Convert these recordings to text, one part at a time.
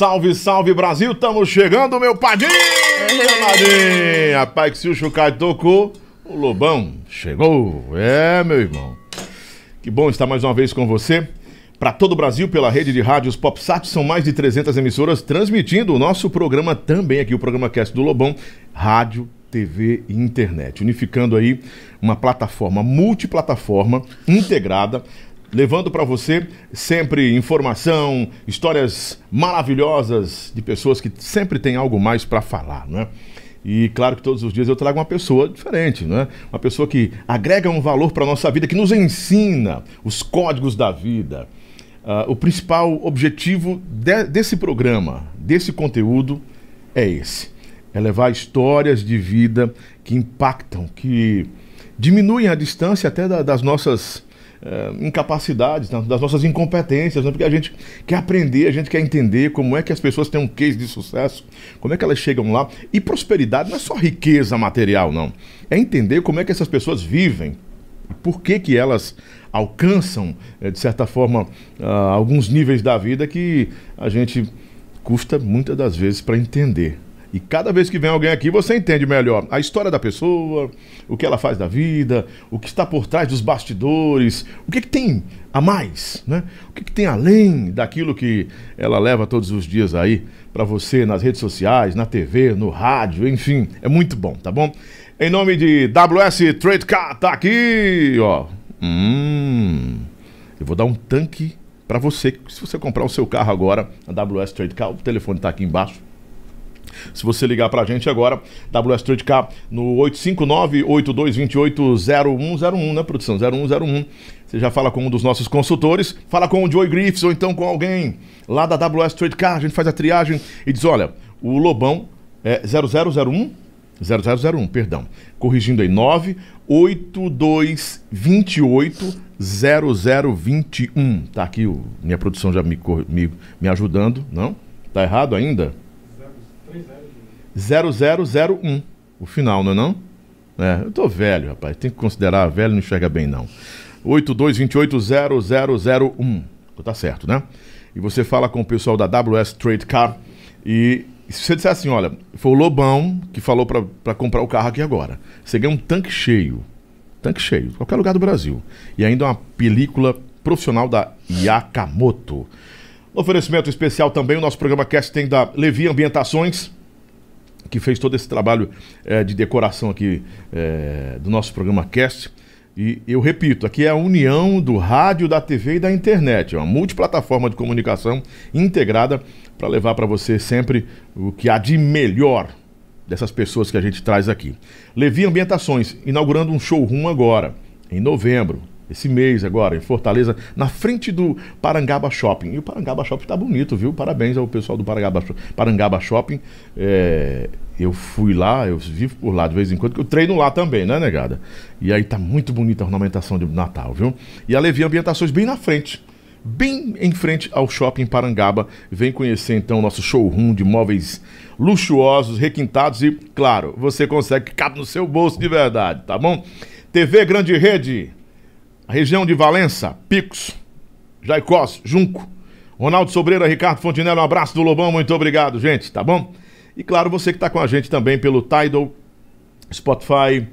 Salve, salve Brasil, estamos chegando, meu padrinho! Padrinho! Rapaz, que se o Chucai tocou, o Lobão chegou. É, meu irmão. Que bom estar mais uma vez com você. Para todo o Brasil, pela rede de rádios PopSat, são mais de 300 emissoras transmitindo o nosso programa também aqui, o programa Cast do Lobão, rádio, TV e internet, unificando aí uma plataforma multiplataforma integrada levando para você sempre informação, histórias maravilhosas de pessoas que sempre têm algo mais para falar, né? E claro que todos os dias eu trago uma pessoa diferente, né? Uma pessoa que agrega um valor para nossa vida, que nos ensina os códigos da vida. Uh, o principal objetivo de, desse programa, desse conteúdo, é esse: é levar histórias de vida que impactam, que diminuem a distância até da, das nossas é, incapacidades, né? das nossas incompetências, né? porque a gente quer aprender, a gente quer entender como é que as pessoas têm um case de sucesso, como é que elas chegam lá. E prosperidade não é só riqueza material, não. É entender como é que essas pessoas vivem, por que, que elas alcançam, é, de certa forma, uh, alguns níveis da vida que a gente custa muitas das vezes para entender. E cada vez que vem alguém aqui, você entende melhor a história da pessoa, o que ela faz da vida, o que está por trás dos bastidores, o que, que tem a mais, né? O que, que tem além daquilo que ela leva todos os dias aí para você nas redes sociais, na TV, no rádio, enfim, é muito bom, tá bom? Em nome de WS Trade Car, tá aqui, ó. Hum, eu vou dar um tanque para você, se você comprar o seu carro agora, a WS Trade Car, o telefone está aqui embaixo. Se você ligar pra gente agora, WS Trade K no 859-8228-0101, né, produção? 0101. Você já fala com um dos nossos consultores, fala com o Joey Griffiths ou então com alguém lá da WS Trade Car, a gente faz a triagem e diz: olha, o Lobão é 0001. 0001, perdão. Corrigindo aí, 98228 0021. Tá aqui o, minha produção já me, me, me ajudando, não? Tá errado ainda? 0001. O final, não é não? É, eu tô velho, rapaz. Tem que considerar velho, não enxerga bem, não. 82280001. Tá certo, né? E você fala com o pessoal da WS Trade Car e se você disser assim, olha, foi o Lobão que falou para comprar o carro aqui agora. Você ganha um tanque cheio. Tanque cheio, qualquer lugar do Brasil. E ainda uma película profissional da Yakamoto. Oferecimento especial também, o nosso programa Cast tem da Levi Ambientações que fez todo esse trabalho é, de decoração aqui é, do nosso programa Cast. E eu repito, aqui é a união do rádio, da TV e da internet. É uma multiplataforma de comunicação integrada para levar para você sempre o que há de melhor dessas pessoas que a gente traz aqui. Levi Ambientações, inaugurando um showroom agora, em novembro esse mês agora, em Fortaleza, na frente do Parangaba Shopping. E o Parangaba Shopping está bonito, viu? Parabéns ao pessoal do Parangaba, Parangaba Shopping. É, eu fui lá, eu vivo por lá de vez em quando, que eu treino lá também, né, negada? E aí tá muito bonita a ornamentação de Natal, viu? E a Levi Ambientações bem na frente. Bem em frente ao shopping Parangaba. Vem conhecer então o nosso showroom de móveis luxuosos, requintados e, claro, você consegue que cabe no seu bolso de verdade, tá bom? TV Grande Rede, região de Valença, Picos, Jaicós, Junco, Ronaldo Sobreira, Ricardo Fontinello, um abraço do Lobão, muito obrigado, gente, tá bom? E claro, você que está com a gente também pelo Tidal, Spotify,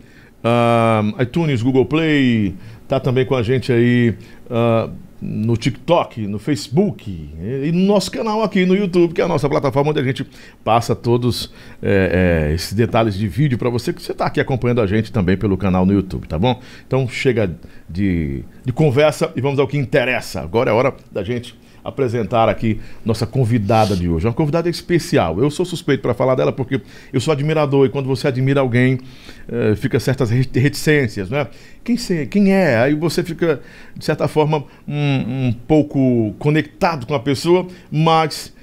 uh, iTunes, Google Play, tá também com a gente aí uh, no TikTok, no Facebook e no nosso canal aqui no YouTube, que é a nossa plataforma onde a gente passa todos é, é, esses detalhes de vídeo para você que você está aqui acompanhando a gente também pelo canal no YouTube, tá bom? Então chega de, de conversa e vamos ao que interessa. Agora é hora da gente apresentar aqui nossa convidada de hoje. Uma convidada especial. Eu sou suspeito para falar dela porque eu sou admirador e quando você admira alguém, eh, fica certas reticências, né? Quem, sei, quem é? Aí você fica, de certa forma, um, um pouco conectado com a pessoa, mas,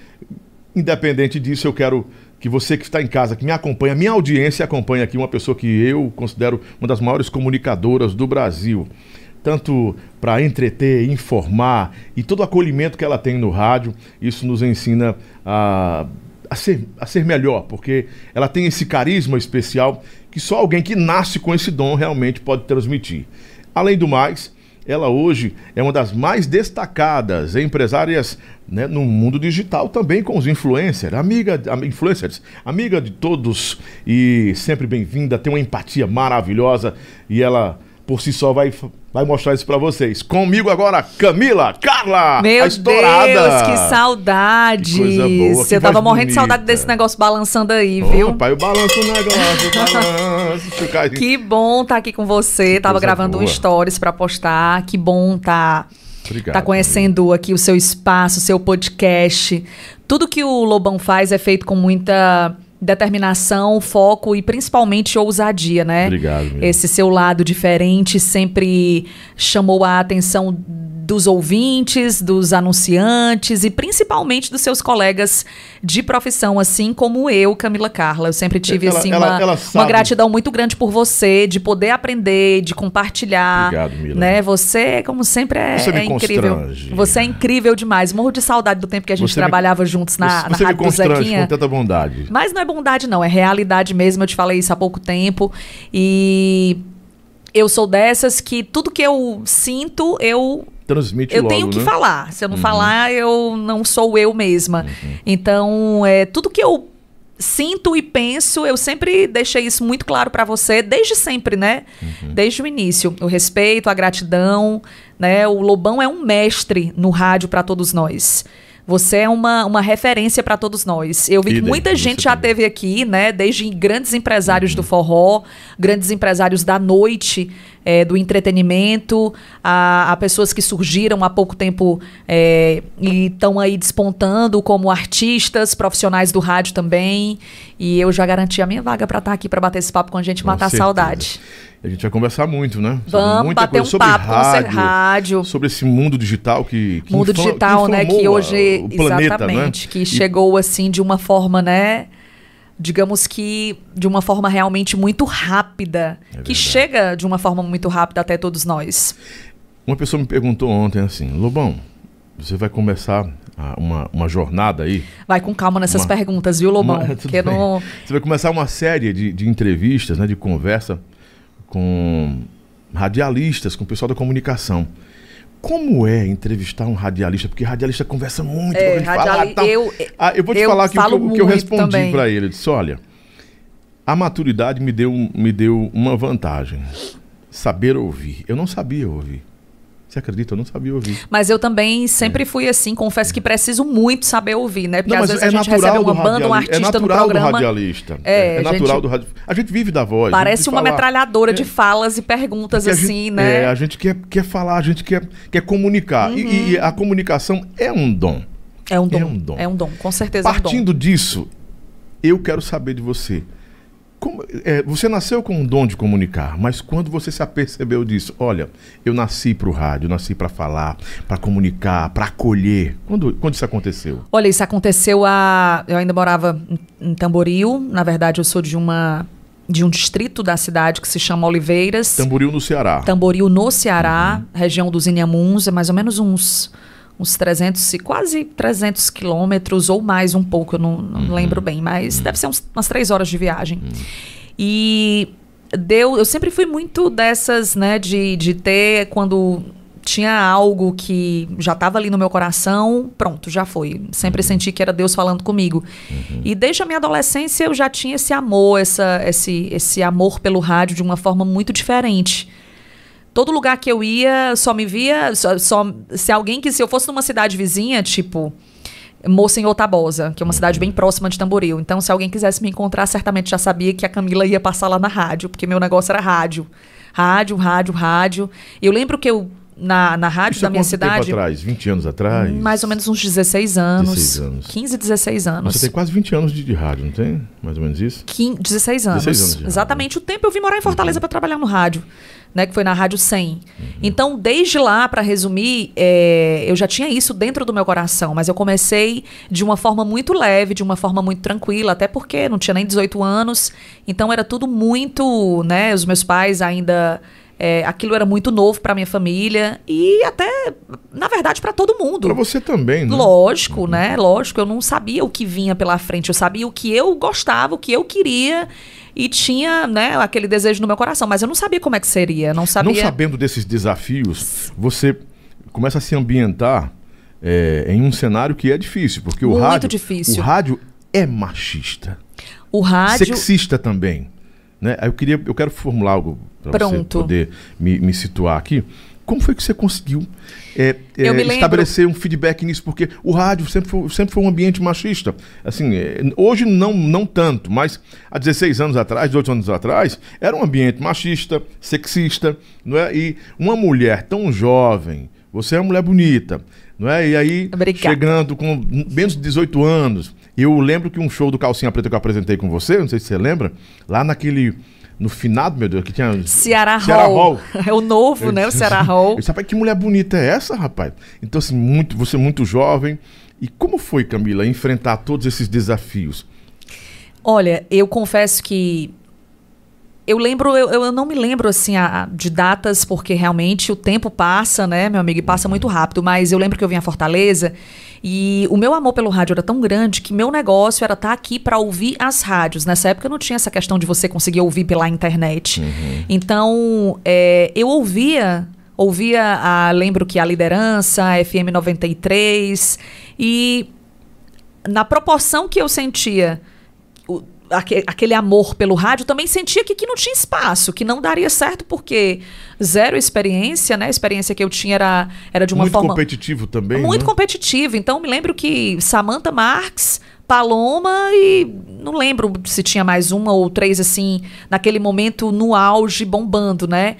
independente disso, eu quero que você que está em casa, que me acompanha, minha audiência acompanha aqui uma pessoa que eu considero uma das maiores comunicadoras do Brasil tanto para entreter, informar e todo o acolhimento que ela tem no rádio, isso nos ensina a, a, ser, a ser melhor, porque ela tem esse carisma especial que só alguém que nasce com esse dom realmente pode transmitir. Além do mais, Ela hoje é uma das mais destacadas empresárias né, no mundo digital também com os influencers, amiga, influencers, amiga de todos e sempre bem-vinda, tem uma empatia maravilhosa e ela por si só vai, vai mostrar isso para vocês. Comigo agora, Camila, Carla, Meu Deus, que saudade. Que coisa boa, Eu tava morrendo bonita. de saudade desse negócio balançando aí, viu? Pai, eu balanço o negócio, balanço. que bom estar tá aqui com você. Que tava gravando boa. um stories para postar. Que bom tá Obrigado, tá conhecendo aqui o seu espaço, o seu podcast. Tudo que o Lobão faz é feito com muita determinação, foco e principalmente ousadia, né? Obrigado. Meu. Esse seu lado diferente sempre chamou a atenção dos ouvintes, dos anunciantes e principalmente dos seus colegas de profissão, assim como eu, Camila Carla. Eu sempre tive ela, assim ela, uma, ela uma, gratidão muito grande por você, de poder aprender, de compartilhar. Obrigado, Mila. Né? Você, como sempre, é, você é incrível. Constrange. Você é incrível demais. Morro de saudade do tempo que a gente você trabalhava me, juntos na, você, na você Rádio me constrange com tanta bondade. Mas não é bondade, não. É realidade mesmo. Eu te falei isso há pouco tempo. E eu sou dessas que tudo que eu sinto, eu transmite eu logo, tenho que né? falar. Se eu não uhum. falar, eu não sou eu mesma. Uhum. Então, é, tudo que eu sinto e penso, eu sempre deixei isso muito claro para você, desde sempre, né? Uhum. Desde o início. O respeito, a gratidão, né? O Lobão é um mestre no rádio para todos nós. Você é uma, uma referência para todos nós. Eu vi que muita gente já também. teve aqui, né? Desde grandes empresários uhum. do forró, grandes empresários da noite, é, do entretenimento, a, a, pessoas que surgiram há pouco tempo é, e estão aí despontando como artistas, profissionais do rádio também. E eu já garanti a minha vaga para estar tá aqui para bater esse papo com a gente e matar a saudade. A gente vai conversar muito, né? Vamos muita bater um sobre papo rádio, rádio. Sobre esse mundo digital que, que mundo digital, né? Que hoje o planeta, exatamente, né? que chegou assim de uma forma, né? Digamos que de uma forma realmente muito rápida, é que chega de uma forma muito rápida até todos nós. Uma pessoa me perguntou ontem assim, Lobão, você vai começar uma, uma jornada aí. Vai com calma nessas uma, perguntas, viu, Lobão? Uma, que não... Você vai começar uma série de, de entrevistas, né, de conversa com radialistas, com o pessoal da comunicação. Como é entrevistar um radialista? Porque radialista conversa muito. É, radiali... fala, eu, ah, eu vou te falar aqui o que, eu, que eu respondi para ele. Eu disse: olha, a maturidade me deu, me deu uma vantagem. Saber ouvir. Eu não sabia ouvir. Você acredita? Eu não sabia ouvir. Mas eu também sempre é. fui assim, confesso que preciso muito saber ouvir, né? Porque não, às vezes é a gente recebe uma banda, um artista é no programa. Do radialista. É, é, natural gente, do radialista. A gente vive da voz. Parece uma falar. metralhadora é. de falas e perguntas Porque assim, gente, né? É, a gente quer, quer falar, a gente quer, quer comunicar. Uhum. E, e, a comunicação é um dom. É um dom. É um dom, é um dom com certeza. Partindo é um disso, eu quero saber de você. Como, é, você nasceu com um dom de comunicar, mas quando você se apercebeu disso, olha, eu nasci para o rádio, nasci para falar, para comunicar, para acolher. Quando, quando isso aconteceu? Olha, isso aconteceu a. Eu ainda morava em Tamboril. Na verdade, eu sou de uma de um distrito da cidade que se chama Oliveiras. Tamboril no Ceará. Tamboril no Ceará, uhum. região dos Inhamuns, é mais ou menos uns uns 300, quase 300 quilômetros ou mais um pouco, eu não, não uhum. lembro bem, mas uhum. deve ser uns, umas três horas de viagem. Uhum. E deu, eu sempre fui muito dessas, né, de, de ter quando tinha algo que já estava ali no meu coração, pronto, já foi. Sempre uhum. senti que era Deus falando comigo. Uhum. E desde a minha adolescência eu já tinha esse amor, essa, esse, esse amor pelo rádio de uma forma muito diferente. Todo lugar que eu ia, só me via. Só, só, se alguém que. Se eu fosse numa cidade vizinha, tipo. Moça em Otabosa, que é uma cidade bem próxima de Tamboril. Então, se alguém quisesse me encontrar, certamente já sabia que a Camila ia passar lá na rádio, porque meu negócio era rádio. Rádio, rádio, rádio. Eu lembro que eu na, na rádio Isso da minha cidade. Tempo atrás? 20 anos atrás? Mais ou menos uns 16 anos. 16 anos. 15, 16 anos. Mas você tem quase 20 anos de, de rádio, não tem? Mais ou menos isso? 15, 16 anos. 16 anos Exatamente o tempo eu vim morar em Fortaleza uhum. para trabalhar no rádio. Né, que foi na Rádio 100. Uhum. Então, desde lá, para resumir, é, eu já tinha isso dentro do meu coração, mas eu comecei de uma forma muito leve, de uma forma muito tranquila, até porque não tinha nem 18 anos, então era tudo muito, né, os meus pais ainda é, aquilo era muito novo para minha família e até, na verdade, para todo mundo. Para você também, né? Lógico, uhum. né? Lógico. Eu não sabia o que vinha pela frente. Eu sabia o que eu gostava, o que eu queria. E tinha, né, aquele desejo no meu coração, mas eu não sabia como é que seria, não sabia. Não sabendo desses desafios, você começa a se ambientar é, em um cenário que é difícil, porque o Muito rádio, difícil. o rádio é machista, O rádio sexista também, né? Eu queria, eu quero formular algo para você poder me, me situar aqui. Como foi que você conseguiu é, é, estabelecer um feedback nisso? Porque o rádio sempre foi, sempre foi um ambiente machista. Assim, é, hoje não, não tanto, mas há 16 anos atrás, 18 anos atrás, era um ambiente machista, sexista, não é? E uma mulher tão jovem, você é uma mulher bonita, não é? E aí, Obrigada. chegando com menos de 18 anos, eu lembro que um show do Calcinha Preta que eu apresentei com você, não sei se você lembra, lá naquele. No finado, meu Deus, que tinha. Ceará, Ceará Hall. Hall. É o novo, né? O Ceará Hall. Eu disse, rapaz, que mulher bonita é essa, rapaz? Então, assim, muito, você é muito jovem. E como foi, Camila, enfrentar todos esses desafios? Olha, eu confesso que eu lembro, eu, eu não me lembro assim a- de datas, porque realmente o tempo passa, né, meu amigo, e passa muito rápido. Mas eu lembro que eu vim a Fortaleza e o meu amor pelo rádio era tão grande que meu negócio era estar aqui para ouvir as rádios. Nessa época não tinha essa questão de você conseguir ouvir pela internet. Então, é, eu ouvia. Ouvia, a, lembro que a liderança, a FM 93, e na proporção que eu sentia aquele amor pelo rádio, também sentia que, que não tinha espaço, que não daria certo, porque zero experiência, né? A experiência que eu tinha era, era de uma muito forma. competitivo também. Muito né? competitivo. Então, me lembro que Samantha Marx, Paloma e não lembro se tinha mais uma ou três, assim, naquele momento no auge, bombando, né?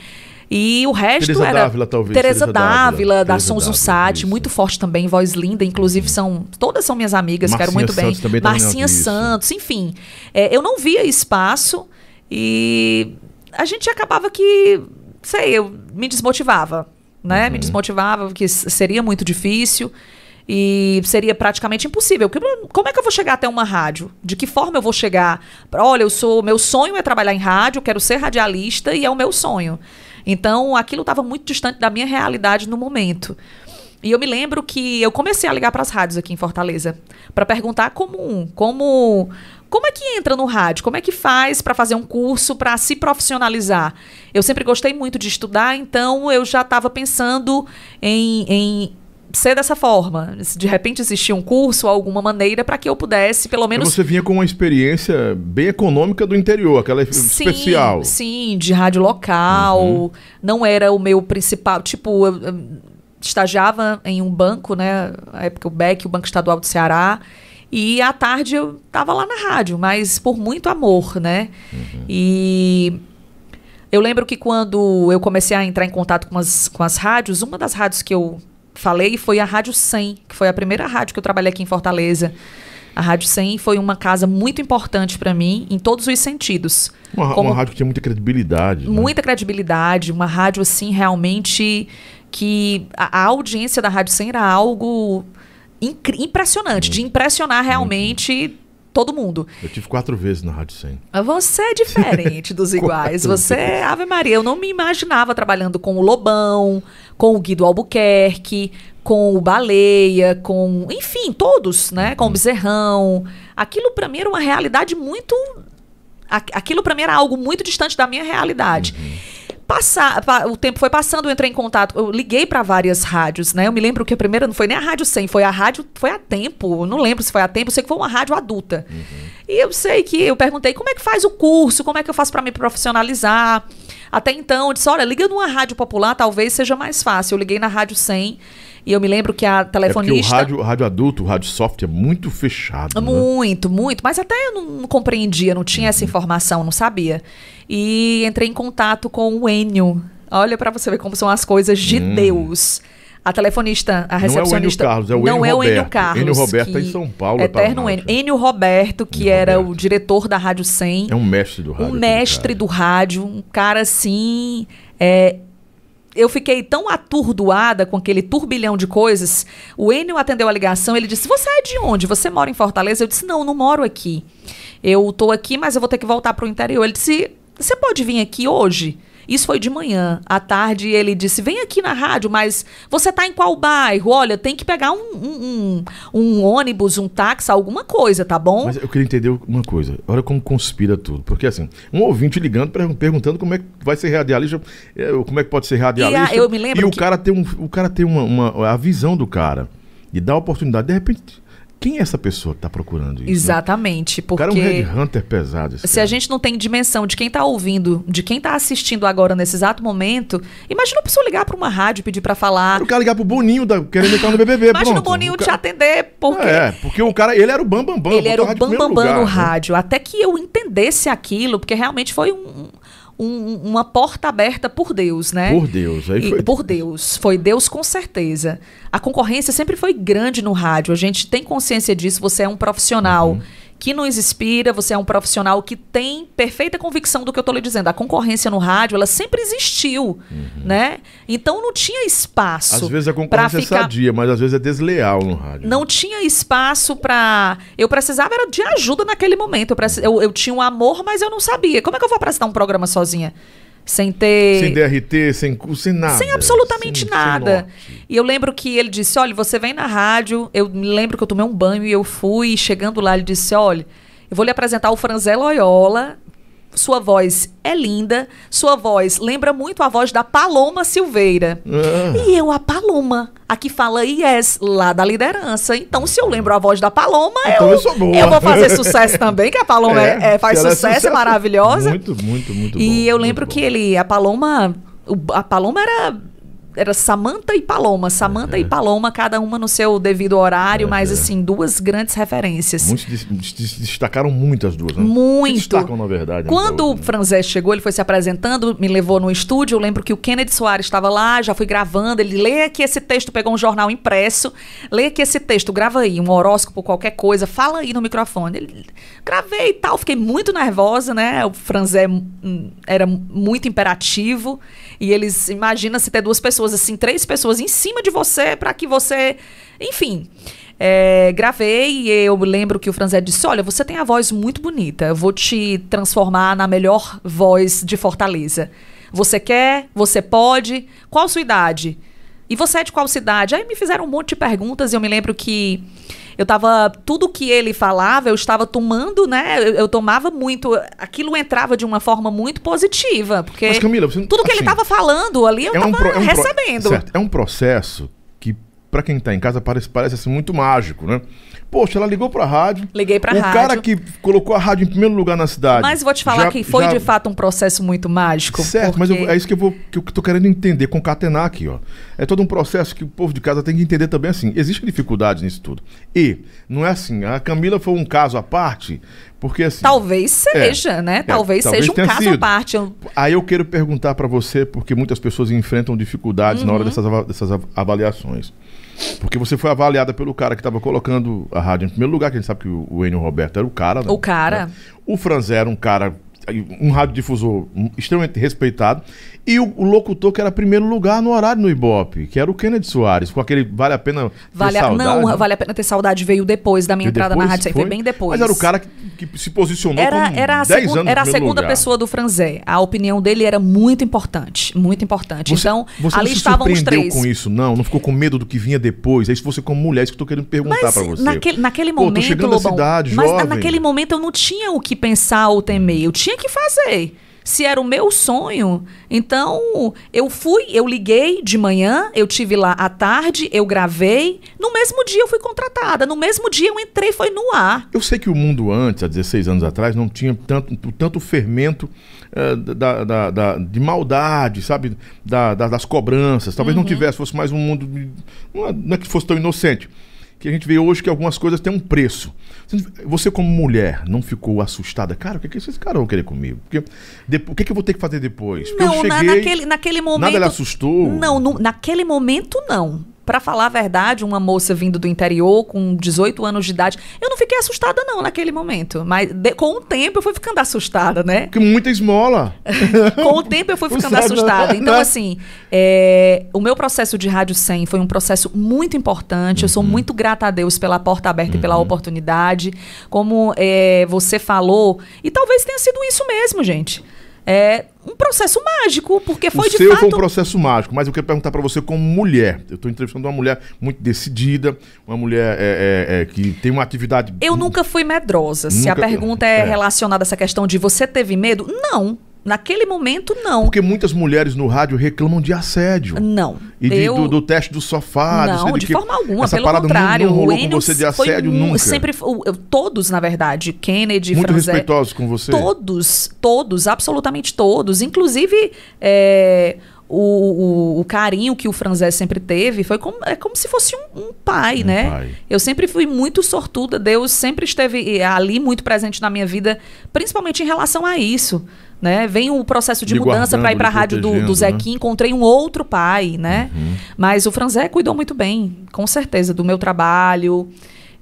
E o resto Teresa era. Dávila, talvez. Teresa Teresa Dávila, Dávila, da Sons isso. muito forte também, voz linda. Inclusive, são. Todas são minhas amigas, quero Marcinha muito bem. Também tá Marcinha isso. Santos, enfim. É, eu não via espaço e a gente acabava que, sei, eu me desmotivava, né? Uhum. Me desmotivava, porque seria muito difícil e seria praticamente impossível. Como é que eu vou chegar até uma rádio? De que forma eu vou chegar? Olha, eu sou, meu sonho é trabalhar em rádio, quero ser radialista e é o meu sonho. Então, aquilo estava muito distante da minha realidade no momento. E eu me lembro que eu comecei a ligar para as rádios aqui em Fortaleza para perguntar como, como, como é que entra no rádio, como é que faz para fazer um curso para se profissionalizar. Eu sempre gostei muito de estudar, então eu já estava pensando em, em ser dessa forma. De repente existia um curso, alguma maneira para que eu pudesse, pelo menos você vinha com uma experiência bem econômica do interior, aquela Sim, especial. Sim, de rádio local. Uhum. Não era o meu principal. Tipo, eu, eu estagiava em um banco, né? Na época o BEC, o Banco Estadual do Ceará. E à tarde eu estava lá na rádio, mas por muito amor, né? E eu lembro que quando eu comecei a entrar em contato com as, com as rádios, uma das rádios que eu falei foi a Rádio 100, que foi a primeira rádio que eu trabalhei aqui em Fortaleza. A Rádio 100 foi uma casa muito importante para mim, em todos os sentidos. Uma, Como- uma rádio que tinha muita credibilidade. né? Muita credibilidade, uma rádio assim realmente que a, a audiência da Rádio 100 era algo impressionante, de impressionar realmente todo mundo. Eu tive quatro vezes na Rádio 100. Você é diferente dos iguais. Você é Ave Maria. Eu não me imaginava trabalhando com o Lobão, com o Guido Albuquerque, com o Baleia, com. Enfim, todos, né? Com o Bezerrão. Aquilo pra mim era uma realidade muito. Aquilo pra mim era algo muito distante da minha realidade. Passar, pa- o tempo foi passando, eu entrei em contato, eu liguei pra várias rádios, né? Eu me lembro que a primeira não foi nem a Rádio 100, foi a rádio, foi a Tempo, eu não lembro se foi a Tempo, eu sei que foi uma rádio adulta. E eu sei que eu perguntei como é que faz o curso, como é que eu faço pra me profissionalizar. Até então, eu disse, olha, liga numa rádio popular, talvez seja mais fácil. Eu liguei na Rádio 100 e eu me lembro que a É porque o telefonista... rádio, o rádio adulto, o rádio soft é muito fechado. né? Muito, muito. Mas até eu não, compreendia, não tinha essa informação, não sabia. E entrei em contato com o Enio. Olha pra você ver como são as coisas de Deus. A telefonista, a Hum. Não é o Enio recepcionista. Carlos, é o não Enio é o Enio Roberto. Carlos. Enio Roberto tá em que- São Paulo, eu tava Eterno Enio. rádio. Enio Roberto, que Enio era Roberto. o diretor da Rádio 100 É um mestre do rádio. um mestre do rádio, um cara assim. é, eu fiquei tão atordoada com aquele turbilhão de coisas. O Enio atendeu a ligação, ele disse: Você é de onde? Você mora em Fortaleza? Eu disse: Não, não moro aqui. Eu tô aqui, mas eu vou ter que voltar pro interior. Ele disse: Você pode vir aqui hoje? Isso foi de manhã. À tarde ele disse: vem aqui na rádio, mas você tá em qual bairro? Olha, tem que pegar um, um, um, um ônibus, um táxi, alguma coisa, tá bom? Mas eu queria entender uma coisa. Olha como conspira tudo. Porque assim, um ouvinte ligando, pergun- perguntando como é que vai ser radialista, eh, como é que pode ser radialista. E a- eu me lembro E o que- cara tem, um, o cara tem uma, uma- a visão do cara. E dá a oportunidade. De repente, quem é essa pessoa que tá procurando isso? né? Exatamente, O porque. cara é um headhunter pesado. Se a cara. gente não tem dimensão de quem tá ouvindo, de quem tá assistindo agora nesse exato momento, imagina a pessoa ligar pra uma rádio e pedir pra falar. O cara ligar pro Boninho da, querendo entrar no BBB, Imagina pronto. o Boninho te cara- atender, porque É, porque o cara, ele era o bambambam. Bam, Bam, ele era o a rádio em bambambam primeiro no né? rádio. Até que eu entendesse aquilo, porque realmente foi um- um- uma porta aberta por Deus, né? Por Deus. Aí E- foi... Por Deus. Foi Deus com certeza. A concorrência sempre foi grande no rádio. A gente tem consciência disso. Você é um profissional Uhum. Que nos inspira, você é um profissional que tem perfeita convicção do que eu estou lhe dizendo. A concorrência no rádio, ela sempre existiu, né? Então não tinha espaço. Uhum. Às vezes a concorrência ficar... é sadia, mas às vezes é desleal no rádio. Não tinha espaço pra. Eu precisava era de ajuda naquele momento. Eu, preci- eu, eu tinha um amor, mas eu não sabia. Como é que eu vou apresentar um programa sozinha? Sem ter. Sem DRT, sem curso, sem nada. Sem absolutamente Sem- sem nada. norte. e eu lembro que ele disse: olha, você vem na rádio. Eu me lembro que eu tomei um banho e eu fui. Chegando lá, ele disse: olha, eu vou lhe apresentar o Franzé Loyola. Sua voz é linda. Sua voz lembra muito a voz da Paloma Silveira. Ah. E eu, a Paloma, a que fala yes, lá da liderança. Então, se eu lembro a voz da Paloma, Então eu, eu eu vou fazer sucesso também, que a Paloma é- é- faz se ela sucesso, é maravilhosa. Muito, muito, muito E bom, eu muito lembro que ele, a Paloma, a Paloma era era Samanta e Paloma, Samanta e Paloma, cada uma no seu devido horário, mas assim, duas grandes referências. Muitos des- des- destacaram muito as duas, né? Muito. Destacam, na verdade. né? Quando o Franzé chegou, ele foi se apresentando, me levou no estúdio. Eu lembro que o Kennedy Soares estava lá, já fui gravando. Ele lê aqui esse texto, pegou um jornal impresso, lê aqui esse texto, grava aí, um horóscopo, qualquer coisa, fala aí no microfone. Ele, gravei e tal, fiquei muito nervosa, né? O Franzé hum, era muito imperativo. E eles, imagina se ter duas pessoas, assim, três pessoas em cima de você para que você. Enfim. É, gravei e eu lembro que o Franzé disse: Olha, você tem a voz muito bonita, eu vou te transformar na melhor voz de Fortaleza. Você quer? Você pode? Qual a sua idade? E você é de qual cidade? Aí me fizeram um monte de perguntas e eu me lembro que eu tava. Tudo que ele falava, eu estava tomando, né? Eu, eu tomava muito. Aquilo entrava de uma forma muito positiva. Porque Mas, Camila, você tudo que ele assim, estava falando ali, eu é um, estava pro- é um pro- recebendo. certo, é um processo que, pra quem tá em casa, parece, parece assim, muito mágico, né? Poxa, ela ligou pra rádio. Liguei pra o rádio. cara que colocou a rádio em primeiro lugar na cidade. Mas vou te falar já- que foi já- de fato um processo muito mágico. Certo, mas eu- porque- é isso que eu, vou, que eu tô querendo entender, concatenar aqui, ó. É todo um processo que o povo de casa tem que entender também assim. Existem dificuldades nisso tudo. E não é assim, a Camila foi um caso à parte, porque assim. Talvez seja, né? Talvez, talvez seja um caso sido. à parte. Eu- Aí eu quero perguntar pra você, porque muitas pessoas enfrentam dificuldades na Uhum. hora dessas, ava- dessas av- avaliações. Porque você foi avaliada pelo cara que estava colocando a rádio em primeiro lugar, que a gente sabe que o, Enio Roberto era o cara. né? O cara. O Franzé era um cara, um radiodifusor extremamente respeitado. E o, o locutor que era primeiro lugar no horário no Ibope, que era o Kennedy Soares, com aquele Vale a Pena Ter Vale a, Saudade. não, Vale a Pena Ter Saudade veio depois da minha entrada na rádio. Foi? foi? bem depois. Mas era o cara que, que se posicionou Era, como era a, 10 segun- anos era a segunda lugar. pessoa do Franzé. A opinião dele era muito importante. Muito importante. Você, então, você ali não se estavam os três. com isso, não? Não ficou com medo do que vinha depois? É isso você como mulher, isso que eu tô querendo perguntar Mas pra você. naquele, naquele Pô, momento, chegando Lobão, cidade, mas jovem. naquele momento eu não tinha o que pensar ou temer, eu tinha que fazer. Se era o meu sonho, então eu fui, eu liguei de manhã, eu tive lá à tarde, eu gravei, no mesmo dia eu fui contratada, no mesmo dia eu entrei, foi no ar. Eu sei que o mundo antes, há 16 anos atrás, não tinha tanto, tanto fermento eh, da, da- da- de maldade, sabe? Da- da- das cobranças. Talvez Uhum. não tivesse, fosse mais um mundo. é, não é que fosse tão inocente. Que a gente vê hoje que algumas coisas têm um preço. Você, como mulher, não ficou assustada? Cara, o que, que esses caras vão querer comigo? Porque, depo- o que, que eu vou ter que fazer depois? Porque Não, eu na- cheguei, naquele, naquele momento. Nada lhe assustou? Não, no- naquele momento não. Pra falar a verdade, uma moça vindo do interior com 18 anos de idade, eu não fiquei assustada não naquele momento, mas de- com o tempo eu fui ficando assustada, né? Porque muita esmola. Com o tempo eu fui ficando assustada. né? Então, assim, é, o meu processo de Rádio 100 foi um processo muito importante. Eu sou Uhum. muito grata a Deus pela porta aberta e pela oportunidade. Como é, você falou, e talvez tenha sido isso mesmo, gente. É um processo mágico, porque foi o de seu fato... foi um processo mágico, mas eu quero perguntar para você como mulher. Eu estou entrevistando uma mulher muito decidida, uma mulher é, é, é, que tem uma atividade. Eu nunca fui medrosa. Se a Nunca- pergunta é, é. relacionada a essa questão de você teve medo, não. Naquele momento, não. Porque muitas mulheres no rádio reclamam de assédio. Não. E de- eu... do, do teste do sofá. não, de que- forma alguma, Essa pelo parada não- contrário. Não, rolou o com você de foi assédio mu- nunca. Sempre, foi- eu- todos, na verdade, Kennedy, Muito Franzé, respeitosos com você. Todos, todos, absolutamente todos. Inclusive, é, o, o- o carinho que o Franzé sempre teve foi como, é como se fosse um, um pai, Um né? pai. Eu sempre fui muito sortuda. Deus sempre esteve eh, ali muito presente na minha vida, principalmente em relação a isso. Né? Vem o processo de mudança para ir para a rádio do, do protegendo, né? Encontrei um outro pai, né? Uhum. Mas o Franzé cuidou muito bem, com certeza, do meu trabalho.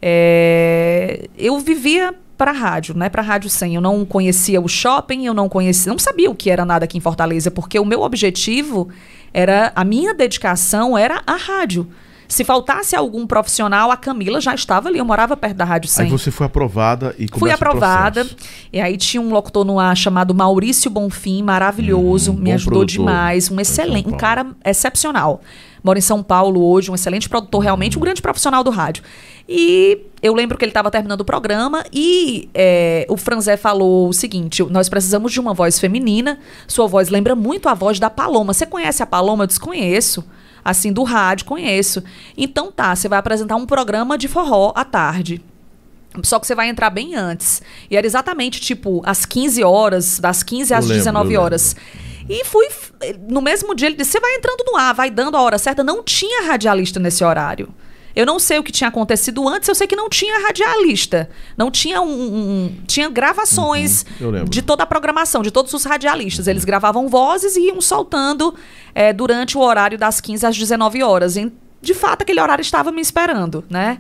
É, eu vivia para a rádio, né? Para a rádio 100. Eu não conhecia o shopping, eu não conhecia, não sabia o que era nada aqui em Fortaleza, porque o meu objetivo era a minha dedicação era a rádio. Se faltasse algum profissional, a Camila já estava ali. Eu morava perto da rádio 100. Aí você foi aprovada e Fui começa o aprovada. E aí tinha um locutor no ar chamado Maurício Bonfim, maravilhoso, Hum, me ajudou produtor. demais, um excelente, um cara excepcional. Mora em São Paulo hoje, um excelente produtor, realmente um grande profissional do rádio. E eu lembro que ele estava terminando o programa e é, o Franzé falou o seguinte: nós precisamos de uma voz feminina. Sua voz lembra muito a voz da Paloma. Você conhece a Paloma? Eu desconheço. Assim, do rádio, conheço. Então tá, você vai apresentar um programa de forró à tarde. Só que você vai entrar bem antes. E era exatamente, tipo, às 15 horas, das 15 Eu às lembro, 19 eu horas. E fui. No mesmo dia, ele disse: você vai entrando no ar, vai dando a hora certa. Não tinha radialista nesse horário. Eu não sei o que tinha acontecido antes, eu sei que não tinha radialista. Não tinha um. um- tinha gravações Uhum, de toda a programação, de todos os radialistas. Eles gravavam vozes e iam soltando eh, durante o horário das 15 às 19 horas. E, de fato, aquele horário estava me esperando, né?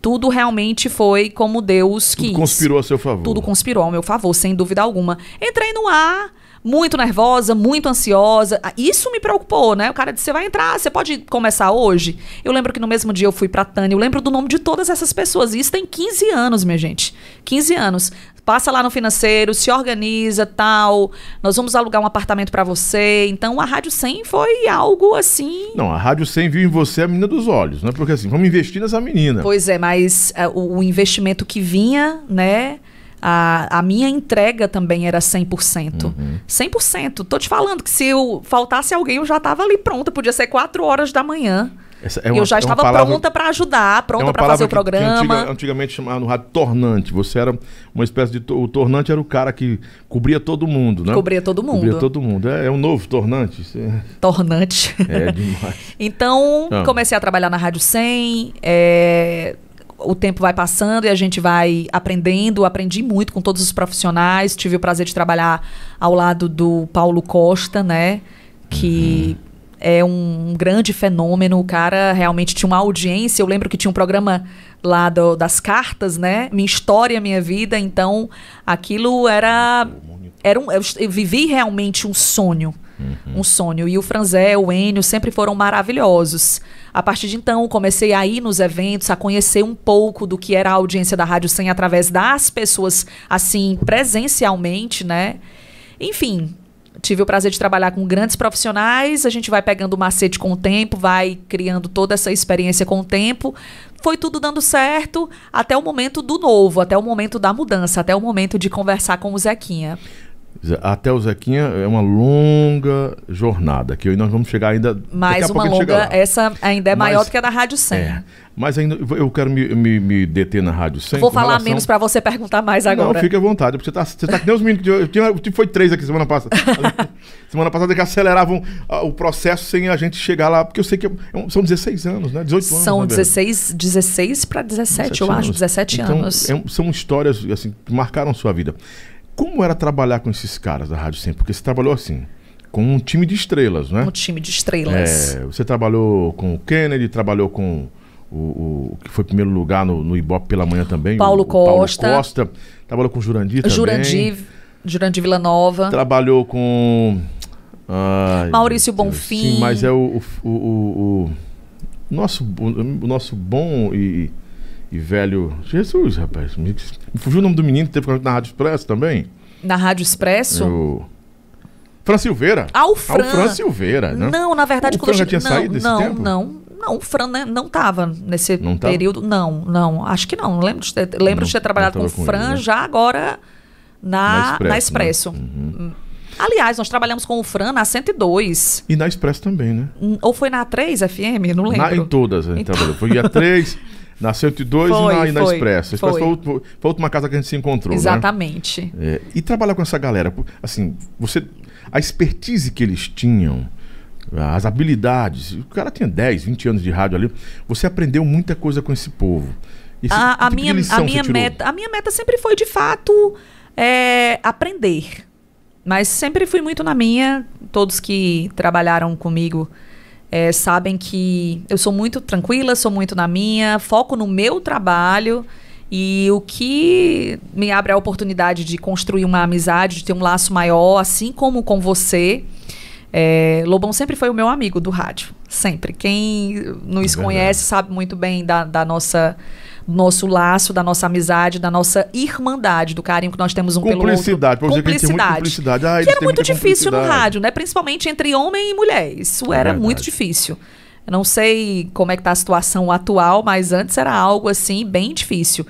Tudo realmente foi como Deus Tudo quis. conspirou a seu favor. Tudo conspirou ao meu favor, sem dúvida alguma. Entrei no ar, muito nervosa, muito ansiosa. Ah, Isso me preocupou, né? O cara disse: você vai entrar, você pode começar hoje? Eu lembro que no mesmo dia eu fui pra Tânia, eu lembro do nome de todas essas pessoas. E isso tem 15 anos, minha gente. 15 anos. Passa lá no financeiro, se organiza, tal. Nós vamos alugar um apartamento pra você. Então a Rádio 100 foi algo assim. Não, a Rádio 100 viu em você a menina dos olhos, né? Porque assim, vamos investir nessa menina. Pois é, mas o, o investimento que vinha, né? A, a minha entrega também era 100%. Uhum. 100%. Tô te falando que se eu faltasse alguém, eu já estava ali pronta. Podia ser 4 horas da manhã. Essa e eu já estava pronta para ajudar, é pronta uma para fazer o palavra que- que programa. antiga- antigamente chamava no rádio tornante. Você era uma espécie de. O tornante era o cara que cobria todo mundo, né? Cobria todo mundo. Cobria todo mundo. É, é um novo tornante. É, Tornante. é demais. Então, Ah. comecei a trabalhar na Rádio 100. é, o tempo vai passando e a gente vai aprendendo. Aprendi muito com todos os profissionais. Tive o prazer de trabalhar ao lado do Paulo Costa, né? Que é um grande fenômeno. O cara realmente tinha uma audiência. Eu lembro que tinha um programa lá do- das cartas, né? Minha história, minha vida. Então, aquilo era. era um, eu, eu vivi realmente um sonho. Um sonho. E o Franzé, o Enio sempre foram maravilhosos. A partir de então, comecei a ir nos eventos, a conhecer um pouco do que era a audiência da Rádio 100 através das pessoas, assim, presencialmente, né? Enfim, tive o prazer de trabalhar com grandes profissionais. A gente vai pegando o macete com o tempo, vai criando toda essa experiência com o tempo. Foi tudo dando certo até o momento do novo, até o momento da mudança, até o momento de conversar com o Zequinha. Até o Zequinha é uma longa jornada, que nós vamos chegar ainda. Mais uma longa, essa ainda é maior Mas- do que a da Rádio 100. É. Mas ainda eu quero me, me, me deter na Rádio 100. Vou falar relação- menos para você perguntar mais agora. Não, fique à vontade, porque você tá, você tá que nem os meninos. Eu, tinha, foi três aqui semana passada. semana passada que aceleravam ah, o processo sem a gente chegar lá, porque eu sei que é um- são 16 anos, né? 18 anos. São na verdade. 16, 16 para 17, eu acho, 17 Então, anos. é são histórias assim, que marcaram sua vida. Como era trabalhar com esses caras da Rádio 100? Porque você trabalhou assim, com um time de estrelas, né? Um time de estrelas. É, você trabalhou com o Kennedy, trabalhou com o, o que foi primeiro lugar no, no Ibope pela manhã também. Paulo o, o Paulo Costa. Costa. Trabalhou com o Jurandir também. Jurandir, Jurandir Villanova. Trabalhou com. ai, Maurício Bonfim. Sim, mas é o. o, o, o- o nosso, o nosso bom e, e velho. Jesus, rapaz. Me, fugiu o nome do menino que teve na Rádio Expresso também. Na Rádio Expresso, Eu- Fran Silveira? Ah, o Fran. Ah, o Fran Silveira, né? Não, na verdade, O quando Fran eu já tinha cheguei- saído desse não, tempo? Não, não, o Fran né, não estava nesse Não tava? período. Não, não, acho que não. Lembro de ter, lembro Não, de ter trabalhado não com o Fran ele, né? já agora na, Na na Expresso, Expresso. né? Hum. Aliás, nós trabalhamos com o Fran na 102. E na Expresso também, né? Hum, Ou foi na 3 FM? Não Na, lembro. em todas, a gente Então- trabalhou. Foi a 3, na 102 Foi, e na, e na foi, Expresso. A Expresso foi. foi, a última- foi a última casa que a gente se encontrou, né? Exatamente. É, e trabalhar com essa galera, assim, você. A expertise que eles tinham, as habilidades. O cara tinha 10, 20 anos de rádio ali. Você aprendeu muita coisa com esse povo. Esse- a, a tipo minha, a, minha meta, a minha meta sempre foi, de fato, é, aprender. Mas sempre fui muito na minha. Todos que trabalharam comigo é, sabem que eu sou muito tranquila, sou muito na minha, foco no meu trabalho. E o que me abre a oportunidade de construir uma amizade, de ter um laço maior, assim como com você. É, Lobão sempre foi o meu amigo do rádio. Sempre. Quem nos É conhece sabe muito bem da, da nossa do nosso laço, da nossa amizade, da nossa irmandade, do carinho que nós temos um pelo outro. Cumplicidade, muita cumplicidade. Ah, que era muito difícil no cumplicidade. rádio, né? Principalmente entre homem e mulher. Isso É era verdade. muito difícil. Eu não sei como é que tá a situação atual, mas antes era algo assim bem difícil.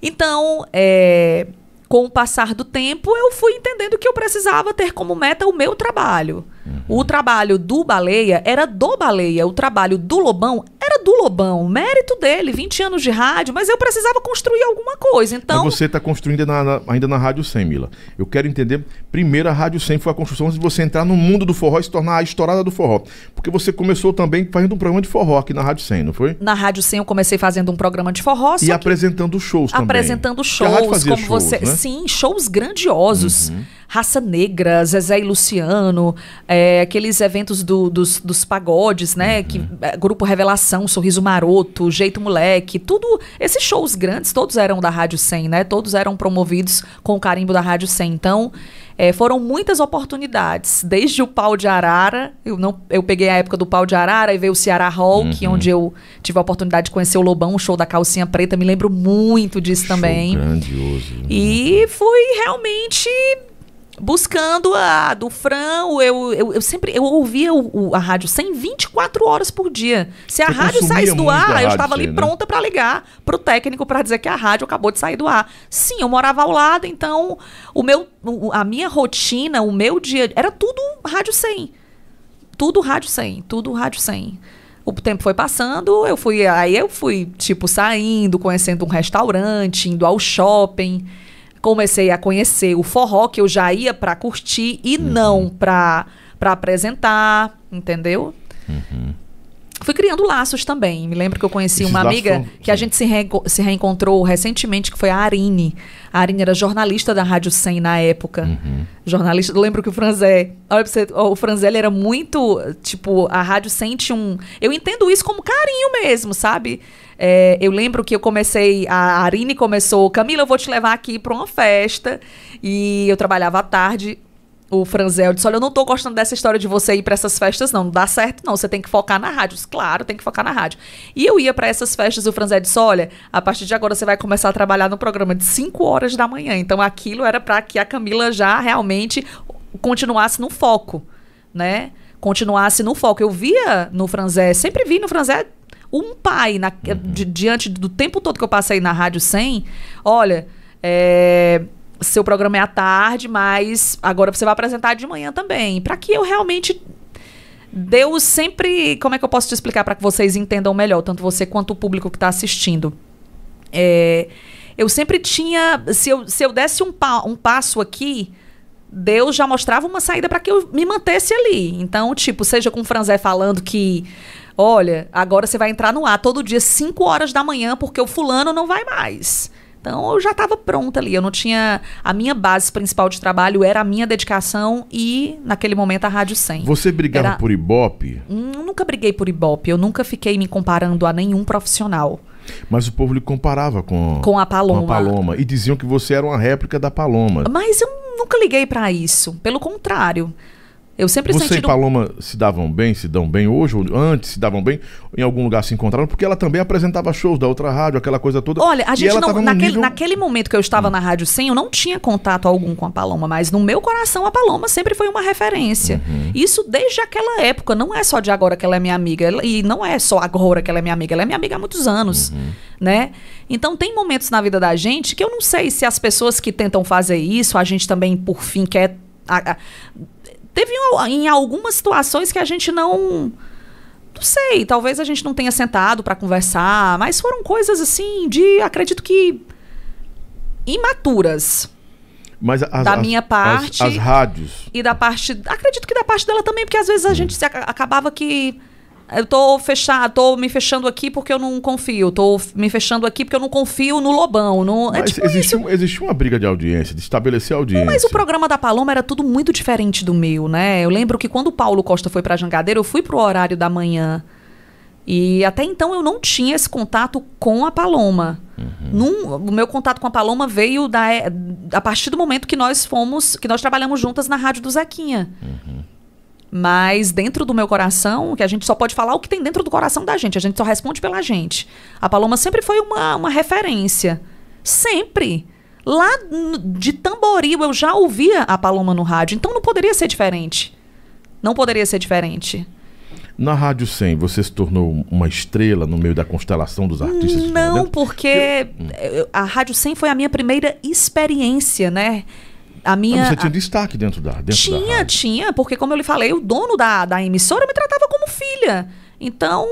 Então, é, com o passar do tempo, eu fui entendendo que eu precisava ter como meta o meu trabalho. Uhum. O trabalho do Baleia era do Baleia, o trabalho do Lobão era do Lobão. Mérito dele, 20 anos de rádio, mas eu precisava construir alguma coisa. Então, Mas você está construindo na- na- ainda na Rádio 100, Mila. Eu quero entender. Primeiro, a Rádio 100 foi a construção de você entrar no mundo do forró e se tornar a estourada do forró. Porque você começou também fazendo um programa de forró aqui na Rádio 100, não foi? na Rádio 100 eu comecei fazendo um programa de forró, E apresentando shows também. apresentando shows, como shows, você. né? Uhum. Sim, shows grandiosos. Raça Negra, Zezé e Luciano, é, aqueles eventos do- dos, dos pagodes, né? Uhum. Que, é, Grupo Revelação, Sorriso Maroto, Jeito Moleque, tudo. Esses shows grandes, todos eram da Rádio 100, né? Todos eram promovidos com o carimbo da Rádio 100. Então, é, foram muitas oportunidades. Desde o Pau de Arara, eu, não, eu peguei a época do Pau de Arara e veio o Ceará Rock, Uhum. onde eu tive a oportunidade de conhecer o Lobão, o show da calcinha preta. Me lembro muito disso Show também. grandioso. E fui realmente buscando a do Fran, eu, eu, eu sempre eu ouvia o, o- a rádio 100 24 horas por dia. Se a Você rádio saísse do ar, eu estava ali 100, né? pronta para ligar pro técnico para dizer que a rádio acabou de sair do ar. Sim, eu morava ao lado, então o meu o- a minha rotina, o meu dia era tudo rádio 100. Tudo rádio 100, tudo rádio 100. O tempo foi passando, eu fui, aí eu fui, tipo, saindo, conhecendo um restaurante, indo ao shopping. Comecei a conhecer o forró, que eu já ia pra curtir e Uhum. não pra, pra apresentar, entendeu? Fui criando laços também. Me lembro que eu conheci Esses uma amiga são- que a gente se, reenco- se reencontrou recentemente, que foi a Arine. A Arine era jornalista da Rádio 100 na época. Uhum. Jornalista. Eu lembro que o Franzé. Olha pra você, o Franzé era muito. Tipo, a Rádio 100 tinha um. Eu entendo isso como carinho mesmo, sabe? É, eu lembro que eu comecei. A Arine começou. Camila, eu vou te levar aqui pra uma festa. E eu trabalhava à tarde. O Franzel disse: Olha, eu não tô gostando dessa história de você ir pra essas festas, não. Não dá certo, não. Você tem que focar na rádio. Disse, Claro, tem que focar na rádio. E eu ia pra essas festas, o Franzel disse: Olha, a partir de agora você vai começar a trabalhar no programa de 5 horas da manhã. Então aquilo era pra que a Camila já realmente continuasse no foco, né? Continuasse no foco. Eu via no Franzé, sempre vi no Franzé um pai na- di- diante do tempo todo que eu passei na Rádio 100. Olha, é, seu programa é à tarde, mas agora você vai apresentar de manhã também. Para que eu realmente. Deus sempre. Como é que eu posso te explicar para que vocês entendam melhor, tanto você quanto o público que está assistindo? É, eu sempre tinha. Se eu, se eu desse um, pa- um passo aqui, Deus já mostrava uma saída para que eu me mantesse ali. Então, tipo, seja com o Franzé falando que. Olha, agora você vai entrar no ar todo dia, 5 horas da manhã, porque o fulano não vai mais. Então eu já estava pronta ali. Eu não tinha. A minha base principal de trabalho era a minha dedicação e, naquele momento, a Rádio 100. Você brigava Era- por Ibope, Hum, Eu nunca briguei por Ibope. Eu nunca fiquei me comparando a nenhum profissional. mas o povo lhe comparava com, Com a Paloma. com a Paloma. E diziam que você era uma réplica da Paloma. Mas eu nunca liguei pra isso. Pelo contrário. Eu sempre Você senti. e Paloma se davam bem, se dão bem hoje, ou antes se davam bem, em algum lugar se encontraram, porque ela também apresentava shows da outra rádio, aquela coisa toda. Olha, a gente não. Naquele, nível- Hum. naquele momento que eu estava na Rádio 100, eu não tinha contato algum com a Paloma, mas no meu coração a Paloma sempre foi uma referência. Uhum. Isso desde aquela época. Não é só de agora que ela é minha amiga. ela- E não é só agora que ela é minha amiga. Ela é minha amiga há muitos anos. Uhum. Né? Então tem momentos na vida da gente que eu não sei se as pessoas que tentam fazer isso, a gente também, por fim, quer. a- a- teve em, algumas situações que a gente não. Não sei, talvez a gente não tenha sentado para conversar, mas foram coisas assim de, acredito que imaturas. Mas as, da as- minha as- parte- As, rádios. E da parte, acredito que da parte dela também, porque às vezes a gente se aca- acabava que eu tô fechado, tô me fechando aqui porque eu não confio, tô me fechando aqui porque eu não confio no Lobão, no, é tipo existe, um- existe uma briga de audiência, de estabelecer audiência. Mas o programa da Paloma era tudo muito diferente do meu, né? Eu lembro que quando o Paulo Costa foi pra Jangadeira, eu fui pro horário da manhã. E até então eu não tinha esse contato com a Paloma. Num- o meu contato com a Paloma veio da, a partir do momento que nós fomos, que nós trabalhamos juntas na rádio do Zequinha. Mas dentro do meu coração, que a gente só pode falar o que tem dentro do coração da gente, a gente só responde pela gente. A Paloma sempre foi uma, uma referência. Sempre. Lá de Tamboril eu já ouvia a Paloma no rádio, então não poderia ser diferente. Não poderia ser diferente. Na Rádio 100, você se tornou uma estrela no meio da constelação dos artistas? Não, porque eu- a Rádio 100 foi a minha primeira experiência, né? A minha. Você tinha destaque dentro da dentro da tinha, rádio. tinha, porque como eu lhe falei, o dono da, da emissora me tratava como filha. Então,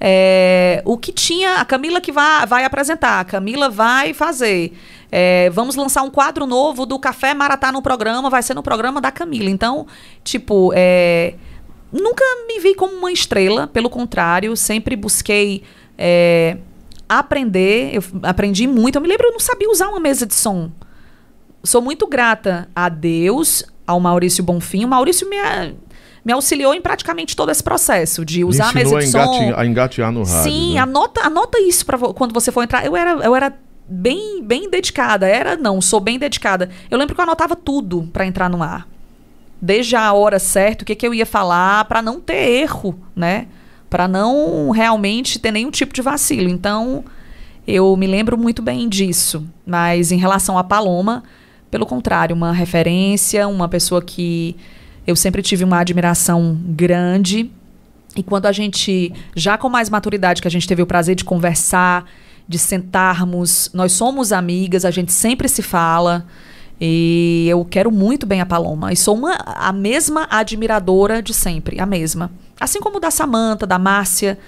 é, o que tinha, a Camila que vai, vai apresentar, a Camila vai fazer. É, vamos lançar um quadro novo do Café Maratá no programa, vai ser no programa da Camila. Então, tipo, é, nunca me vi como uma estrela, pelo contrário, sempre busquei é, aprender. Eu aprendi muito. Eu me lembro, eu não sabia usar uma mesa de som sou muito grata a Deus, ao Maurício Bonfim. O Maurício me, me auxiliou em praticamente todo esse processo de Me usar a mesa de som. engate- a engatear no rádio. Sim, né? anota, anota isso para quando você for entrar. Eu era, eu era bem, bem dedicada. Era, não, sou bem dedicada. Eu lembro que eu anotava tudo para entrar no ar. Desde a hora certa, o que, que eu ia falar, para não ter erro, né? Para não realmente ter nenhum tipo de vacilo. Então, eu me lembro muito bem disso. Mas em relação a Paloma, pelo contrário, uma referência, uma pessoa que eu sempre tive uma admiração grande. E quando a gente, já com mais maturidade, que a gente teve o prazer de conversar, de sentarmos, nós somos amigas, a gente sempre se fala. E eu quero muito bem a Paloma. E sou uma, a mesma admiradora de sempre, a mesma. Assim como da Samanta, da Márcia,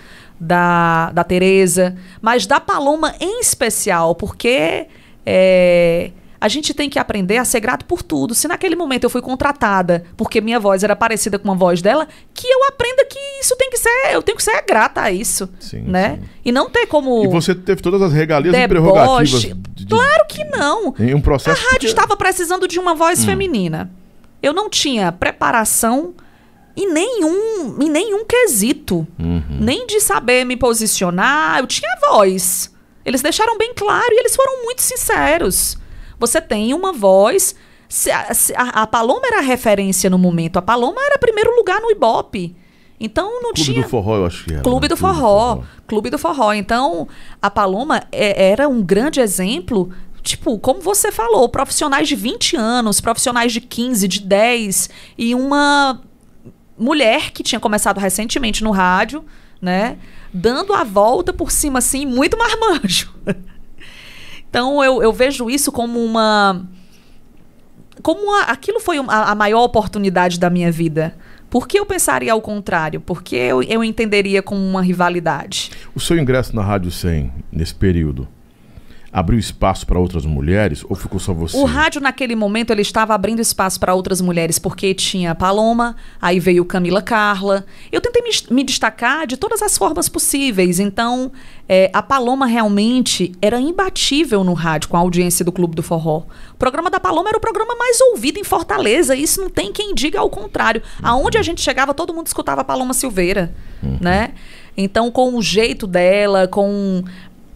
da, da Tereza, mas da Paloma em especial, porque é, a gente tem que aprender a ser grato por tudo. Se naquele momento eu fui contratada porque minha voz era parecida com a voz dela, que eu aprenda que isso tem que ser, eu tenho que ser grata a isso, Sim, né? sim. E não ter como E você teve todas as regalias e Deboche. prerrogativas. De, de- Claro que não. Em um A processo. rádio porque- estava precisando de uma voz feminina. Eu não tinha preparação em nenhum, em nenhum quesito. Uhum. Nem de saber me posicionar. Eu tinha voz. Eles deixaram bem claro e eles foram muito sinceros. Você tem uma voz. a, a- Paloma era a referência no momento. A Paloma era primeiro lugar no Ibope. Então não Clube tinha. do Forró, eu acho que era. Clube né? do Forró. Clube do Forró. Então, a Paloma é- era um grande exemplo. Tipo, como você falou, profissionais de 20 anos, profissionais de 15, de 10, e uma mulher que tinha começado recentemente no rádio, né? Dando a volta por cima, assim, muito marmanjo. então, eu, eu vejo isso como uma. Como aquilo foi a, a maior oportunidade da minha vida. Por que eu pensaria ao contrário? Por que eu, eu entenderia como uma rivalidade? O seu ingresso na Rádio 100, nesse período, abriu espaço para outras mulheres ou ficou só você? O rádio, naquele momento, ele estava abrindo espaço para outras mulheres, porque tinha Paloma, aí veio Camila Carla. Eu tentei me, me destacar de todas as formas possíveis. Então, é, a Paloma realmente era imbatível no rádio, com a audiência do Clube do Forró. O programa da Paloma era o programa mais ouvido em Fortaleza. Isso não tem quem diga ao contrário. Aonde a gente chegava, todo mundo escutava a Paloma Silveira, né? Então, com o jeito dela, com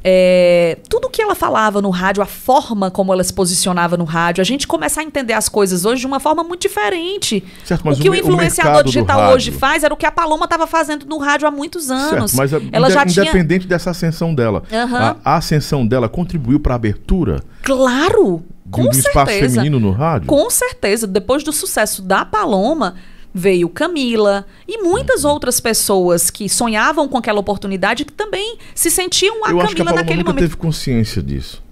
é, tudo que ela falava no rádio, a forma como ela se posicionava no rádio, a gente começa a entender as coisas hoje de uma forma muito diferente. Certo, o que o, o influenciador do digital hoje faz era o que a Paloma estava fazendo no rádio há muitos anos. Certo, mas a- ela já tinha. independente dessa ascensão dela, Aham. a, a ascensão dela contribuiu para a abertura Claro! Com um espaço certeza. feminino no rádio? Com certeza. Depois do sucesso da Paloma, veio Camila e Uhum. muitas outras pessoas que sonhavam com aquela oportunidade que também se sentiam a Eu acho que a Camila Paloma naquele nunca momento. teve consciência disso.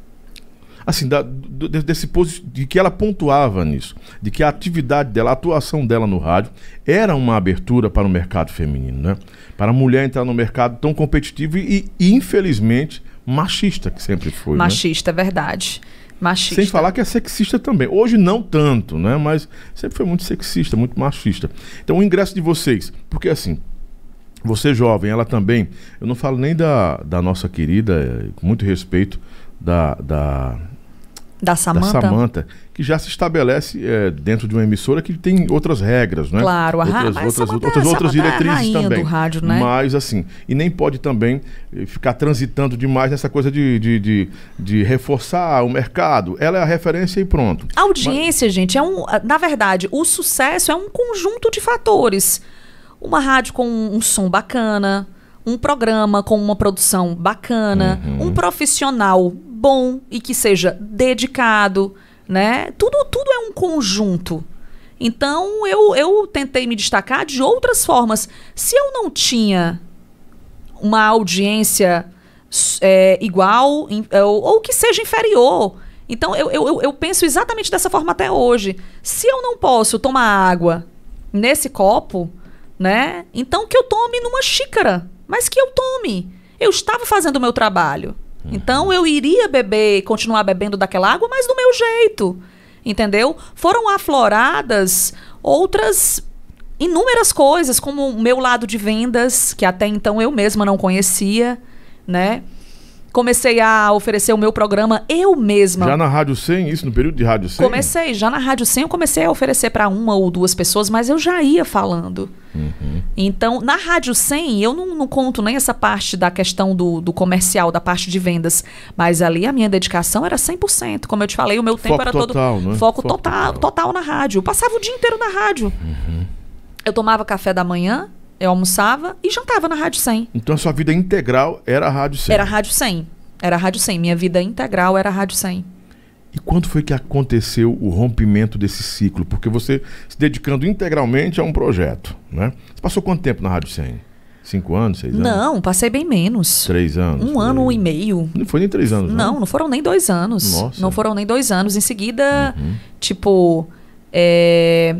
Assim, da- do- de- desse de que ela pontuava nisso, de que a atividade dela, a atuação dela no rádio era uma abertura para o mercado feminino, né? Para a mulher entrar no mercado tão competitivo e, e, infelizmente machista que sempre foi, né? Machista, é verdade. Machista. Sem falar que é sexista também. Hoje não tanto, né? Mas sempre foi muito sexista, muito machista. Então o ingresso de vocês, porque assim, você jovem, ela também, eu não falo nem da, da nossa querida, eh, com muito respeito, da, da, Da da Samanta. Samanta, que já se estabelece eh, dentro de uma emissora que tem outras regras, né? Claro, a ra- outras, mas outras, Samanta- outras, outras Samanta é a diretrizes rainha também. do rádio, né? Mas assim, e nem pode também eh, ficar transitando demais nessa coisa de, de, de, de reforçar o mercado. Ela é a referência e pronto. A audiência, gente, é um. Na verdade, o sucesso é um conjunto de fatores. Uma rádio com um som bacana, um programa com uma produção bacana, Uhum. um profissional bom e que seja dedicado, né? Tudo, tudo é um conjunto. Então, eu, eu tentei me destacar de outras formas. Se eu não tinha uma audiência é, igual em- ou, ou que seja inferior. Então, eu, eu- eu penso exatamente dessa forma até hoje. Se eu não posso tomar água nesse copo, né? Então que eu tome numa xícara, mas que eu tome. Eu estava fazendo o meu trabalho. Então eu iria beber, continuar bebendo daquela água, mas do meu jeito. Entendeu? Foram afloradas outras inúmeras coisas, como o meu lado de vendas, que até então eu mesma não conhecia, né? Comecei a oferecer o meu programa eu mesma. Já na Rádio 100, isso no período de Rádio 100? Comecei, já na Rádio 100 eu comecei a oferecer para uma ou duas pessoas, mas eu já ia falando. Então, na Rádio 100, eu não, não conto nem essa parte da questão do, do comercial, da parte de vendas, mas ali a minha dedicação era 100%. Como eu te falei, o meu tempo Foco era total, todo né? foco, Foco total, total. total na rádio. Eu passava o dia inteiro na rádio. Eu tomava café da manhã, eu almoçava e jantava na Rádio 100. Então a sua vida integral era a Rádio 100. Era a Rádio 100. Era a Rádio 100. Minha vida integral era a Rádio 100. E quando foi que aconteceu o rompimento desse ciclo? Porque você se dedicando integralmente a um projeto, né? Você passou quanto tempo na Rádio 100? Cinco anos, seis anos? Não, passei bem menos. Três anos? Um por ano e meio. Não foi nem três anos, Não, não foram nem dois anos. Nossa. Uhum. Não foram nem dois anos. Em seguida, tipo, é,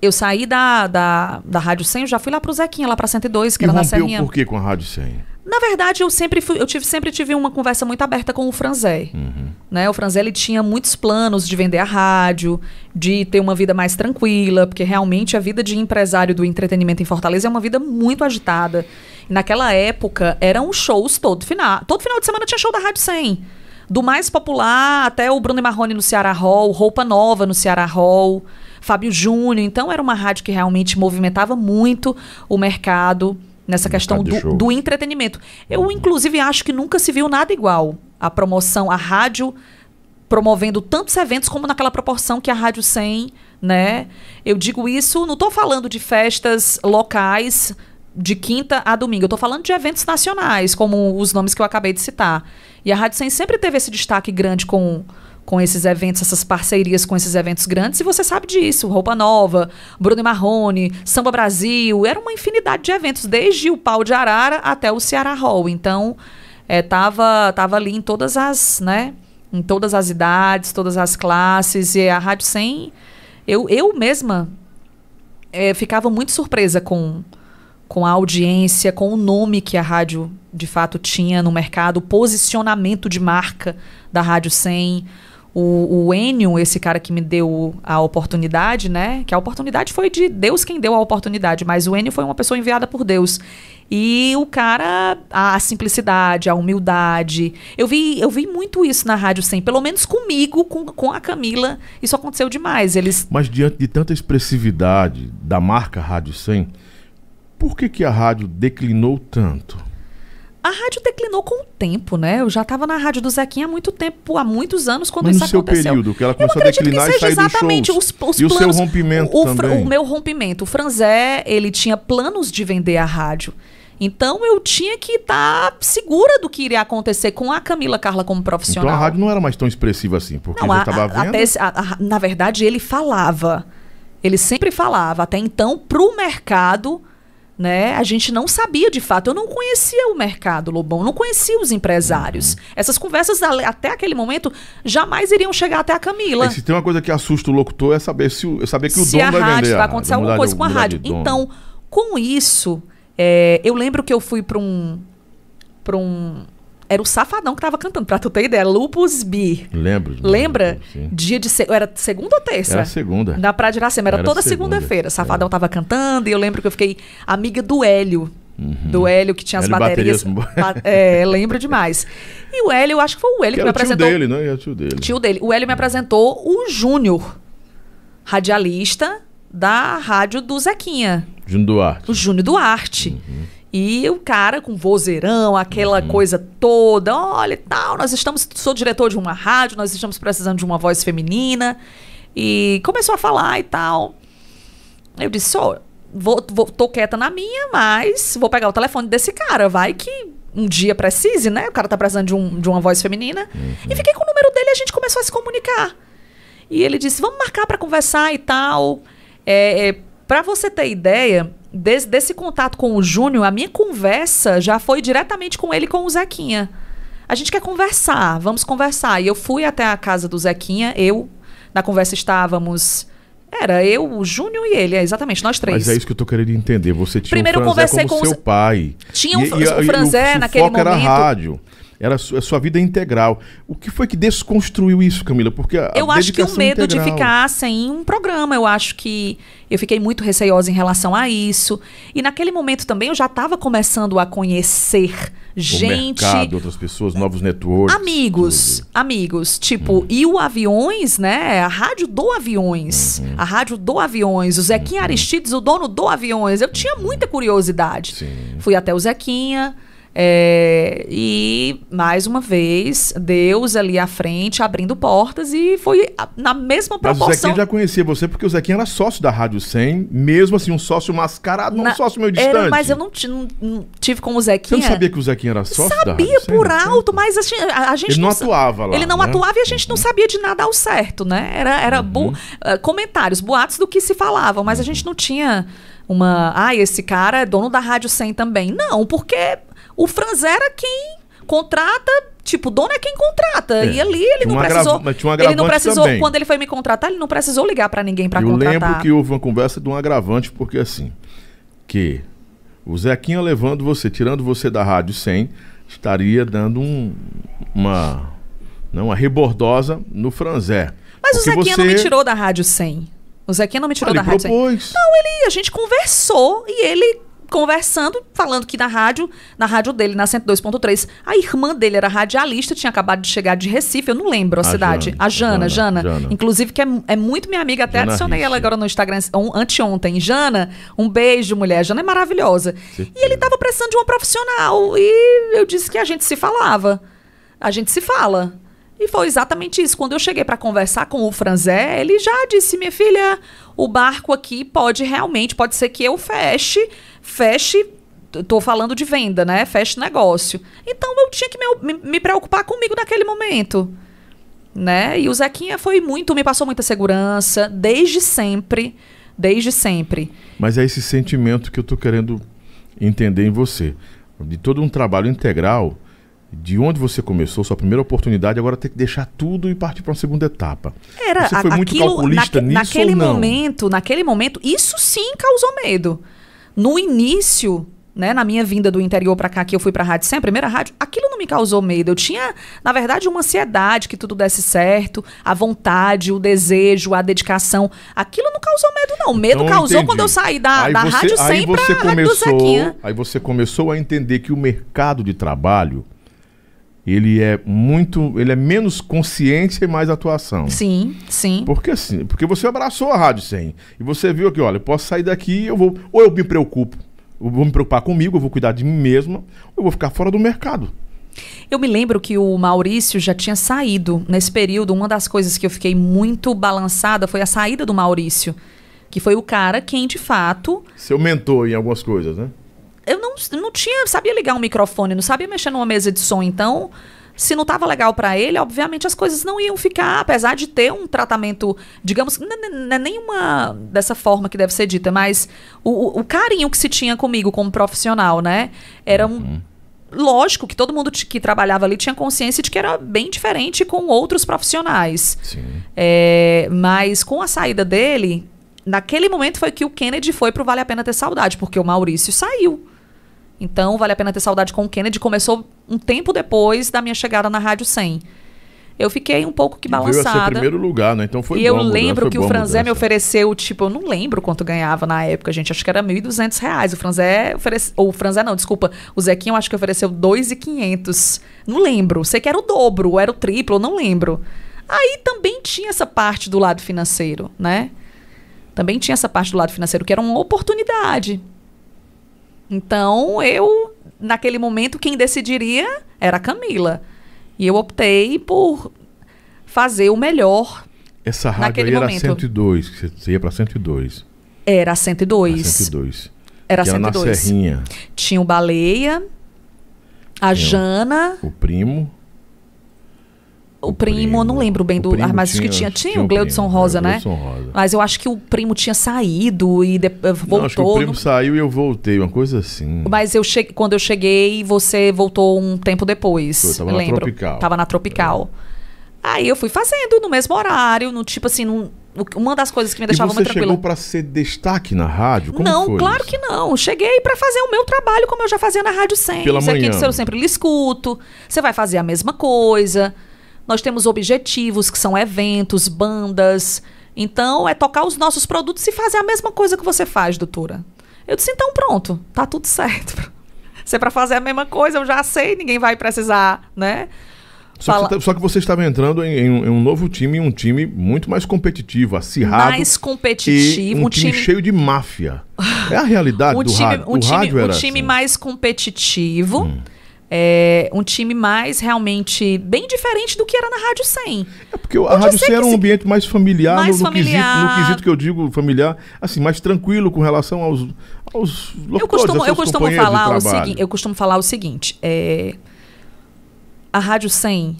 eu saí da, da, da Rádio 100, eu já fui lá pro Zequinha, lá pra 102, que E era na Serrinha. por quê com a Rádio 100? Na verdade, eu sempre fui, eu tive, sempre tive uma conversa muito aberta com o Franzé. Uhum. Né? O Franzé ele tinha muitos planos de vender a rádio, de ter uma vida mais tranquila, porque realmente a vida de empresário do entretenimento em Fortaleza é uma vida muito agitada. E naquela época eram shows todo final. Todo final de semana tinha show da Rádio 100. Do mais popular até o Bruno e Marrone no Ceará Hall, Roupa Nova no Ceará Hall, Fábio Júnior. Então era uma rádio que realmente movimentava muito o mercado nessa questão do, do entretenimento. Eu, inclusive, acho que nunca se viu nada igual. A promoção, a rádio promovendo tantos eventos como naquela proporção que a Rádio 100, né? Eu digo isso, não estou falando de festas locais de quinta a domingo, eu estou falando de eventos nacionais, como os nomes que eu acabei de citar. E a Rádio 100 sempre teve esse destaque grande com com esses eventos, essas parcerias com esses eventos grandes, e você sabe disso. Roupa Nova, Bruno Marrone, Samba Brasil, era uma infinidade de eventos, desde o Pau de Arara até o Ceará Hall. Então, é, tava, tava ali em todas as, né, em todas as idades, todas as classes, e a Rádio 100, eu, eu mesma é, ficava muito surpresa com, com a audiência, com o nome que a rádio de fato tinha no mercado, o posicionamento de marca da Rádio 100. O, o Enio, esse cara que me deu a oportunidade, né? Que a oportunidade foi de Deus quem deu a oportunidade, mas o Enio foi uma pessoa enviada por Deus. E o cara, a simplicidade, a humildade. Eu vi, eu vi muito isso na Rádio 100, pelo menos comigo, com, com a Camila, isso aconteceu demais. Eles Mas diante de tanta expressividade da marca Rádio 100, por que, que a rádio declinou tanto? A rádio declinou com o tempo, né? Eu já estava na rádio do Zequinha há muito tempo, há muitos anos, quando Mas isso no seu aconteceu. período, que ela começou a declinar e sair dos exatamente shows. os, os E o seu rompimento o, também. o meu rompimento. O Franzé, ele tinha planos de vender a rádio. Então eu tinha que estar segura do que iria acontecer com a Camila Carla como profissional. Então a rádio não era mais tão expressiva assim, porque Não, já estava vendo. esse- a- a- na verdade, ele falava. Ele sempre falava. Até então, pro mercado, né? A gente não sabia de fato. Eu não conhecia o mercado, Lobão. Não conhecia os empresários. Uhum. Essas conversas, até aquele momento, jamais iriam chegar até a Camila. Aí, se tem uma coisa que assusta o locutor é saber se o, é saber que o se dono a vai rádio vender. vai acontecer alguma coisa de- com a rádio. Então, com isso, é, eu lembro que eu fui para um, para um, era o Safadão que tava cantando, pra tu ter ideia, Lupus B. Lembro. Lembra? Sim. Dia de era segunda ou terça? Era segunda. Na Praia de Iracema, era, Era toda segunda. segunda-feira. Safadão É. tava cantando e eu lembro que eu fiquei amiga do Hélio. Do Hélio, que tinha as Uhum. Hélio baterias. bateria. Ba- é, lembro demais. E o Hélio, eu acho que foi o Hélio Que que, me era o tio apresentou. dele, né? Era o tio dele. Tio dele. O Hélio me apresentou o Júnior, radialista da rádio do Zequinha, Júnior Duarte. o Júnior Duarte. Uhum. E o cara com vozeirão, aquela coisa toda, olha e tal, nós estamos, sou diretor de uma rádio, nós estamos precisando de uma voz feminina. E começou a falar e tal. Eu disse, ó, vou, vou, tô quieta na minha, mas vou pegar o telefone desse cara, vai que um dia precise, né? O cara tá precisando de, um, de uma voz feminina. E fiquei com o número dele e a gente começou a se comunicar. E ele disse, vamos marcar para conversar e tal. É, é, para você ter ideia, des- desse contato com o Júnior, a minha conversa já foi diretamente com ele e com o Zequinha. A gente quer conversar, vamos conversar. E eu fui até a casa do Zequinha, eu, na conversa estávamos. Era eu, o Júnior e ele, é, exatamente, nós três. Mas é isso que eu tô querendo entender. Você tinha Primeiro o eu Franzé conversei com seu os- pai. Tinha o- o Franzé o naquele foco era momento. rádio. Era a sua, a sua vida integral. O que foi que desconstruiu isso, Camila? Porque a, Eu acho que o medo de integral- ficar sem um programa, eu acho que eu fiquei muito receosa em relação a isso. E naquele momento também eu já estava começando a conhecer O gente, mercado, outras pessoas, novos networks. amigos, tudo. amigos, tipo, e o Aviões, né? A rádio do Aviões, Uhum. a rádio do Aviões, o Zequinha Aristides, o dono do Aviões. Eu tinha muita curiosidade. Sim. Fui até o Zequinha. É, e mais uma vez, Deus ali à frente, abrindo portas, e foi na mesma Mas o proporção. Zequinha já conhecia você porque o Zequinha era sócio da Rádio 100, mesmo assim, um sócio mascarado, não um Na- sócio meio distante. Era, mas eu não, não- não tive com o Você Zequinha. não sabia que o Zequinha era sócio Sabia 100? por Não alto, mas assim, a, a gente Ele não sa- atuava lá, Ele não né? atuava e a gente não sabia de nada ao certo, né? Era, era bu- ah, comentários, boatos do que se falavam, mas a gente não tinha uma. Ah, esse cara é dono da Rádio 100 também. Não, porque o Franz era quem contrata. Tipo, o dono é quem contrata. É. E ali ele Tinha não precisou. mas tinha um ele não precisou. também. Quando ele foi me contratar, ele não precisou ligar pra ninguém pra Eu contratar. lembro que houve uma conversa de um agravante, porque assim, que o Zequinha levando você, tirando você da Rádio 100, estaria dando um, uma, não, uma rebordosa no franzé. Mas o Zequinha não você- me tirou da Rádio 100. O Zequinha não me tirou Ele da Rádio 100. propôs. Não, ele, a gente conversou e ele conversando, falando que na rádio, na rádio dele, na 102.3, a irmã dele era radialista, tinha acabado de chegar de Recife, eu não lembro a, A cidade. Jana, a Jana, Jana, Jana, Jana. Inclusive, que é, é muito minha amiga, até Jana adicionei ela Ricci. agora no Instagram on- anteontem. Jana, um beijo, mulher. Jana é maravilhosa. Certeza. E ele tava precisando de uma profissional. E eu disse que a gente se falava. A gente se fala. E foi exatamente isso. Quando eu cheguei para conversar com o Franzé, ele já disse: minha filha, o barco aqui pode realmente, pode ser que eu feche, feche. Tô falando de venda, né? Feche negócio. Então eu tinha que me, me- me preocupar comigo naquele momento. Né? E o Zequinha foi muito, me passou muita segurança, desde sempre. Desde sempre. Mas é esse sentimento que eu tô querendo entender em você. De todo um trabalho integral, de onde você começou, sua primeira oportunidade, agora ter que deixar tudo e partir para uma segunda etapa. Era Você foi a- muito aquilo, calculista naque- nisso naquele momento, naquele momento, isso sim causou medo. No início, né, na minha vinda do interior pra cá, que eu fui pra rádio sem a primeira rádio, aquilo não me causou medo. Eu tinha, na verdade, uma ansiedade que tudo desse certo, a vontade, o desejo, a dedicação. Aquilo não causou medo, não. O medo Então, causou entendi. quando eu saí da, Aí da você- rádio sem pra você rádio do Zequinha. Aí você começou a entender que o mercado de trabalho ele é muito, ele é menos consciência e mais atuação. Sim, sim. Porque assim, porque você abraçou a Rádio 100 e você viu que, olha, eu posso sair daqui, eu vou, ou eu me preocupo Eu vou me preocupar comigo, eu vou cuidar de mim mesma, ou eu vou ficar fora do mercado. Eu me lembro que o Maurício já tinha saído nesse período. Uma das coisas que eu fiquei muito balançada foi a saída do Maurício, que foi o cara quem de fato. Seu mentor em algumas coisas, né? Eu não, não tinha, sabia ligar um microfone, não sabia mexer numa mesa de som, então se não estava legal para ele, obviamente as coisas não iam ficar, apesar de ter um tratamento, digamos, não é nenhuma dessa forma que deve ser dita, mas o, o, carinho que se tinha comigo como profissional, né? Era um. Uhum. Lógico que todo mundo que trabalhava ali tinha consciência de que era bem diferente com outros profissionais. Sim. É, mas com a saída dele, naquele momento foi que o Kennedy foi pro Vale a Pena Ter Saudade, porque o Maurício saiu. Então, vale a pena ter saudade com o Kennedy. Começou um tempo depois da minha chegada na Rádio 100. Eu fiquei um pouco que balançada. Veio a primeiro lugar, né? Então foi E eu lembro que o Franzé me ofereceu, tipo, eu não lembro quanto ganhava na época, gente. Acho que era R$ 1.200. O Franzé ofereceu. Ou o Franzé não, desculpa. O Zequinho acho que ofereceu R$ 2.500. Não lembro. Sei que era o dobro, era o triplo, não lembro. Aí também tinha essa parte do lado financeiro, né? Também tinha essa parte do lado financeiro, que era uma oportunidade. Então, eu, naquele momento, quem decidiria era a Camila. E eu optei por fazer o melhor. Essa rádio aí era momento. 102, que você ia para 102. Era 102. A 102. Era que 102. Era na Serrinha. Tinha o Baleia, a Tinha Jana. O primo. O, primo, primo, não lembro bem do. Tinha, que tinha. Tinha, tinha o Gleudson Rosa, né? Rosa. Mas eu acho que o primo tinha saído e de, voltou. Não, acho que o primo no... saiu e eu voltei, uma coisa assim. Mas eu che... quando eu cheguei, você voltou um tempo depois. Eu tava lembro. na Tropical. Tava na Tropical. É. Aí eu fui fazendo no mesmo horário, no tipo assim, num, uma das coisas que me deixava muito tranquila. Você chegou para ser destaque na rádio? Como não, claro isso? que não. Cheguei para fazer o meu trabalho como eu já fazia na rádio sempre. Pela manhã. Aqui, eu sempre lhe escuto. Você vai fazer a mesma coisa. Nós temos objetivos, que são eventos, bandas. Então, é tocar os nossos produtos e fazer a mesma coisa que você faz, doutora. Eu disse, então pronto, tá tudo certo. Se é para fazer a mesma coisa, eu já sei, ninguém vai precisar, né? Só, Fala... que, tá, só que você estava entrando em, em, um, em, um, novo time, um time muito mais competitivo, acirrado. Mais competitivo. um, um time, time, cheio de máfia. É a realidade um do time, rádio. Um time, rádio um time mais competitivo. Hum é, um time mais realmente bem diferente do que era na Rádio 100. É porque a Rádio 100 era um ambiente mais familiar, mais no, no, familiar. Quesito, no, quesito, que eu digo familiar, assim, mais tranquilo com relação aos, aos locutores, eu costumo, eu costumo falar o seguinte, Eu costumo falar o seguinte, é, a Rádio 100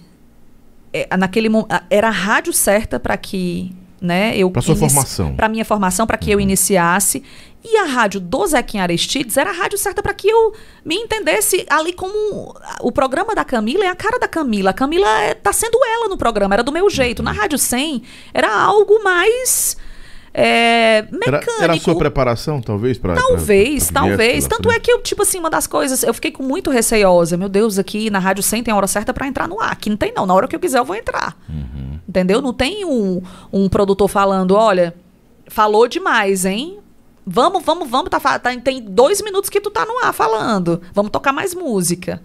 é, naquele era a rádio certa para que né, eu para sua formação, para minha formação, para que uhum. eu iniciasse e a rádio do Zequinha Aristides era a rádio certa para que eu me entendesse ali como o programa da Camila é a cara da Camila. A Camila é, tá sendo ela no programa, era do meu jeito. Na Rádio 100 era algo mais é, mecânico. Era, era, a sua preparação, talvez? Pra, talvez, pra, pra talvez. Tanto é que eu, tipo assim, uma das coisas, eu fiquei com muito receosa. Meu Deus, aqui na Rádio 100 tem a hora certa para entrar no ar. Aqui não tem não, na hora que eu quiser eu vou entrar. Uhum. Entendeu? Não tem um, um produtor falando, olha, falou demais, hein? Vamos, vamos, vamos. Tá, tá, tem dois minutos que tu tá no ar falando. Vamos tocar mais música.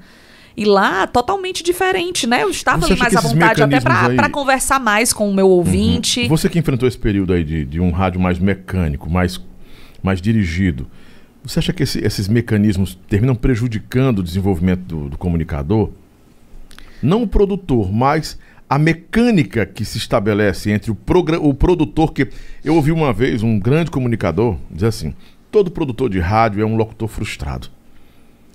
E lá, totalmente diferente, né? Eu estava ali mais à vontade até para conversar mais com o meu uhum. ouvinte. Uhum. Você que enfrentou esse período aí de, de um rádio mais mecânico, mais, mais dirigido, você acha que esse, esses mecanismos terminam prejudicando o desenvolvimento do, do comunicador? Não o produtor, mas a mecânica que se estabelece entre o, o produtor que. Eu ouvi uma vez um grande comunicador dizer assim: todo produtor de rádio é um locutor frustrado.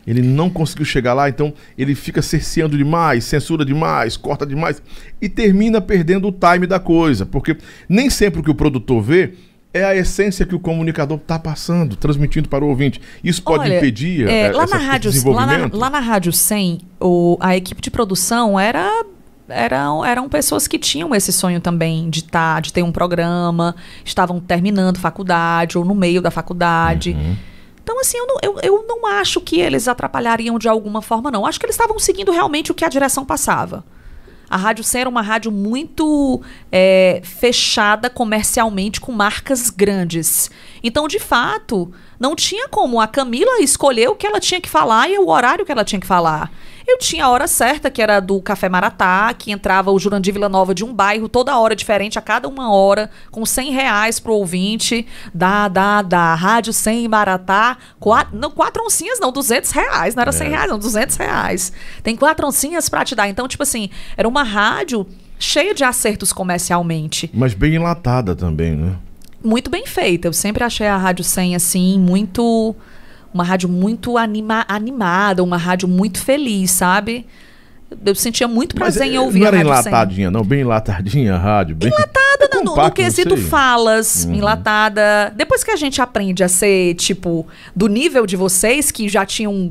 Ele não conseguiu chegar lá, então ele fica cerceando demais, censura demais, corta demais e termina perdendo o time da coisa, porque nem sempre o que o produtor vê é a essência que o comunicador está passando, transmitindo para o ouvinte. Isso pode Olha, impedir é, essa, lá na rádio, lá na, lá na rádio 100, o, a equipe de produção era eram, eram pessoas que tinham esse sonho também de tá, de ter um programa, estavam terminando faculdade ou no meio da faculdade. Uhum. Então, assim, eu não, eu, eu não acho que eles atrapalhariam de alguma forma, não. Acho que eles estavam seguindo realmente o que a direção passava. A Rádio 100 era uma rádio muito é, fechada comercialmente com marcas grandes. Então, de fato, não tinha como a Camila escolher o que ela tinha que falar e o horário que ela tinha que falar. Eu tinha a hora certa, que era do Café Maratá, que entrava o Jurandir Vila Nova de um bairro, toda hora diferente, a cada uma hora, com 100 reais pro ouvinte. Da, da, da, Rádio 100 Maratá. Quatro, não, quatro oncinhas não, 200 reais. Não era 100 reais, não, 200 reais. Tem quatro oncinhas pra te dar. Então, tipo assim, era uma rádio cheia de acertos comercialmente. Mas bem enlatada também, né? Muito bem feita. Eu sempre achei a Rádio 100, assim, muito uma rádio muito anima, animada, uma rádio muito feliz, sabe? Eu sentia muito prazer Mas, em eh, ouvir não a era rádio enlatadinha, não, bem enlatadinha a rádio. Bem... Enlatada no, no, no quesito falas, Uhum. enlatada. Depois que a gente aprende a ser, tipo, do nível de vocês, que já tinham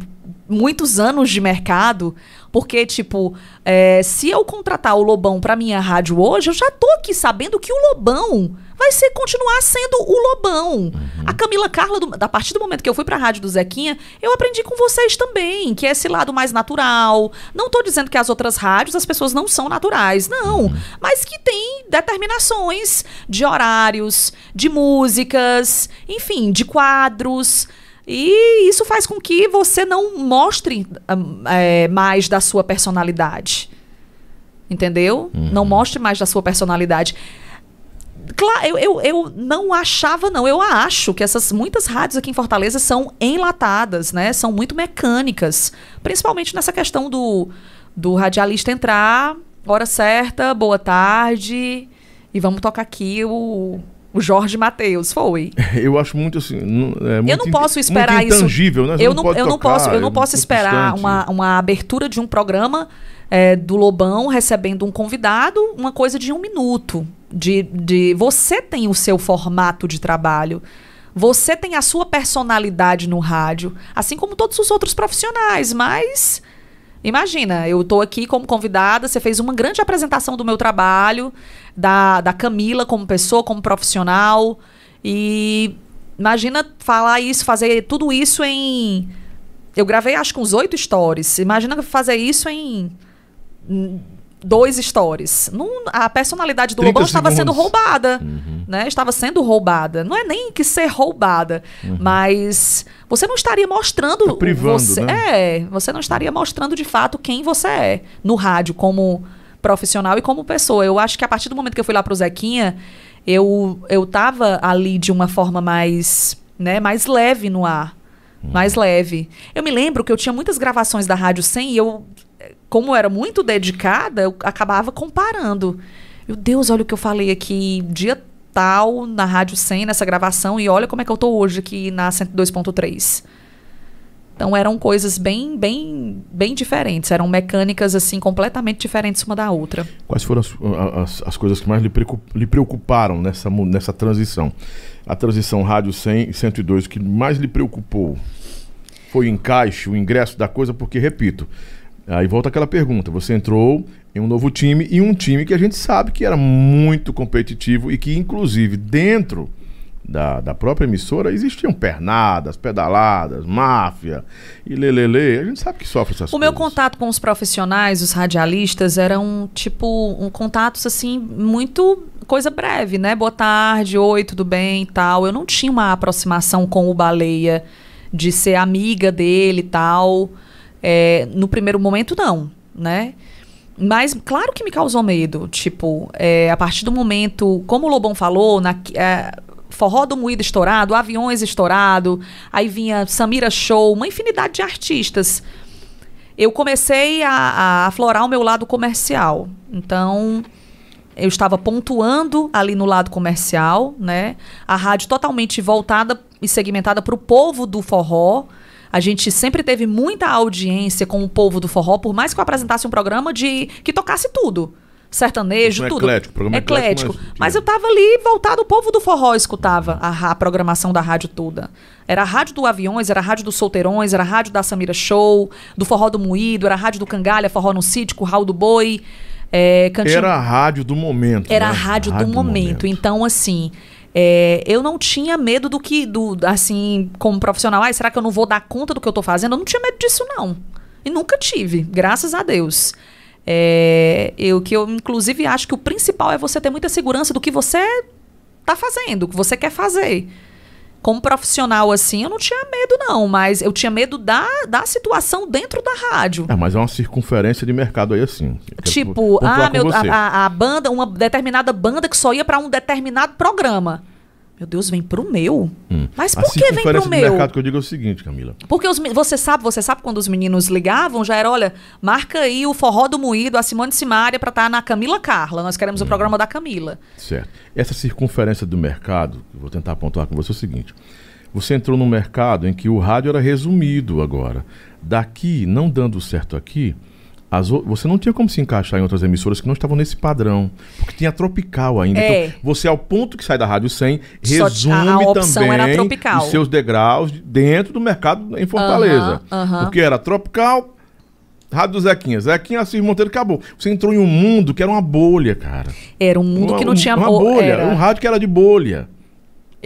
muitos anos de mercado, porque, tipo, é, se eu contratar o Lobão pra minha rádio hoje, eu já tô aqui sabendo que o Lobão vai ser continuar sendo o Lobão. Uhum. A Camila Carla, do- a partir do momento que eu fui pra rádio do Zequinha, eu aprendi com vocês também, que é esse lado mais natural. Não tô dizendo que as outras rádios as pessoas não são naturais, não. Mas que tem determinações de horários, de músicas, enfim, de quadros. E isso faz com que você não mostre hum, é, mais da sua personalidade. Entendeu? Não mostre mais da sua personalidade. Claro, eu, eu, eu não achava, não. Eu acho que essas muitas rádios aqui em Fortaleza são enlatadas, né? São muito mecânicas. Principalmente nessa questão do, do radialista entrar, hora certa, boa tarde. E vamos tocar aqui o, o Jorge Matheus. Foi. Eu acho muito assim. não- é eu muito não in- posso esperar muito isso. intangível, né? Você Eu não, pode eu não tocar, posso, eu não é posso esperar distante. uma, uma abertura de um programa é, do Lobão recebendo um convidado, uma coisa de um minuto. De, de você tem o seu formato de trabalho. Você tem a sua personalidade no rádio, assim como todos os outros profissionais, mas Imagina, eu tô aqui como convidada, você fez uma grande apresentação do meu trabalho, da, da Camila como pessoa, como profissional. E imagina falar isso, fazer tudo isso em. Eu gravei acho que uns oito stories. Imagina fazer isso em dois stories. Não- a personalidade do 30 Lobão estava sendo segundos. roubada. Né? Estava sendo roubada. Não é nem que ser roubada, mas você não estaria mostrando. Tá privando, você, né? É, você não estaria mostrando de fato quem você é no rádio, como profissional e como pessoa. Eu acho que a partir do momento que eu fui lá pro Zequinha, eu, eu tava ali de uma forma mais, né, mais leve no ar. Mais leve. Eu me lembro que eu tinha muitas gravações da Rádio 100 e eu, como eu era muito dedicada, eu acabava comparando. Meu Deus, olha o que eu falei aqui dia tal na Rádio 100, nessa gravação, e olha como é que eu tô hoje aqui na 102.3. Então eram coisas bem, bem, bem diferentes. Eram mecânicas assim completamente diferentes uma da outra. Quais foram as, as, as coisas que mais lhe, preocup- lhe preocuparam nessa, nessa transição? A transição rádio 100 e 102, o que mais lhe preocupou? Foi o encaixe, o ingresso da coisa? Porque, repito, aí volta aquela pergunta. Você entrou em um novo time e um time que a gente sabe que era muito competitivo e que, inclusive, dentro da, da própria emissora existiam pernadas, pedaladas, máfia e lelele. A gente sabe que sofre essas O coisas. meu contato com os profissionais, os radialistas, eram tipo um contatos assim muito coisa breve, né? Boa tarde, oi, tudo bem, e tal. Eu não tinha uma aproximação com o baleia de ser amiga dele e tal. É, no primeiro momento não, né? Mas claro que me causou medo. Tipo, é, a partir do momento, como o Lobão falou, na, é, forró do moído estourado, aviões estourado, aí vinha Samira Show, uma infinidade de artistas eu comecei a, a aflorar o meu lado comercial. Então, eu estava pontuando ali no lado comercial, né? A rádio totalmente voltada e segmentada para o povo do forró. A gente sempre teve muita audiência com o povo do forró, por mais que eu apresentasse um programa de que tocasse tudo. Sertanejo, Um tudo. eclético, programa eclético, eclético. mas- Mas eu tava ali voltado, o povo do forró escutava a, a programação da rádio toda. Era a rádio do Aviões, era a rádio dos Solteirões, era a rádio da Samira Show, do Forró do Moído, era a rádio do Cangalha, Forró no Sítio, Curral do Boi, é, Cantinho... Era a rádio do momento. Era né? a rádio, do, momento. Então, assim, é, eu não tinha medo do que, do, assim, como profissional, ai, será que eu não vou dar conta do que eu tô fazendo? Eu não tinha medo disso, não. E nunca tive, graças a Deus. É, eu que eu, inclusive, acho que o principal é você ter muita segurança do que você tá fazendo, o que você quer fazer. Como profissional assim, eu não tinha medo não, mas eu tinha medo da, da situação dentro da rádio. É, mas é uma circunferência de mercado aí assim. Tipo, ah, meu, a, a- a banda, uma determinada banda que só ia pra um determinado programa. Meu Deus, vem pro meu. Mas Hum. A por que vem pro meu? mercado que eu digo é o seguinte, Camila. Porque os, você sabe, você sabe quando os meninos ligavam, já era, olha, marca aí o Forró do Moído, a Simone Simaria pra estar na Camila Carla. Nós queremos o Hum. programa da Camila. Certo. Essa circunferência do mercado, vou tentar pontuar com você é o seguinte. Você entrou num mercado em que o rádio era resumido agora. Daqui, não dando certo aqui, as você não tinha como se encaixar em outras emissoras que não estavam nesse padrão. Porque tinha tropical ainda. É. Então, você, ao ponto que sai da Rádio 100, Só resume a- a também os seus degraus dentro do mercado em Fortaleza. Aham, aham. Porque era tropical, Rádio do Zequinha. Zequinha, Assis Monteiro, acabou. Você entrou em um mundo que era uma bolha, cara. Era um mundo que não Uma- tinha Uma bo- bolha. era- Um rádio que era de bolha.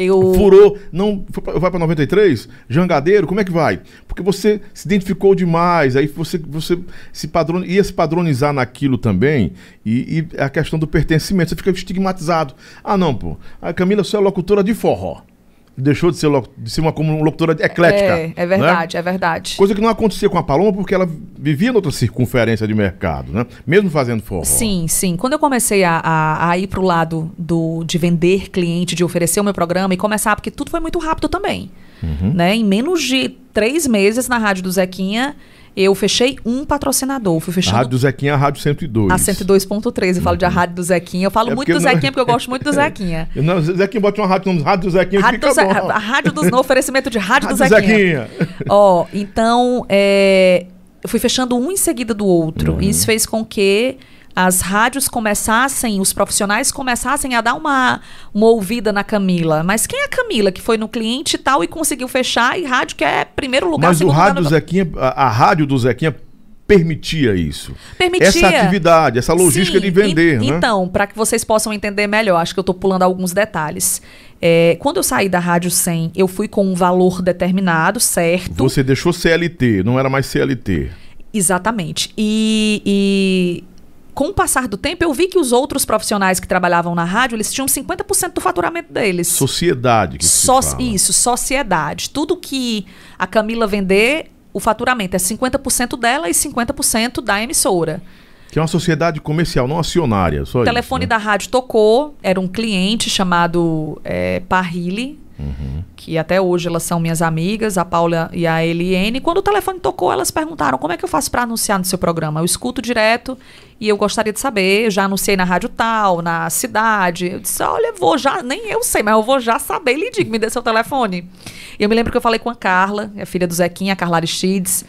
Eu, Furou, não vai para 93, jangadeiro, como é que vai? Porque você se identificou demais, aí você, você se padron, ia se padronizar naquilo também, e, e a questão do pertencimento, você fica estigmatizado. Ah, não, pô, a Camila só é locutora de forró. Deixou de ser, de ser uma como locutora eclética. é, é né? verdade, é verdade. Coisa que não acontecia com a Paloma porque ela vivia noutra circunferência de mercado, né? Mesmo fazendo forró. Sim, sim. Quando eu comecei a, a, a ir pro lado do, de vender cliente, de oferecer o meu programa e começar, porque tudo foi muito rápido também. Uhum. Né? Em menos de três meses na Rádio do Zequinha, eu fechei um patrocinador. Fui A fechando Rádio do Zequinha é a Rádio 102. a 102.3. Eu falo de a Rádio do Zequinha. Eu falo É muito do não- Zequinha porque eu gosto muito do Zequinha. Não, Zequinha bota uma rádio no Rádio do Zequinha Rádio fica do Ze- a Rádio dos no oferecimento de Rádio, Rádio do Zequinha. Ó, então, é, eu fui fechando um em seguida do outro. Uhum. E isso fez com que as rádios começassem, os profissionais começassem a dar uma, uma ouvida na Camila. Mas quem é a Camila que foi no cliente e tal e conseguiu fechar? E rádio que é primeiro lugar, Mas o rádio do Zequinha, a, a rádio do Zequinha permitia isso. Permitia. Essa atividade, essa logística Sim, de vender, en- né? Então, para que vocês possam entender melhor, acho que eu estou pulando alguns detalhes. É, quando eu saí da Rádio 100, eu fui com um valor determinado, certo? Você deixou CLT, não era mais CLT. Exatamente. E, e com o passar do tempo, eu vi que os outros profissionais que trabalhavam na rádio, eles tinham 50% do faturamento deles. Sociedade que fala. isso, sociedade. Tudo que a Camila vender, o faturamento é 50% dela e 50% da emissora. Que é uma sociedade comercial, não acionária. O telefone isso, né? da rádio tocou, era um cliente chamado é, Parrilli, Uhum. que até hoje elas são minhas amigas, a Paula e a Eliene. Quando o telefone tocou, elas perguntaram como é que eu faço para anunciar no seu programa. Eu escuto direto e eu gostaria de saber. Já anunciei na rádio tal, na cidade. Eu disse, olha, vou já, nem eu sei, mas eu vou já saber. Lhe me dê seu telefone. E eu me lembro que eu falei com a Carla, a filha do Zequinha, a Carla Aristides.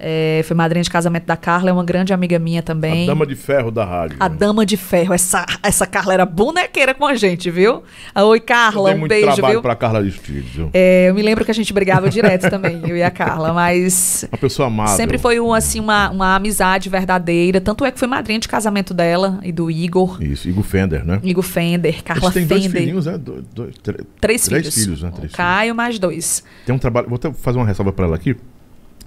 É, foi madrinha de casamento da Carla, é uma grande amiga minha também. A dama de ferro da rádio. A dama de ferro. Essa, essa Carla era bonequeira com a gente, viu? Ah, Oi, Carla, um muito beijo, trabalho viu? pra Carla Aristides, viu? É, eu me lembro que a gente brigava direto também, eu e a Carla, mas Uma pessoa amável. sempre foi um, assim, uma, uma amizade verdadeira. Tanto é que foi madrinha de casamento dela e do Igor. Isso, Igor Fender, né? Igor Fender, Carla Eles têm dois Fender. filhinhos, né? Dois, dois, três, Três, três filhos. filhos, né? Três Caio mais dois. Tem um trabalho. Vou até fazer uma ressalva pra ela aqui.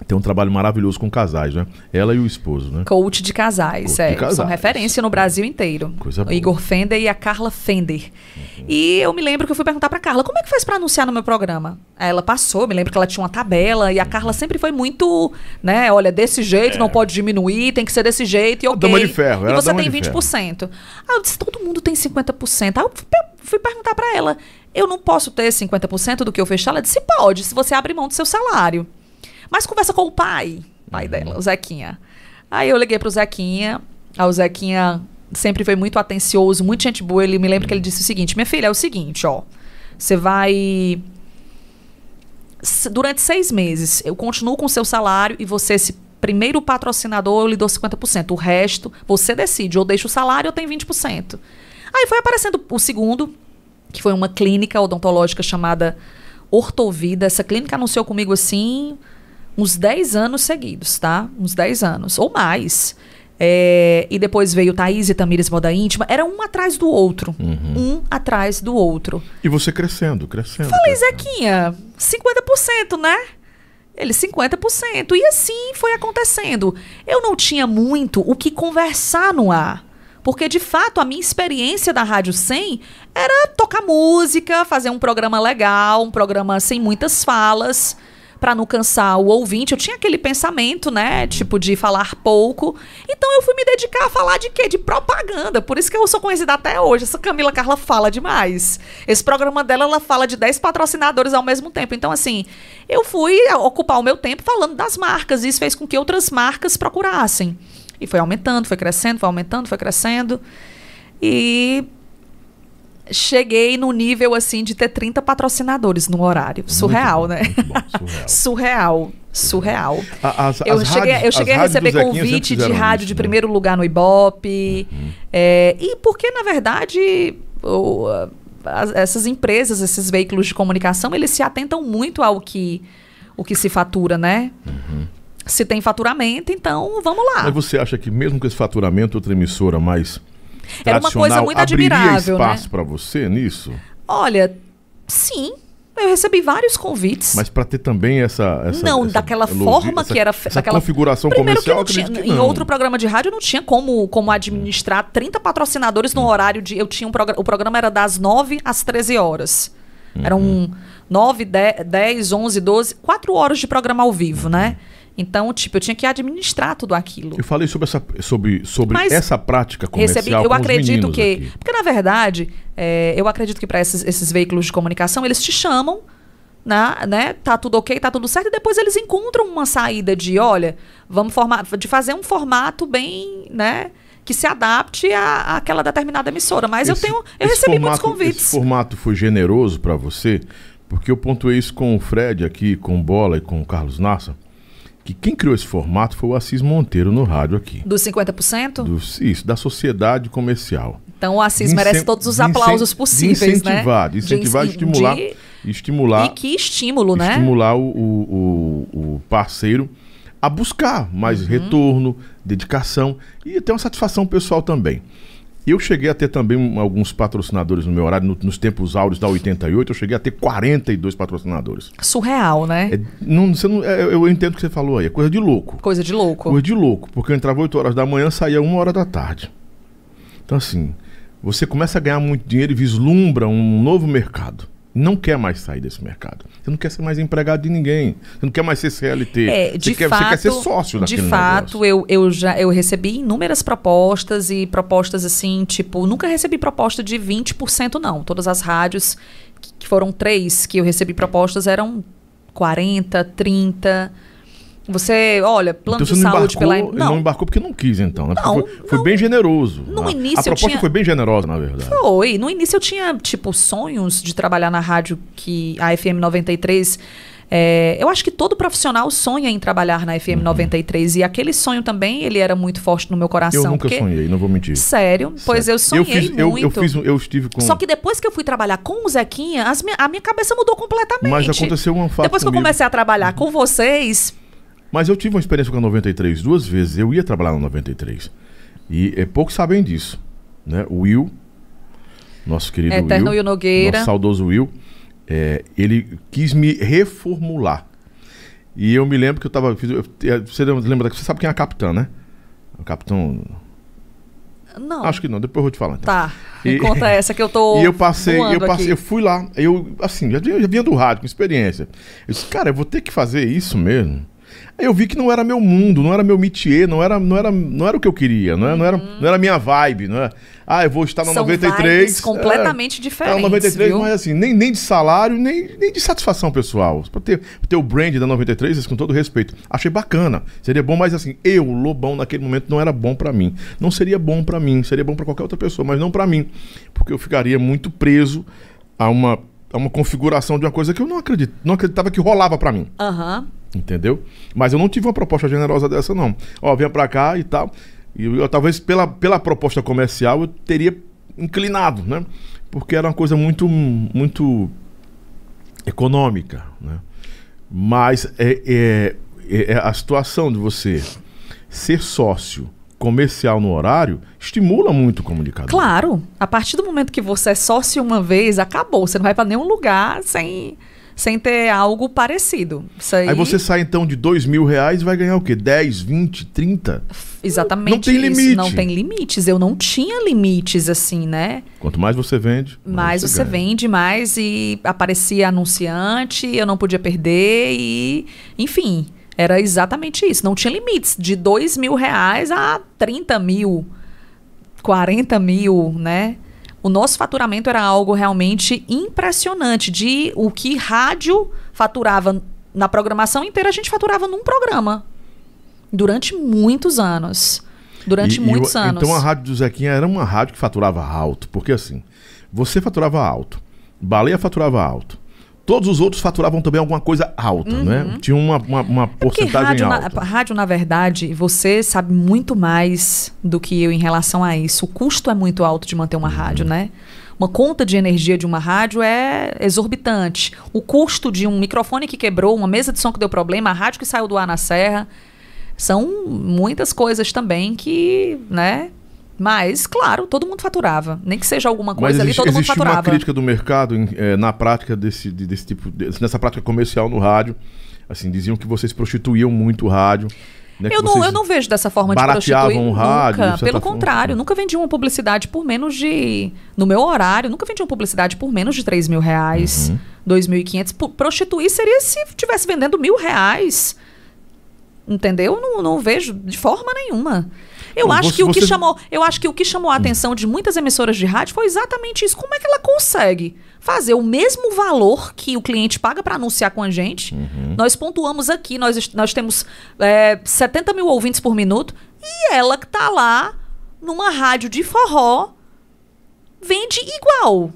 Tem um trabalho maravilhoso com casais, né? Ela e o esposo, né? Coach de casais, Coach é. de casais. São referência no Brasil inteiro. Coisa o boa. Igor Fender e a Carla Fender. E eu me lembro que eu fui perguntar pra Carla, como é que faz pra anunciar no meu programa? Aí ela passou, me lembro que ela tinha uma tabela e a Carla sempre foi muito, né, olha, desse jeito, não pode diminuir, tem que ser desse jeito e ok. dama de ferro, E você tem de 20%. Aí eu disse, todo mundo tem 50%. Aí eu fui per- fui perguntar pra ela, eu não posso ter 50% do que eu fechar? Ela disse, pode, se você abrir mão do seu salário. Mas conversa com o pai, pai dela, o Zequinha. Aí eu liguei pro Zequinha, aí o Zequinha sempre foi muito atencioso, muito gente boa. Ele me lembra que ele disse o seguinte: Minha filha, é o seguinte, ó. Você vai. Durante seis meses, eu continuo com o seu salário e você, esse primeiro patrocinador, eu lhe dou 50%. O resto, você decide. Ou deixa o salário ou tem 20%. Aí foi aparecendo o segundo, que foi uma clínica odontológica chamada Ortovida. Essa clínica anunciou comigo assim uns 10 anos seguidos, tá? Uns 10 anos, ou mais. É, e depois veio Thaís e Tamires Moda Íntima. Era um atrás do outro. Um atrás do outro. E você crescendo, crescendo. Falei, crescendo. Zequinha, 50%, né? Ele, 50%. E assim foi acontecendo. Eu não tinha muito o que conversar no ar. Porque, de fato, a minha experiência da Rádio 100 era tocar música, fazer um programa legal, um programa sem muitas falas, para não cansar o ouvinte. Eu tinha aquele pensamento, né? Tipo, de falar pouco. Então eu fui me dedicar a falar de quê? De propaganda. Por isso que eu sou conhecida até hoje. Essa Camila Carla fala demais. Esse programa dela, ela fala de 10 patrocinadores ao mesmo tempo. Então, assim, eu fui ocupar o meu tempo falando das marcas. E isso fez com que outras marcas procurassem. E foi aumentando, foi crescendo, foi aumentando, foi crescendo. E cheguei no nível assim de ter 30 patrocinadores no horário. Surreal, né? Bom, surreal. surreal. Surreal. As, eu, as cheguei, rádios, eu cheguei a receber convite de rádio isso, de né? primeiro lugar no Ibope. Uhum. É, e porque, na verdade, o, as, essas empresas, esses veículos de comunicação, eles se atentam muito ao que, o que se fatura, né? Uhum. Se tem faturamento, então vamos lá. Mas você acha que mesmo com esse faturamento, outra emissora mais era uma coisa muito admirável, né? espaço né? para você nisso? Olha, sim. Eu recebi vários convites. Mas para ter também essa, essa não essa, daquela forma essa, que era essa daquela configuração comercial que, tinha, que em outro programa de rádio não tinha como como administrar 30 patrocinadores no hum. horário de eu tinha um programa o programa era das 9 às 13 horas. Uhum. Eram 9, 10, 10, 11, 12, 4 horas de programa ao vivo, né? Então, tipo, eu tinha que administrar tudo aquilo. Eu falei sobre essa, sobre, sobre essa prática comercial. Recebi, eu acredito que. Aqui. Porque, na verdade, é, eu acredito que para esses, esses veículos de comunicação, eles te chamam, né, né? Tá tudo ok, tá tudo certo, e depois eles encontram uma saída de, olha, vamos formar, de fazer um formato bem, né? Que se adapte à, àquela determinada emissora. Mas esse, eu tenho. Eu recebi formato, muitos convites. Esse formato foi generoso para você? Porque eu pontuei isso com o Fred aqui, com o Bola e com o Carlos Nassa que quem criou esse formato foi o Assis Monteiro no rádio aqui. Dos 50%? Do, isso, da sociedade comercial. Então o Assis merece todos os aplausos possíveis, de incentivar, né? De incentivar, de estimular. De... estimular e que estímulo, né? Estimular o, o, o parceiro a buscar mais uhum. retorno, dedicação e ter uma satisfação pessoal também. Eu cheguei a ter também alguns patrocinadores no meu horário, no, nos tempos áureos da 88, eu cheguei a ter 42 patrocinadores. Surreal, né? É, não, você não, é, eu entendo o que você falou aí, é coisa de louco. Coisa de louco. Coisa de louco, porque eu entrava 8 horas da manhã saía 1 hora da tarde. Então, assim, você começa a ganhar muito dinheiro e vislumbra um novo mercado não quer mais sair desse mercado. Você não quer ser mais empregado de ninguém. Você não quer mais ser CLT. É, de você, quer, fato, você quer ser sócio daquele De fato, eu, eu já eu recebi inúmeras propostas e propostas assim, tipo, nunca recebi proposta de 20% não. Todas as rádios, que foram três que eu recebi propostas, eram 40, 30 você, olha, plano então, de saúde pela. Não. não embarcou porque não quis, então. Né? Não, foi, foi não, bem generoso. No a, início. A proposta tinha... foi bem generosa, na verdade. Foi. No início eu tinha, tipo, sonhos de trabalhar na rádio que a FM 93. É, eu acho que todo profissional sonha em trabalhar na FM uhum. 93 e aquele sonho também ele era muito forte no meu coração. Eu nunca porque... sonhei, não vou mentir. Sério? Pois eu sonhei eu fiz, muito. Eu, eu, fiz, eu estive com. Só que depois que eu fui trabalhar com o Zequinha, minha, a minha cabeça mudou completamente. Mas aconteceu um fato Depois que comigo. eu comecei a trabalhar com vocês, mas eu tive uma experiência com a 93 duas vezes. Eu ia trabalhar na 93. E é, poucos sabem disso. Né? O Will, nosso querido Eterno Will, Nogueira. nosso saudoso Will, é, ele quis me reformular. E eu me lembro que eu estava. Você lembra? Você sabe quem é a capitã, né? O capitão. Não. Acho que não, depois eu vou te falar. Então. Tá. Me e, conta essa que eu tô. E eu passei, eu passei, aqui. eu fui lá, eu, assim, já, já vinha do rádio, com experiência. Eu disse, cara, eu vou ter que fazer isso mesmo. Eu vi que não era meu mundo, não era meu métier, não era, não era, não era o que eu queria, não era, não era, uhum. não era minha vibe, não é? Ah, eu vou estar na São 93. completamente é, diferentes. É, 93, viu? mas assim, nem, nem de salário, nem, nem de satisfação pessoal. Pra ter, ter o brand da 93, com todo respeito. Achei bacana. Seria bom, mas assim, eu, Lobão, naquele momento não era bom para mim. Não seria bom para mim, seria bom para qualquer outra pessoa, mas não para mim. Porque eu ficaria muito preso a uma, a uma configuração de uma coisa que eu não acredito, não acreditava que rolava para mim. Aham. Uhum. Entendeu? Mas eu não tive uma proposta generosa dessa, não. Ó, venha pra cá e tal. E eu, talvez pela, pela proposta comercial eu teria inclinado, né? Porque era uma coisa muito, muito econômica, né? Mas é, é, é, é a situação de você ser sócio comercial no horário estimula muito o comunicador. Claro. A partir do momento que você é sócio uma vez, acabou. Você não vai para nenhum lugar sem sem ter algo parecido. Isso aí, Aí você sai então de dois mil reais e vai ganhar o quê? 10, 20, 30? Exatamente Não tem isso. limite. Não tem limites. Eu não tinha limites assim, né? Quanto mais você vende, Mais você ganha. vende, mais e aparecia anunciante, eu não podia perder e, enfim, era exatamente isso. Não tinha limites, de dois mil reais a 30 mil, 40 mil, né? O nosso faturamento era algo realmente impressionante. De o que rádio faturava na programação inteira, a gente faturava num programa. Durante muitos anos. Durante E- e muitos o- anos. Então a rádio do Zequinha era uma rádio que faturava alto, porque assim, você faturava alto, Baleia faturava alto. Todos os outros faturavam também alguma coisa alta, né? Tinha uma, uma, uma Uhum. É porcentagem rádio na, alta. rádio, na verdade, você sabe muito mais do que eu em relação a isso. O custo é muito alto de manter uma Uhum. rádio, né? Uma conta de energia de uma rádio é exorbitante. O custo de um microfone que quebrou, uma mesa de som que deu problema, a rádio que saiu do ar na serra. São muitas coisas também que, né? Mas, claro, todo mundo faturava. Nem que seja alguma Mas coisa ali, existe, todo mundo existe uma faturava. crítica do mercado em- eh, na prática desse, de- desse tipo, de- nessa prática comercial no rádio. Assim, diziam que vocês prostituíam muito o rádio. né, Eu não, eu não vejo dessa forma de prostituir o rádio, nunca. Pelo forma. contrário, nunca vendi uma publicidade por menos de... No meu horário, nunca vendi uma publicidade por menos de 3 mil reais, Uhum. 2.500. Pu- Prostituir seria se estivesse vendendo mil reais. Entendeu? Não, não vejo de forma nenhuma. Eu Bom, acho você- que o que você- chamou, eu acho que o que chamou a atenção de muitas emissoras de rádio foi exatamente isso. Como é que ela consegue fazer o mesmo valor que o cliente paga para anunciar com a gente? Nós pontuamos aqui, nós, nós temos é, 70 mil ouvintes por minuto e ela que tá lá numa rádio de forró vende igual.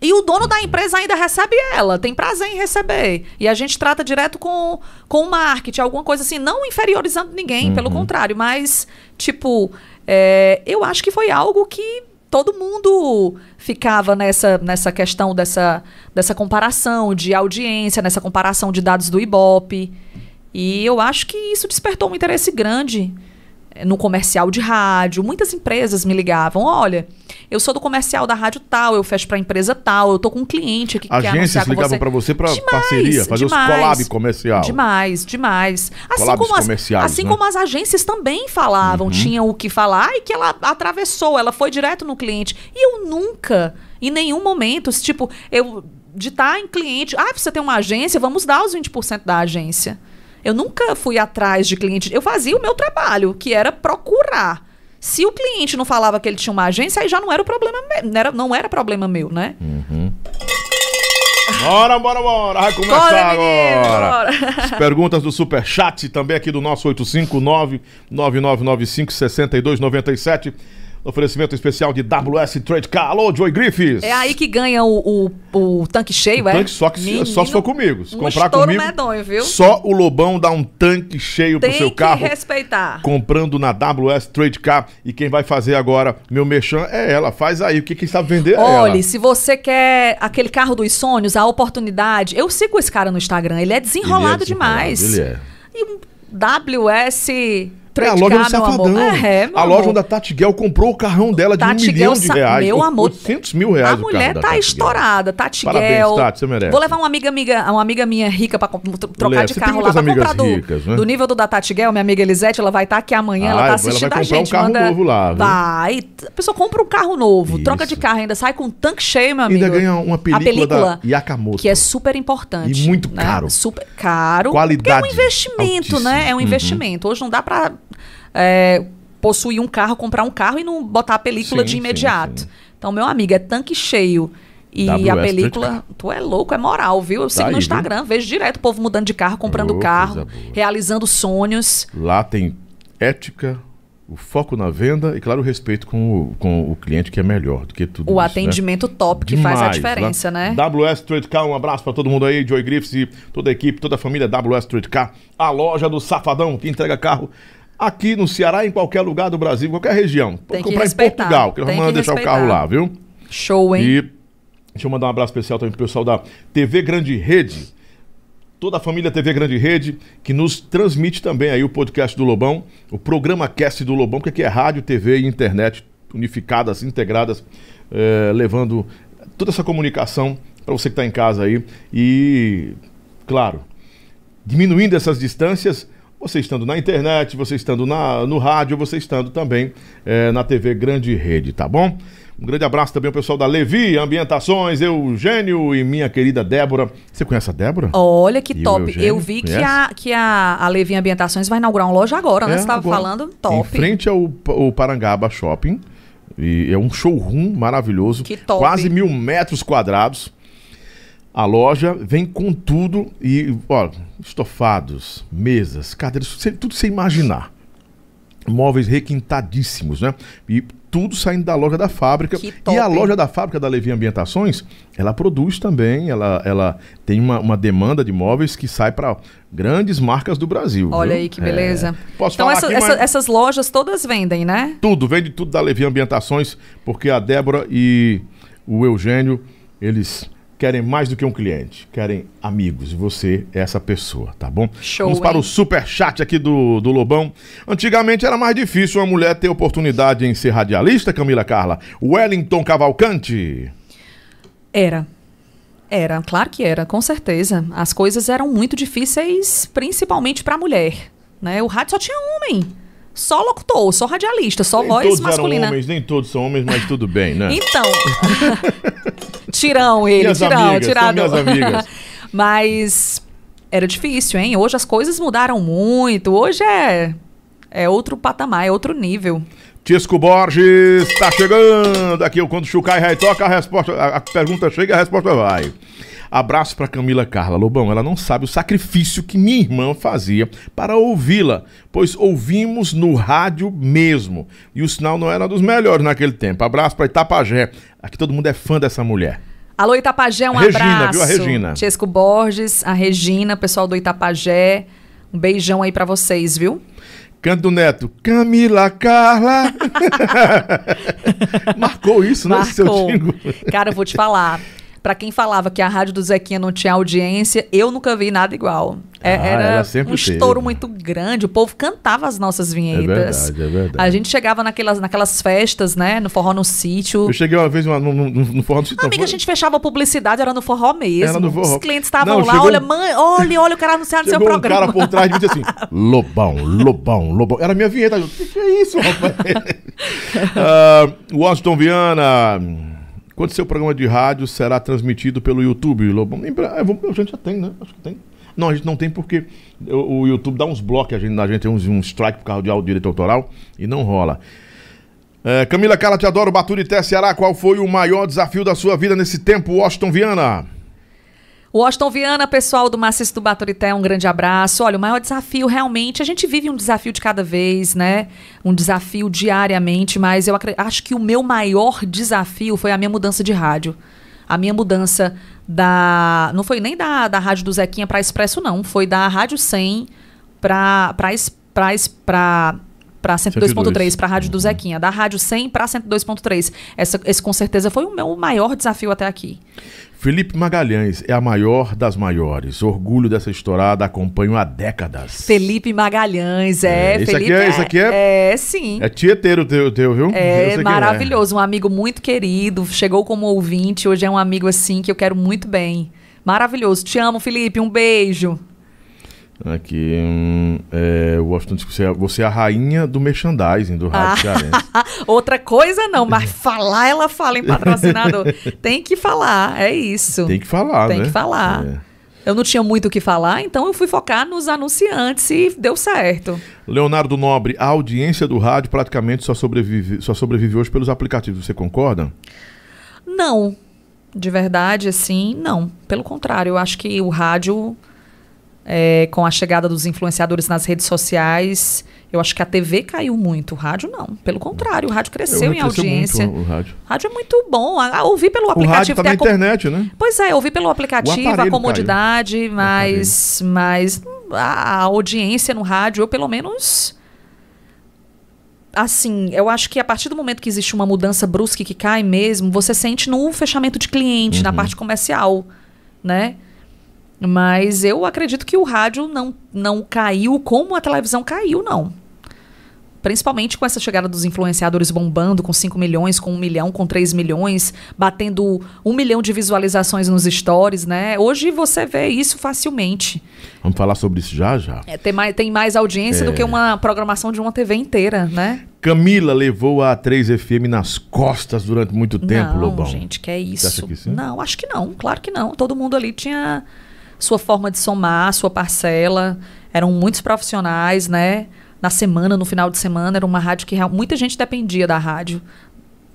E o dono da empresa ainda recebe ela, tem prazer em receber. E a gente trata direto com, com o marketing, alguma coisa assim, não inferiorizando ninguém, pelo contrário, mas, tipo, é, eu acho que foi algo que todo mundo ficava nessa, nessa questão dessa, dessa comparação de audiência, nessa comparação de dados do Ibope. E eu acho que isso despertou um interesse grande no comercial de rádio. Muitas empresas me ligavam: olha, eu sou do comercial da rádio tal, eu fecho pra empresa tal, eu tô com um cliente aqui que quer Agências anunciar com ligavam para você para parceria, fazer demais. os collab comercial. Demais, demais. Assim, Collabs como as, assim né? como as agências também falavam, tinham o que falar e que ela atravessou, ela foi direto no cliente. E eu nunca, em nenhum momento, tipo, eu de estar em cliente, ah, você tem uma agência, vamos dar os 20% da agência. Eu nunca fui atrás de cliente, eu fazia o meu trabalho, que era procurar. Se o cliente não falava que ele tinha uma agência, aí já não era o problema meu, não era, não era problema meu, né? Bora, bora, bora. Vai começar Bora, menino, agora. bora. As perguntas do Superchat, também aqui do nosso 859-9995-6297. Oferecimento especial de WS Trade Car. Alô, Joey Griffiths. É aí que ganha o, o, o tanque cheio, é? Tanque só, que se- só se for comigo. Se um comprar comigo, medonho, viu? só o Lobão dá um tanque cheio Tem pro seu que carro. respeitar. Comprando na WS Trade Car. E quem vai fazer agora meu merchan é ela. Faz aí. O que quem sabe vender é Olha, ela. se você quer aquele carro dos sonhos, a oportunidade. Eu sigo esse cara no Instagram, ele é desenrolado Ele é desenrolado, demais. Ele é. E um WS É a loja do Safadão. É, a loja onde a Tati Guel comprou o carrão dela de Tati um milhão de reais. Meu amor, 800 mil reais A mulher tá Tati estourada, Tati Parabéns. Tati, você merece. Vou levar uma amiga, amiga, uma amiga minha rica pra trocar de carro lá. Vai comprar do, ricas, né? do nível do da Tati Guel, minha amiga Elisete, ela vai estar aqui amanhã, Ah, ela tá ela vai assistindo comprar a um gente. carro novo lá? Vai. A pessoa compra um carro novo, troca de carro, ainda sai com um tanque cheio, meu amigo. Ainda ganha uma A película, Yakamoto. que é super importante. E muito né? caro. Super caro. Qualidade porque é um investimento, né? É um Uhum. investimento. Hoje não dá pra é, possuir um carro, comprar um carro e não botar a película Sim, de sim, imediato. sim. Então, meu amigo, é tanque cheio. E WS a película, tu é louco, é moral, viu? Eu sigo aí, no viu? Instagram, vejo direto o povo mudando de carro, comprando Oh, carro, realizando sonhos. Lá tem ética, o foco na venda e, claro, o respeito com o, com o cliente, que é melhor do que tudo O isso, né? atendimento top que faz a Demais, diferença, lá. né? WS Trade Car, um abraço pra todo mundo aí, Joey Griffiths e toda a equipe, toda a família WS Trade Car, a loja do Safadão, que entrega carro aqui no Ceará, em qualquer lugar do Brasil, qualquer região. Pode comprar em Portugal, que nós vamos que deixar o carro lá, viu? Show, hein? E deixa eu mandar um abraço especial também pro pessoal da TV Grande Rede. Toda a família TV Grande Rede, que nos transmite também aí o podcast do Lobão, o programa Cast do Lobão, que aqui é rádio, TV e internet unificadas, integradas, eh, levando toda essa comunicação para você que está em casa aí. E, claro, diminuindo essas distâncias, você estando na internet, você estando na, no rádio, você estando também é, na TV Grande Rede, tá bom? Um grande abraço também ao pessoal da Levi Ambientações, Eugênio e minha querida Débora. Você conhece a Débora? Olha que e top. Eu vi que a, que a, a Levi Ambientações vai inaugurar uma loja agora, né? É, Você estava falando, top. Em frente ao, ao Parangaba Shopping. E é um showroom maravilhoso. Que top. Quase mil metros quadrados. A loja vem com tudo e, ó, estofados, mesas, cadeiras, tudo sem imaginar. Móveis requintadíssimos, né? E tudo saindo da loja da fábrica. E a loja da fábrica da Levi Ambientações, ela produz também, ela, ela tem uma, uma demanda de móveis que sai para grandes marcas do Brasil. Olha viu? aí que beleza. É. Posso então falar essa, aqui, essa, mas... essas lojas todas vendem, né? Tudo, vende tudo da Levi Ambientações, porque a Débora e o Eugênio, eles querem mais do que um cliente, querem amigos. E você é essa pessoa, tá bom? Show, Vamos para hein? o super chat aqui do, do Lobão. Antigamente era mais difícil uma mulher ter oportunidade em ser radialista, Camila Carla. Wellington Cavalcante. Era. Era, claro que era, com certeza. As coisas eram muito difíceis, principalmente para a mulher. Né? O rádio só tinha homem. Só locutor, só radialista, só nem voz todos masculina. Eram homens, nem todos são homens, mas tudo bem, né? Então. tirão ele, minhas tirão, amigas, tirado. Minhas amigas. mas era difícil, hein? Hoje as coisas mudaram muito. Hoje é, é outro patamar, é outro nível. Tisco Borges está chegando aqui. Quando o Chucai toca, a resposta, a, a pergunta chega e a resposta vai. Abraço para Camila Carla Lobão. Ela não sabe o sacrifício que minha irmã fazia para ouvi-la, pois ouvimos no rádio mesmo. E o sinal não era dos melhores naquele tempo. Abraço para Itapajé. Aqui todo mundo é fã dessa mulher. Alô, Itapajé, um Regina, abraço. viu? A Regina. Chesco Borges, a Regina, pessoal do Itapajé. Um beijão aí para vocês, viu? Canto Neto, Camila Carla. Marcou isso, né? Marcou. Seu. Cara, eu vou te falar. Pra quem falava que a rádio do Zequinha não tinha audiência, eu nunca vi nada igual. É, Ah, era um estouro teve. muito grande. O povo cantava as nossas vinhetas. verdade, é verdade. A gente chegava naquelas, naquelas festas, né? No forró no sítio. Eu cheguei uma vez uma- no, no, no forró do Citão. Amiga, a gente fechava a publicidade, era no forró mesmo. Era no forró. Os clientes estavam lá, chegou olha, mãe, olha, olha, eu quero anunciar no seu um programa. cara por trás de mim disse assim: Lobão, Lobão, Lobão. Era a minha vinheta. O que, é isso, rapaz? Ah, Washington Viana. Quando seu programa de rádio será transmitido pelo YouTube, Lobão? É, A gente já tem, né? Acho que tem. Não, a gente não tem porque o, YouTube dá uns blocos, a gente, a gente tem uns, um strike por causa de direito autoral e não rola. É, Camila Carla, te adoro, Baturité, Ceará. Qual foi o maior desafio da sua vida nesse tempo, Washington Viana? Washington Viana, pessoal do Maciço do Baturité, um grande abraço. Olha, o maior desafio realmente, a gente vive um desafio de cada vez, né? Um desafio diariamente, mas eu acho que o meu maior desafio foi a minha mudança de rádio. A minha mudança da. Não foi nem da, da rádio do Zequinha para Expresso, não. Foi da Rádio 100 para para 102.3, para a rádio do Zequinha. Da rádio 100 para 102.3. Essa, esse com certeza foi o meu maior desafio até aqui. Felipe Magalhães é a maior das maiores. Orgulho dessa estourada, acompanho há décadas. Felipe Magalhães, é. É, Felipe aqui é- esse aqui é- É, sim. É tieteiro teu, teu viu? É quem maravilhoso, um amigo muito querido, chegou como ouvinte, hoje é um amigo assim que eu quero muito bem. Maravilhoso. Te amo, Felipe, um beijo. Aqui, hum, é, Washington disse que você é, você é a rainha do merchandising do Ah. Rádio Cearense. Outra coisa não, mas falar ela fala em patrocinador. Tem que falar, é isso. Tem que falar, Tem né? que falar. É. Eu não tinha muito o que falar, então eu fui focar nos anunciantes e deu certo. Leonardo Nobre, a audiência do rádio praticamente só sobrevive, só sobrevive hoje pelos aplicativos. Você concorda? Não. De verdade, assim, não. Pelo contrário, eu acho que o rádio, é, com a chegada dos influenciadores nas redes sociais, eu acho que a TV caiu muito. O rádio, não. Pelo contrário, o rádio cresceu em audiência. muito o rádio. Rádio é muito bom. A, a ouvir pelo O rádio aplicativo tá na com- internet, né? Pois é, ouvir pelo aplicativo, a comodidade, mas, mas a a audiência no rádio, eu pelo menos. Assim, eu acho que a partir do momento que existe uma mudança brusca que cai mesmo, você sente no fechamento de cliente, Uhum. na parte comercial, né? Mas eu acredito que o rádio não, não caiu como a televisão caiu, não. principalmente com essa chegada dos influenciadores bombando com 5 milhões, com 1 milhão, com 3 milhões, batendo 1 milhão de visualizações nos stories, né? Hoje você vê isso facilmente. Vamos falar sobre isso já já. É, tem, mais, tem mais audiência é. do que uma programação de uma TV inteira, né? Camila levou a 3FM nas costas durante muito tempo, não, Lobão. gente, que é isso. Você acha que sim? Não, acho que não, claro que não. Todo mundo ali tinha sua forma de somar, sua parcela. Eram muitos profissionais, né? Na semana, no final de semana, era uma rádio que muita gente dependia da rádio.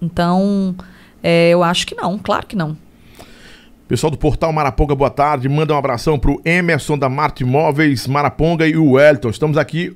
Então, é, eu acho que não, claro que não. Pessoal do Portal Maraponga, boa tarde. Manda um abração pro Emerson da Marte Móveis, Maraponga e o Wellington. Estamos aqui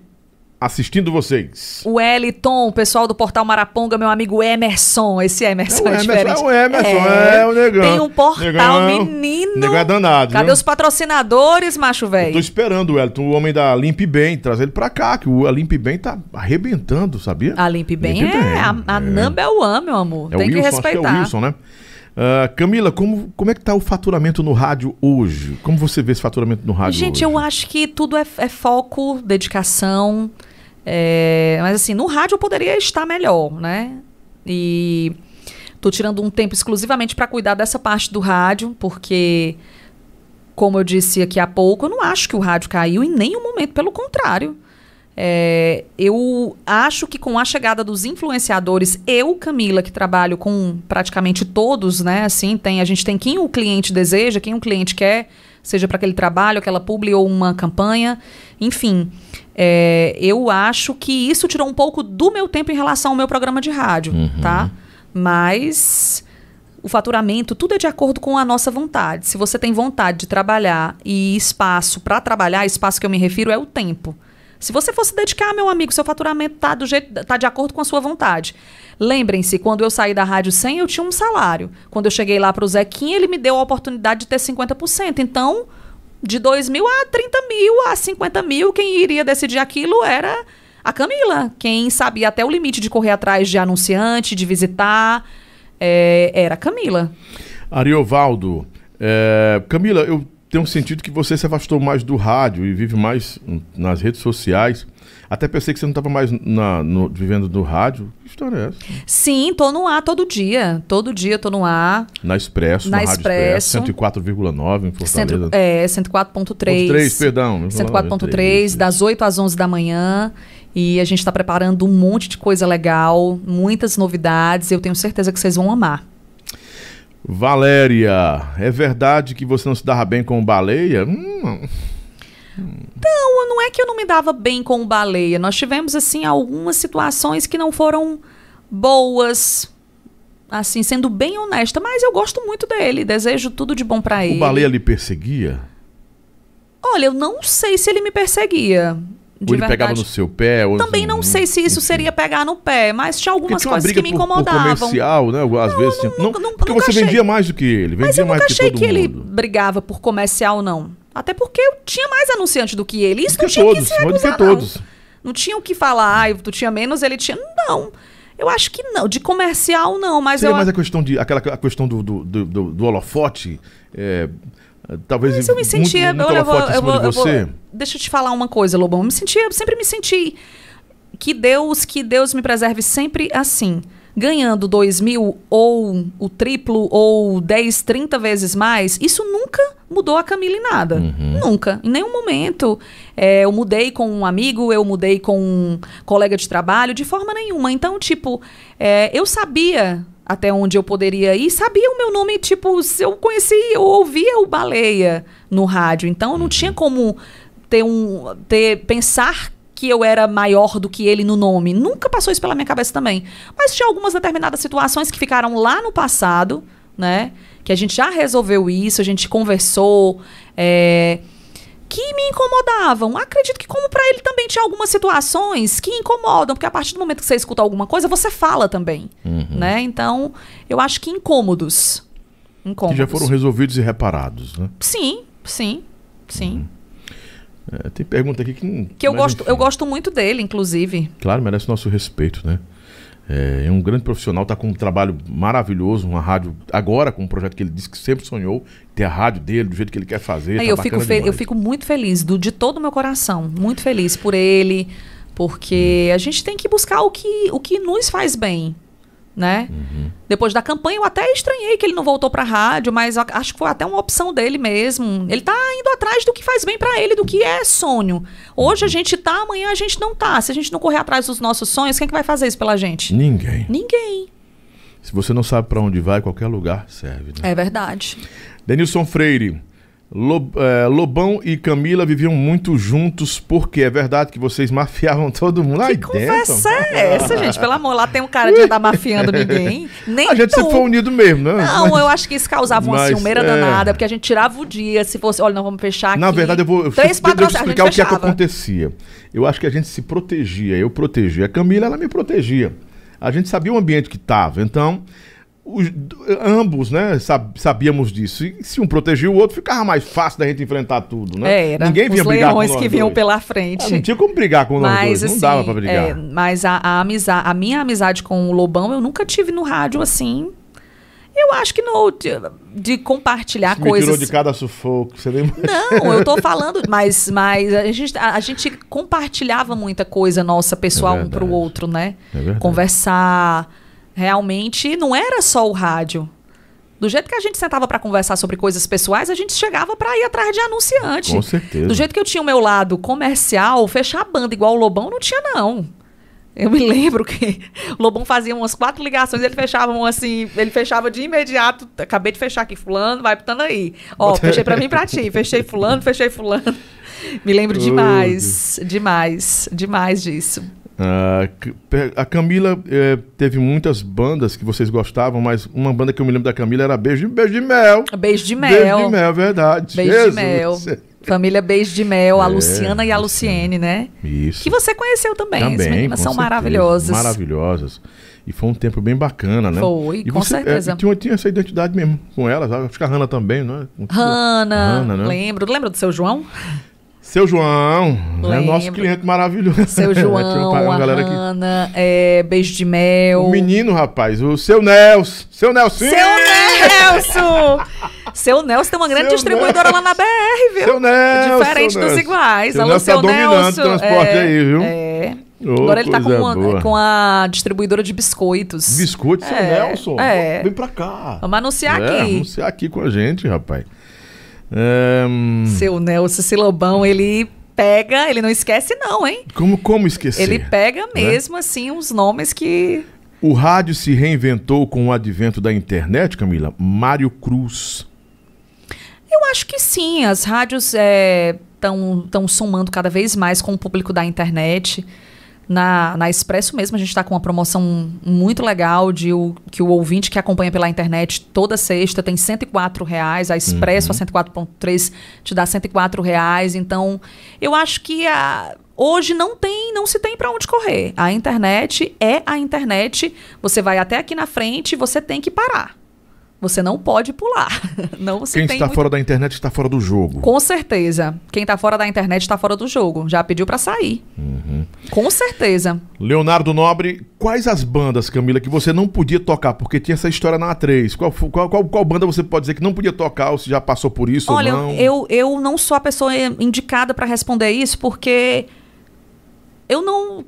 assistindo vocês. O Eliton, o pessoal do Portal Maraponga, meu amigo Emerson. Esse Emerson é, é Emerson, diferente. É o Emerson, é, é o negão. Tem um portal, negão, menino. Negão é danado. Cadê viu? os patrocinadores, macho velho? Tô esperando o Elton, o homem da Limp Bem, trazer ele pra cá, que o Limp Bem tá arrebentando, sabia? A Limp Bem é, é, a, a é. number one, meu amor. É Tem o que Wilson, respeitar. Acho que é o Wilson, né? Uh, Camila, como, como é que tá o faturamento no rádio hoje? Como você vê esse faturamento no rádio Gente, hoje? eu acho que tudo é, é foco, dedicação. É, mas assim, no rádio eu poderia estar melhor, né? E tô tirando um tempo exclusivamente para cuidar dessa parte do rádio, porque, como eu disse aqui há pouco, eu não acho que o rádio caiu em nenhum momento, pelo contrário. É, eu acho que com a chegada dos influenciadores, eu, Camila, que trabalho com praticamente todos, né? Assim, tem, a gente tem quem o cliente deseja, quem o cliente quer, seja para aquele trabalho, aquela publi ou uma campanha, enfim. É, eu acho que isso tirou um pouco do meu tempo em relação ao meu programa de rádio, uhum. tá? Mas o faturamento, tudo é de acordo com a nossa vontade. Se você tem vontade de trabalhar e espaço para trabalhar, espaço que eu me refiro é o tempo. Se você fosse dedicar, meu amigo, seu faturamento tá do jeito, tá de acordo com a sua vontade. Lembrem-se, quando eu saí da Rádio 100, eu tinha um salário. Quando eu cheguei lá para o Zequinha, ele me deu a oportunidade de ter 50%. Então, de 2 mil a 30 mil, a 50 mil, quem iria decidir aquilo era a Camila. Quem sabia até o limite de correr atrás de anunciante, de visitar, é, era a Camila. Ariovaldo, é, Camila, eu tem um sentido que você se afastou mais do rádio e vive mais nas redes sociais. Até pensei que você não estava mais na, no, vivendo do rádio. Que história é essa? Sim, tô no ar todo dia. Todo dia tô no ar. Na Expresso, na, na Expresso. 104,9 em Fortaleza. é, 104.3. 3, perdão. 104.3, das 8 às 11 da manhã. E a gente está preparando um monte de coisa legal, muitas novidades. Eu tenho certeza que vocês vão amar. Valéria, é verdade que você não se dava bem com baleia? Hum. Não, não é que eu não me dava bem com baleia. Nós tivemos, assim, algumas situações que não foram boas. Assim, sendo bem honesta. Mas eu gosto muito dele. Desejo tudo de bom para ele. O baleia lhe perseguia? Olha, eu não sei se ele me perseguia. Ou ele verdade. pegava no seu pé? Ou Também não sei se isso seria pegar no pé, mas tinha algumas coisas que me incomodavam. Por comercial, né? Às não, vezes. Não, tinha... não, porque você achei. vendia mais do que ele. Vendia mas eu nunca mais achei que, que ele brigava por comercial, não. Até porque eu tinha mais anunciante do que ele. Isso que não tinha todos, que se recusar, que todos. Não. não tinha o que falar, ah, tu tinha menos, ele tinha. Não. Eu acho que não. De comercial, não. Mas Seria eu... mais a questão de. aquela a questão do, do, do, do, do holofote. É, talvez Mas eu me sentia. Muito, muito eu, vou, eu, vou, de você. Vou, deixa eu te falar uma coisa, Lobão. Eu me sentia, eu sempre me senti que Deus, que Deus me preserve sempre assim. Ganhando 2 mil ou o triplo ou 10, 30 vezes mais, isso nunca mudou a Camila em nada. Uhum. Nunca. Em nenhum momento. É, eu mudei com um amigo, eu mudei com um colega de trabalho, de forma nenhuma. Então, tipo, é, eu sabia até onde eu poderia ir, sabia o meu nome, tipo, se eu conhecia, eu ouvia o Baleia no rádio. Então, não uhum. tinha como ter um ter pensar que eu era maior do que ele no nome. Nunca passou isso pela minha cabeça também. Mas tinha algumas determinadas situações que ficaram lá no passado, né? Que a gente já resolveu isso, a gente conversou, é, que me incomodavam. Acredito que, como para ele também tinha algumas situações que incomodam, porque a partir do momento que você escuta alguma coisa, você fala também, uhum. né? Então, eu acho que incômodos. Incômodos. Que já foram resolvidos e reparados, né? Sim, sim, sim. Uhum. É, tem pergunta aqui que. Que eu gosto, eu gosto muito dele, inclusive. Claro, merece nosso respeito, né? É, um grande profissional, está com um trabalho maravilhoso, uma rádio agora com um projeto que ele disse que sempre sonhou, ter a rádio dele do jeito que ele quer fazer. Aí, tá eu, fico eu fico muito feliz, do, de todo o meu coração, muito feliz por ele, Porque a gente tem que buscar o que, o que nos faz bem, né? Uhum. Depois da campanha, eu até estranhei que ele não voltou pra rádio, mas acho que foi até uma opção dele mesmo. Ele tá indo atrás do que faz bem pra ele, do que é sonho. Hoje a gente tá, amanhã a gente não tá. Se a gente não correr atrás dos nossos sonhos, quem é que vai fazer isso pela gente? Ninguém. Ninguém. Se você não sabe pra onde vai, qualquer lugar serve. Né? É verdade. Denilson Freire. É, Lobão e Camila viviam muito juntos, porque é verdade que vocês mafiavam todo mundo Que dentro. conversa é essa, gente? Pelo amor, lá tem um cara de andar mafiando ninguém. Nem A gente tu. sempre foi unido mesmo, né? Não, eu acho que isso causava uma Mas, ciumeira é. danada, porque a gente tirava o dia, se fosse, olha, nós vamos fechar aqui. Na verdade, eu vou eu, Três eu explicar o que é que acontecia. Eu acho que a gente se protegia, eu protegia. A Camila, ela me protegia. A gente sabia o ambiente que estava, então os- ambos, né, sab- sabíamos disso. E se um protegia o outro, ficava mais fácil da gente enfrentar tudo, né? É, Era. Ninguém vinha Os brigar com nós que vinham dois. pela Ah, frente. não tinha como brigar com nós Mas dois, assim, não dava pra brigar. é, mas a, a amizade, a minha amizade com o Lobão, eu nunca tive no rádio assim. Eu acho que no, de, de compartilhar Você me coisas. tirou de cada sufoco, você nem... Não, eu tô falando, mas, mas a, gente, a, a gente compartilhava muita coisa nossa pessoal um pro outro, né? É. Conversar. Realmente não era só o rádio. Do jeito que a gente sentava pra conversar sobre coisas pessoais, a gente chegava pra ir atrás de anunciante. Com certeza. Do jeito que eu tinha o meu lado comercial, fechar a banda igual o Lobão não tinha, não. Eu me lembro que o Lobão fazia umas quatro ligações, ele fechava um assim, ele fechava de imediato. Acabei de fechar aqui, fulano, vai botando aí. Ó, fechei pra mim e pra ti, fechei fulano, fechei fulano. Me lembro demais, demais, demais disso. Pe- a Camila eh, teve muitas bandas que vocês gostavam, mas uma banda que eu me lembro da Camila era Beijo, Beijo de Mel. Beijo de Beijo mel. de Mel, verdade. Beijo de Jesus. mel. Família Beijo de Mel, a É, Luciana e a. Luciene, né? Isso. Que você conheceu também. As Também, meninas com são certeza. maravilhosas. Maravilhosas. E foi um tempo bem bacana, né? Foi, e com você, certeza. eh, tinha, tinha essa identidade mesmo com elas. Acho que a Hanna também, não é? Hanna, Hanna, né? lembro. Lembra do seu João? Seu João, é Lembro. nosso cliente maravilhoso. Seu João, uma a galera que- Hanna, é, Beijo de Mel. O menino, rapaz, o seu Nelson. Seu Nelson. Seu Nelson! seu Nelson tem uma grande Seu distribuidora lá na BR, viu? Seu Nelson. Diferente seu dos Nelson. iguais. Seu Alô, Nelson tá seu dominando Nelson. o transporte é, aí, viu? É. Ô, Agora ele tá com uma, com a distribuidora de biscoitos. Biscoito, seu É, Nelson. é. Vem pra cá. Vamos anunciar É, aqui. anunciar aqui com a gente, rapaz. É, hum, Seu Nelson Silobão, ele pega, ele não esquece não, hein? como, como esquecer? Ele pega mesmo, assim, uns nomes que... O rádio se reinventou com o advento da internet, Camila? Mário Cruz. Eu acho que sim, as rádios estão somando cada vez mais com o público da internet. Na, na Expresso mesmo, a gente está com uma promoção muito legal de o, que o ouvinte que acompanha pela internet toda sexta tem 104 reais, a Expresso, a 104.3, te dá 104 reais. Então, eu acho que a, hoje não tem, não se tem para onde correr. A internet é a internet. Você vai até aqui na frente, você tem que parar. Você não pode pular. Não se Quem está muito fora da internet está fora do jogo. com certeza. Quem tá fora da internet tá fora do jogo. Já pediu pra sair. Uhum. Com certeza. Leonardo Nobre, quais as bandas, Camila, que você não podia tocar? Porque tinha essa história na A3. Qual, qual, qual, qual banda você pode dizer que não podia tocar ou se já passou por isso Olha, ou não? eu, eu não sou a pessoa indicada pra responder isso porque eu não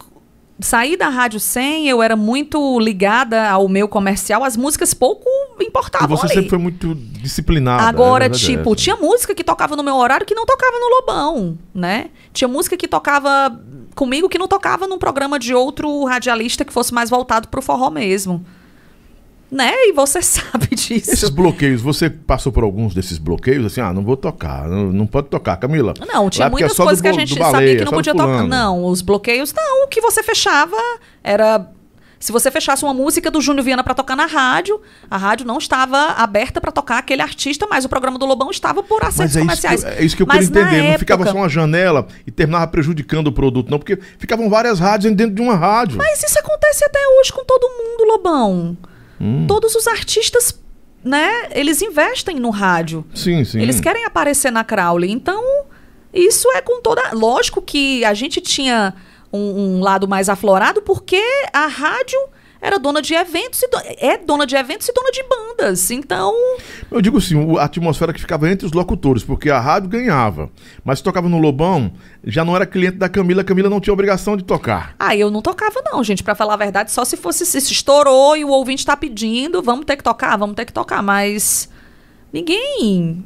saí da Rádio 100, eu era muito ligada ao meu comercial, as músicas pouco E importavam você ali. sempre foi muito disciplinada. Agora, é tipo, essa. tinha música que tocava no meu horário que não tocava no Lobão, né? Tinha música que tocava comigo que não tocava num programa de outro radialista que fosse mais voltado pro forró mesmo. Né? E você sabe disso. Esses bloqueios, você passou por alguns desses bloqueios? Assim, ah, não vou tocar, não, não pode tocar, Camila. Não, tinha é muitas do coisas que a gente do sabia baleia, que não do podia tocar. Não, os bloqueios, não. O que você fechava era. Se você fechasse uma música do Júnior Viana pra tocar na rádio, a rádio não estava aberta pra tocar aquele artista, mas o programa do Lobão estava por acertos Mas é que, comerciais. eu- é isso que eu Mas quero na entender. Não ficava época- só uma janela e terminava prejudicando o produto, não, porque ficavam várias rádios dentro de uma rádio. Mas isso acontece até hoje com todo mundo, Lobão. Hum. Todos os artistas, né, eles investem no rádio. Sim, sim. Eles querem aparecer na Crowley. Então, isso é com toda. Lógico que a gente tinha um, um lado mais aflorado, porque a rádio era dona de eventos e do... é dona de eventos e dona de bandas. Então. Eu digo assim, a atmosfera que ficava entre os locutores, porque a rádio ganhava. Mas se tocava no Lobão, já não era cliente da Camila, a Camila não tinha obrigação de tocar. Ah, eu não tocava, não, gente. Pra falar a verdade, só se fosse se se estourou e o ouvinte tá pedindo, vamos ter que tocar, vamos ter que tocar. Mas ninguém.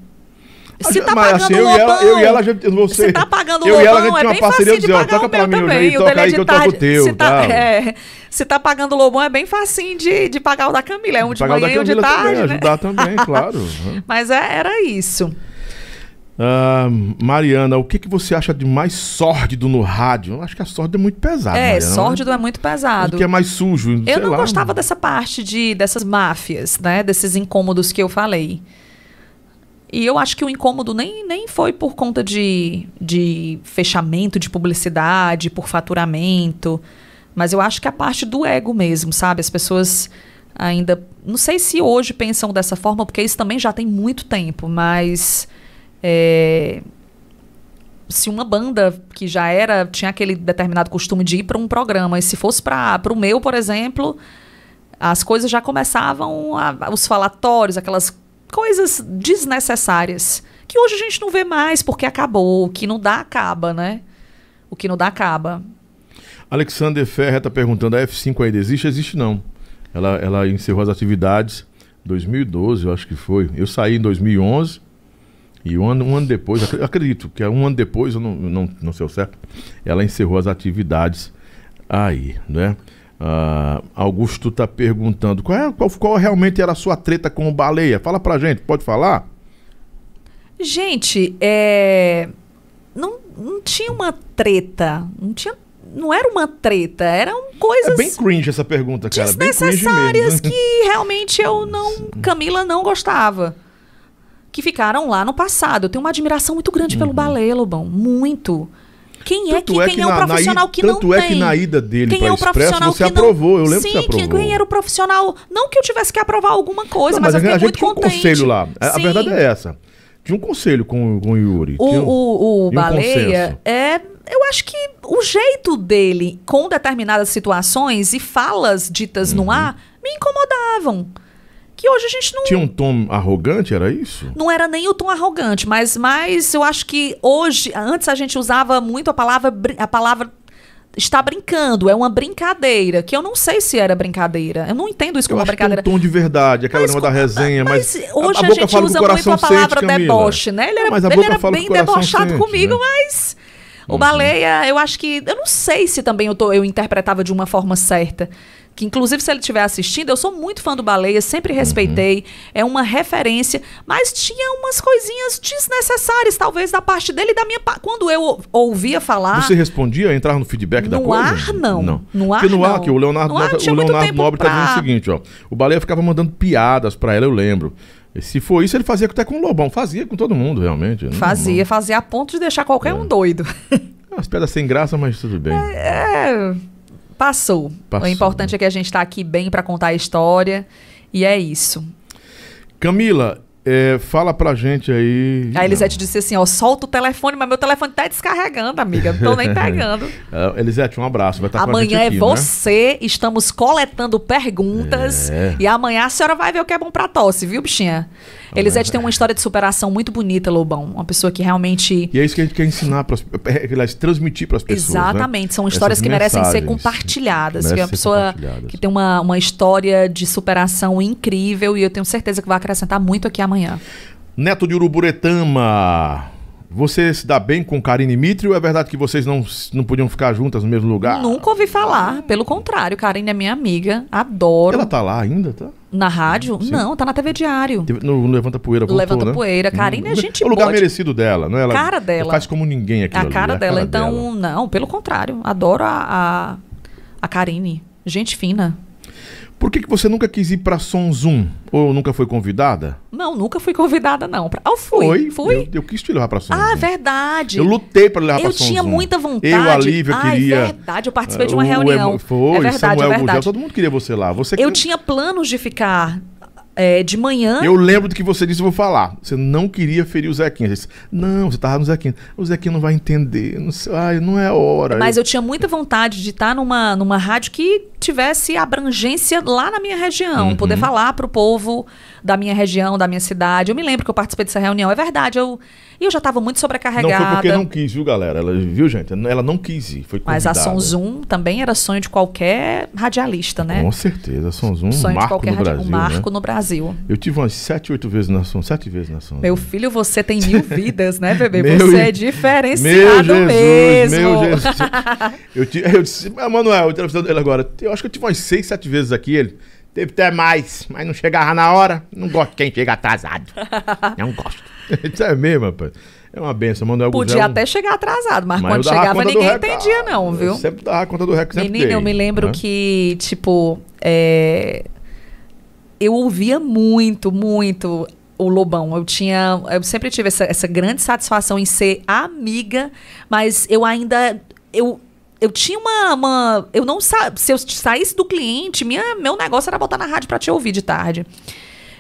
Se tá Mas, pagando assim, o eu e ela- Lobão, eu e ela, já- eu não sei. Se tá pagando o Eu e ela, a Lobão, gente é tinha uma bem parceria facinho de pagar toca o pra mim, também. O toca dele é aí de que eu toco tarde. o teu, se, tá, é, se tá pagando o Lobão, é bem facinho de, de pagar o da Camila. É um de Pagar o manhã e um de tarde, também, né? ajudar também, claro. Mas é- era isso. Ah, Mariana, o que, que você acha de mais sórdido no rádio? Eu acho que a sórdido é muito pesado. é, Mariana, né? sórdido é muito O pesado. que é mais sujo? Eu não lá. gostava dessa parte de dessas máfias, né? Desses incômodos que eu falei. E eu acho que o incômodo nem, nem foi por conta de, de fechamento de publicidade, por faturamento. Mas eu acho que a parte do ego mesmo, sabe? As pessoas ainda. Não sei se hoje pensam dessa forma, porque isso também já tem muito tempo, mas. é, se uma banda que já era tinha aquele determinado costume de ir para um programa e se fosse para o meu por exemplo as coisas já começavam a- os falatórios aquelas coisas desnecessárias que hoje a gente não vê mais porque acabou o que não dá acaba né o que não dá acaba Alexander Ferrer está perguntando: a F5 ainda existe? Existe não. Ela, ela encerrou as atividades em 2012, eu acho que foi. Eu saí em 2011 e um ano, um ano depois, acre- acredito que um ano depois, eu não, não, não sei o certo, ela encerrou as atividades aí, né? Ah, Augusto está perguntando qual, é, qual, qual realmente era a sua treta com o Baleia? Fala pra gente, pode falar? gente é não, não tinha uma treta não tinha não era uma treta eram coisas É bem cringe essa pergunta, cara. Desnecessárias que realmente eu não. Camila não gostava. Que ficaram lá no passado. Eu tenho uma admiração muito grande pelo Baleia, Lobão. Muito. Quem é. Tanto que, é quem que é o na- na profissional ida- que não tanto é tem? que na ida dele quem é o Expresso, você que não... aprovou, eu lembro que Sim, você aprovou. quem era o profissional. Não que eu tivesse que aprovar alguma coisa, Não, mas, eu a, fiquei a gente muito tinha um contente. conselho lá. A, a Sim. verdade é essa. Tinha um conselho com, com o Yuri. O, um- o, o um Baleia é. Eu acho que o jeito dele com determinadas situações e falas ditas Uhum. no ar me incomodavam. Que hoje a gente não. Tinha um tom arrogante, era isso? Não era nem o tom arrogante, mas, mas eu acho que hoje, antes a gente usava muito a palavra, a palavra está brincando, é uma brincadeira, que eu não sei se era brincadeira. Eu não entendo isso Eu como uma acho que tem um brincadeira. tom de verdade, aquela Mas da resenha, mas, mas hoje a, boca gente fala o usa muito a palavra sente, deboche, né? Ele era, Mas a ele era bem debochado sente, comigo, né? mas o Baleia, eu acho que. Eu não sei se também eu, tô, eu interpretava de uma forma certa. Que, inclusive, se ele estiver assistindo, eu sou muito fã do Baleia, sempre respeitei, é uma referência, mas tinha umas coisinhas desnecessárias, talvez, da parte dele e da minha parte. Quando eu ou- ouvia falar. Você respondia, entrar no feedback da No coisa? ar, não. Não. No ar, Porque no ar, não. que o Leonardo, No ar, o Leonardo Nobre tá dizendo pra- o seguinte, ó. O Baleia ficava mandando piadas pra ela, eu lembro. E se for isso, ele fazia até com o Lobão. Fazia com todo mundo, realmente. Não- Fazia, fazia a ponto de deixar qualquer É. um doido. não- Umas piadas sem graça, mas tudo bem. É, passou. Passou, O importante é que a gente tá aqui bem pra contar a história. E é isso. Camila, é, fala pra gente aí. A Elisete disse assim: ó, solta o telefone, mas meu telefone tá descarregando, amiga. Não tô nem pegando. É, Elisete, um abraço. Vai estar gente amanhã aqui, é né? você, estamos coletando perguntas. É. E amanhã a senhora vai ver o que é bom pra tosse, viu, bichinha? Elisete tem uma história de superação muito bonita, Lobão. Uma pessoa que realmente. E é isso que a gente quer ensinar, pras, é, transmitir para as pessoas. né? Exatamente, são histórias Essas que merecem ser compartilhadas. Merecem Que é uma pessoa que tem uma, uma história de superação incrível e eu tenho certeza que vai acrescentar muito aqui amanhã. Neto de Uruburetama. Você se dá bem com Karine Mitre ou é verdade que vocês não, não podiam ficar juntas no mesmo lugar? Nunca ouvi falar. Pelo contrário, Karine é minha amiga, adoro. Ela tá lá ainda, tá? Na rádio? Não, tá na TV Diário. No, no Levanta Poeira voltou, Levanta né? Poeira. Karine é Hum, gente É o lugar boa. merecido dela, não é? Ela Cara dela. Faz como ninguém aqui. A cara dela. então, não, pelo contrário. Adoro a, a, a Karine. Gente fina. Por que, que você nunca quis ir pra Som Zoom? Ou nunca foi convidada? Não, nunca fui convidada, não. Pra... Eu fui. Fui. Eu, eu quis te levar pra Som Ah, verdade. Eu lutei pra levar pra Eu Som tinha muita vontade. Eu, a Lívia, Ai, queria. verdade. Eu participei de uma O reunião. Emo- Foi, é verdade, Samuel é Gugel, verdade. todo mundo queria você lá. Você Eu que- tinha planos de ficar é, de manhã. Eu lembro do que você disse, eu vou falar. Você não queria ferir o Zequinha. Você disse, não, você tava no Zequinha. O Zequinha não vai entender. Não, sei, ai, não é hora. Mas eu tinha muita vontade de estar numa, numa rádio que tivesse abrangência lá na minha região, Uhum. poder falar para o povo da minha região, da minha cidade. Eu me lembro que eu participei dessa reunião, é verdade. Eu, e eu já estava muito Não sobrecarregada. foi porque não quis, viu, galera? Ela, viu, gente? Ela não quis ir. Foi Mas a convidada. Som Zoom também era sonho de qualquer radialista, né? Com certeza. A Som Zoom, um sonho de marco qualquer no radi- Brasil, um marco né? no Brasil. Eu tive umas sete, oito vezes na Som. Sete vezes na Som. Meu filho, você tem mil vidas, né, bebê? Meu você é Meu diferenciado Jesus, mesmo. meu Jesus. Eu, ti- eu disse, "Ah, Manuel, eu entrevistando ele agora. Eu acho que eu tive umas seis, sete vezes aqui. Ele teve até mais, mas não chegava na hora. Não gosto de quem chega atrasado. Não gosto. Isso é mesmo, rapaz. É uma benção, Manuel Podia Guzelo. até chegar atrasado, mas, Mas quando chegava ninguém recado. entendia, não, viu? Eu sempre dava conta do recorde. Menina, dei, eu me lembro né? que, tipo, é, eu ouvia muito, muito o Lobão. Eu tinha. Eu sempre tive essa, essa grande satisfação em ser amiga, mas eu ainda. Eu, eu tinha uma, uma. Eu não sabia. Se eu saísse do cliente, minha, meu negócio era botar na rádio pra te ouvir de tarde.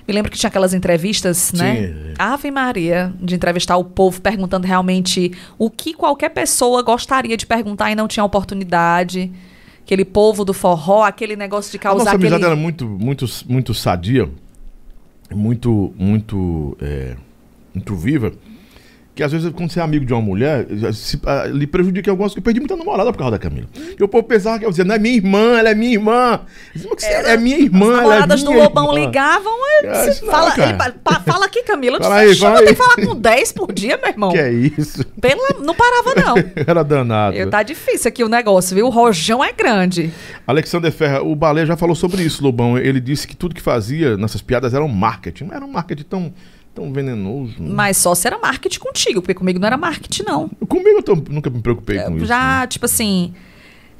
Me lembro que tinha aquelas entrevistas, né? Sim. Ave Maria, de entrevistar o povo perguntando realmente o que qualquer pessoa gostaria de perguntar e não tinha oportunidade. Aquele povo do forró, aquele negócio de A causar nossa aquele... amizade era muito, muito, muito sadia, muito, muito, é, muito viva. Que às vezes, quando você é amigo de uma mulher, se, ah, lhe prejudica algumas coisas. Eu perdi muita namorada por causa da Camila. E o povo pensava que eu dizia, não é minha irmã, ela é minha irmã. Eu dizia, "Mas que você- é minha irmã, As ela é namoradas do minha Lobão irmã." ligavam, É, e não, fala, ele, pa- fala aqui, Camila. Eu Fala disse, aí, fala "Chama, aí." tem que falar com 10 por dia, meu irmão. Que é isso? Pela, não parava, não. Era danado. Eu, tá difícil aqui o negócio, viu? O rojão é grande. Alexander Ferra, o Balé já falou sobre isso, Lobão. Ele disse que tudo que fazia nessas piadas era um marketing. Mas era um marketing tão, tão venenoso. Mas só se era marketing contigo, porque comigo não era marketing, não. Comigo eu tô- nunca me preocupei com isso. já, né? tipo assim.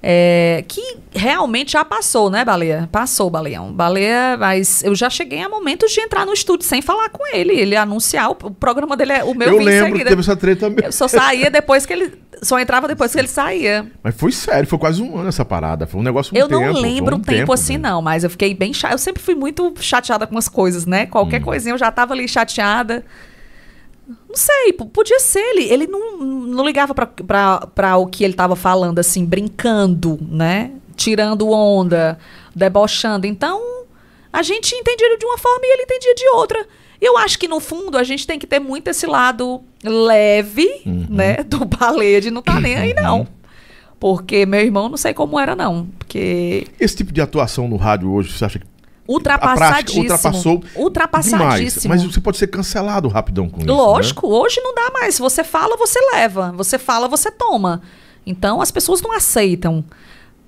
É, que realmente já passou, né, Baleia? Passou, Baleão. Baleia, mas eu já cheguei a momentos de entrar no estúdio sem falar com ele. Ele anunciar, o, o programa dele é o meu eu lembro que teve essa treta mesmo. Eu só saía depois que ele. Só entrava depois que ele saía. Mas foi sério, foi quase um ano essa parada. Foi um negócio um eu tempo. não lembro um um tempo, assim, né? não, mas eu fiquei bem chateada. Eu sempre fui muito chateada com as coisas, né? Qualquer Hum. coisinha eu já tava ali chateada. Não sei, podia ser ele. Ele não, não ligava pra o que ele tava falando, assim, brincando, né? Tirando onda, debochando. Então, a gente entendia ele de uma forma e ele entendia de outra. Eu acho que, no fundo, a gente tem que ter muito esse lado leve, Uhum. né? Do baleia de não tá nem aí, não. Porque meu irmão não sei como era, não. Porque Esse tipo de atuação no rádio hoje, você acha que ultrapassadíssimo. ultrapassou Ultrapassadíssimo. demais? Mas você pode ser cancelado rapidão com isso. né? Lógico, hoje não dá mais. Você fala, você leva. Você fala, você toma. Então as pessoas não aceitam.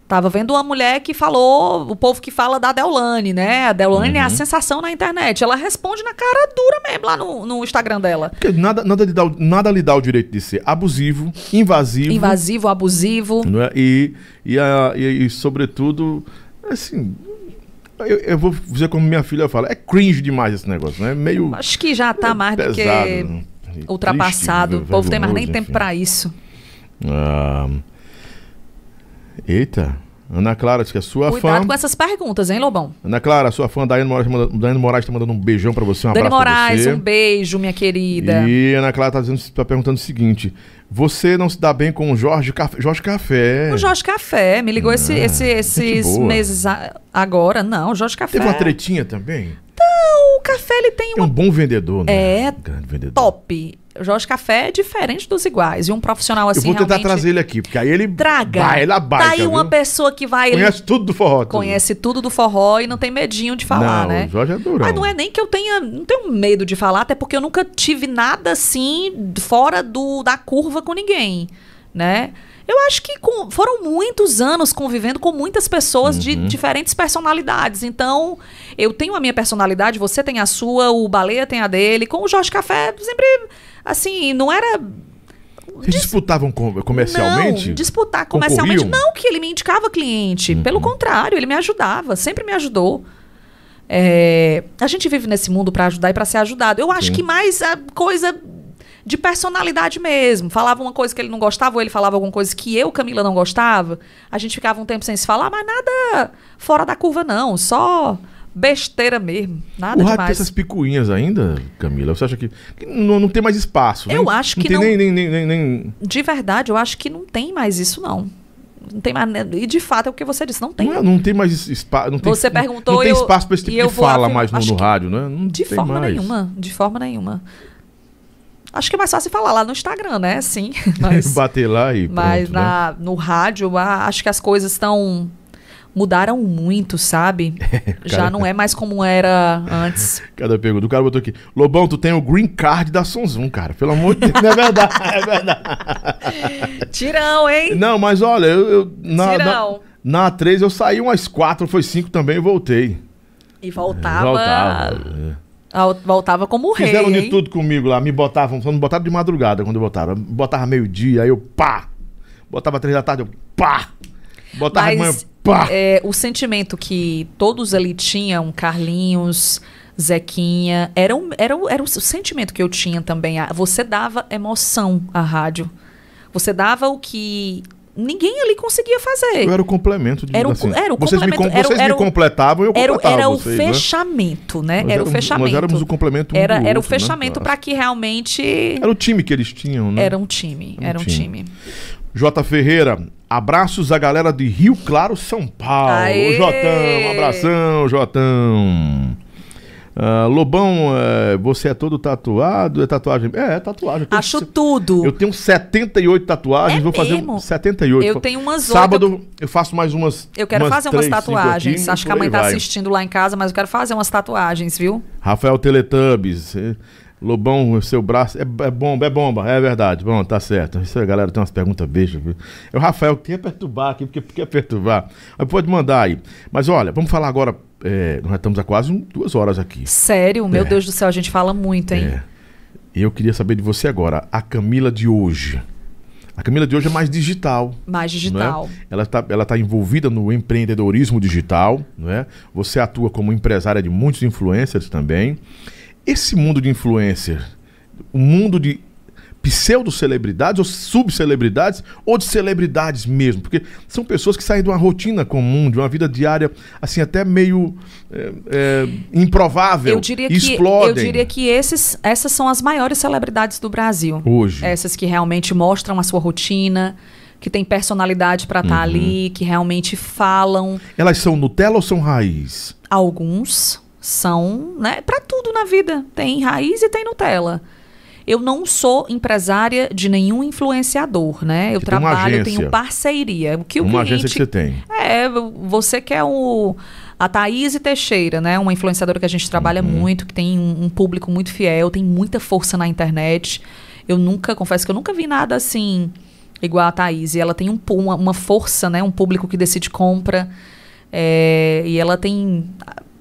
Tava vendo uma mulher que falou, o povo que fala da Deolane, né? A Deolane é Uhum. a sensação na internet. Ela responde na cara dura mesmo lá no, no Instagram dela. Porque nada, nada, lhe dá, o- nada lhe dá o direito de ser abusivo, invasivo. Invasivo, abusivo. é? e, e, a- e- e, sobretudo, assim. Eu, eu vou dizer como minha filha fala, é cringe demais esse negócio, né? Meio. Acho que já tá mais do pesado, que né? ultrapassado. Triste, o povo tem mais nem vergonhoso, tempo enfim. pra isso. Ah, eita, Ana Clara diz que é sua Cuidado fã. com essas perguntas, hein, Lobão? Ana Clara, sua fã, Daiane Moraes, Daiane Moraes tá mandando um beijão pra você, um Dani abraço Moraes, você. um beijo, minha querida. E Ana Clara tá, dizendo, tá perguntando o seguinte: você não se dá bem com o Jorge Café? Jorge Café. O Jorge Café me ligou esse- esse- gente esses meses a- agora. Não, Jorge Café. Teve uma tretinha também? O café ele tem É um uma bom vendedor, né? É Grande vendedor. top. O Jorge Café é diferente dos iguais. E um profissional assim Eu vou tentar trazer ele aqui, porque aí ele. Traga. Vai, ele tá aí uma viu? pessoa que vai... ele Conhece tudo do forró. tudo. conhece tudo do forró e não tem medinho de falar, não, né? O Jorge é durão. Mas não é nem que eu tenha. Não tenho medo de falar, até porque eu nunca tive nada assim fora do, da curva com ninguém, né? Eu acho que com- foram muitos anos convivendo com muitas pessoas de Uhum. diferentes personalidades. Então, eu tenho a minha personalidade, você tem a sua, o Baleia tem a dele. Com o Jorge Café, sempre. Assim, não era. Vocês disputavam com- comercialmente? Não, disputar comercialmente. Concorriam? Não, que ele me indicava cliente. Uhum. Pelo contrário, ele me ajudava, sempre me ajudou. É, a gente vive nesse mundo para ajudar e para ser ajudado. Eu acho Sim. que mais a coisa de personalidade mesmo. Falava uma coisa que ele não gostava, ou ele falava alguma coisa que eu, Camila, não gostava. A gente ficava um tempo sem se falar, mas nada fora da curva, não. Só besteira mesmo. Nada O rádio tem demais. essas picuinhas ainda, Camila? Você acha que, que não, não tem mais espaço? Eu nem- acho que tem não- Nem, nem, nem, De verdade, eu acho que não tem mais isso, não. Não tem mais. ne- E de fato é o que você disse, não tem. Não, é- não tem mais espaço. Não tem, Você perguntou Não tem e eu- espaço para esse tipo de fala mais no, no rádio, né? Não De tem forma mais. nenhuma. De forma nenhuma. Acho que é mais fácil falar lá no Instagram, né? Sim. Mas, Bater lá e mas pronto, né? na, no rádio, acho que as coisas estão. Mudaram muito, sabe? Já cara. não é mais como era antes. Cada pergunta. O cara botou aqui. Lobão, tu tem o green card da Sonzum, cara. Pelo amor de Deus. Não é verdade. É verdade. Tirão, hein? Não, mas olha, eu, eu- na, na, Tirão. na A3 eu saí umas quatro, foi cinco também e voltei. E voltava. Voltava. é. Voltava como rei. Fizeram de hein? tudo comigo lá. Me botavam, só não botaram de madrugada quando botaram. Botava meio-dia, aí eu pá. Botava três da tarde, eu pá. Botava de manhã, Mas pá. é, o sentimento que todos ali tinham, Carlinhos, Zequinha, era, um, era, um- era o sentimento que eu tinha também. Você dava emoção à rádio. Você dava o que ninguém ali conseguia fazer. Eu era o complemento de Era o- assim, era o vocês me, complemento, com- era o- vocês era me o- completavam e eu o- completava era o vocês, né? fechamento, né? Era o fechamento. Nós éramos o complemento um era, era o outro, né? fechamento para que realmente Era o time que eles tinham, né? era um time. Um Era um time. time. J. Ferreira, abraços à galera de Rio Claro, São Paulo. Aê! Jotão, abração, Jotão. Ah, Lobão, eh, você é todo tatuado? É tatuagem? É, é tatuagem. Eu Acho tudo. Eu tenho 78 tatuagens, É vou fazer mesmo? 78. Eu tenho umas. Sábado eu faço mais umas. Eu quero fazer umas três, cinco tatuagens. aqui, Acho que a mãe tá vai. assistindo lá em casa, mas eu quero fazer umas tatuagens, viu? Rafael Teletubbies. eh, Lobão, seu braço. É, é bomba, é bomba, é verdade. Bom, tá certo. Isso aí, galera, tem umas perguntas viu? É o Rafael que quer perturbar aqui, porque quer perturbar. Mas pode mandar aí. Mas olha, vamos falar agora. Eh, nós estamos há quase um- duas horas aqui. Sério? Meu É. Deus do céu, a gente fala muito, hein? É. Eu queria saber de você agora, a Camila de hoje. A Camila de hoje é mais digital. Mais digital. não é? Ela está ela tá envolvida no empreendedorismo digital, não é? Você atua como empresária de muitos influencers também. Esse mundo de influencer, o mundo de pseudo-celebridades ou subcelebridades ou de celebridades mesmo, porque são pessoas que saem de uma rotina comum, de uma vida diária, assim, até meio é, é, improvável. Eu diria que, explodem eu diria que esses, essas são as maiores celebridades do Brasil. hoje. Essas que realmente mostram a sua rotina, que tem personalidade pra Uhum. estar ali, que realmente falam. Elas são Nutella ou são raiz? Alguns são, né, para tudo na vida. Tem raiz e tem Nutella. Eu não sou empresária de nenhum influenciador, né? Eu Você uma trabalho, eu tenho parceria. O que o Uma cliente agência que você tem. É, você que é o, a Thaís Teixeira, né? Uma influenciadora que a gente trabalha Uhum. muito, que tem um, um público muito fiel, tem muita força na internet. Eu nunca, confesso que eu nunca vi nada assim igual a Thaís. E ela tem um, uma, uma força, né? Um público que decide compra. É, e ela tem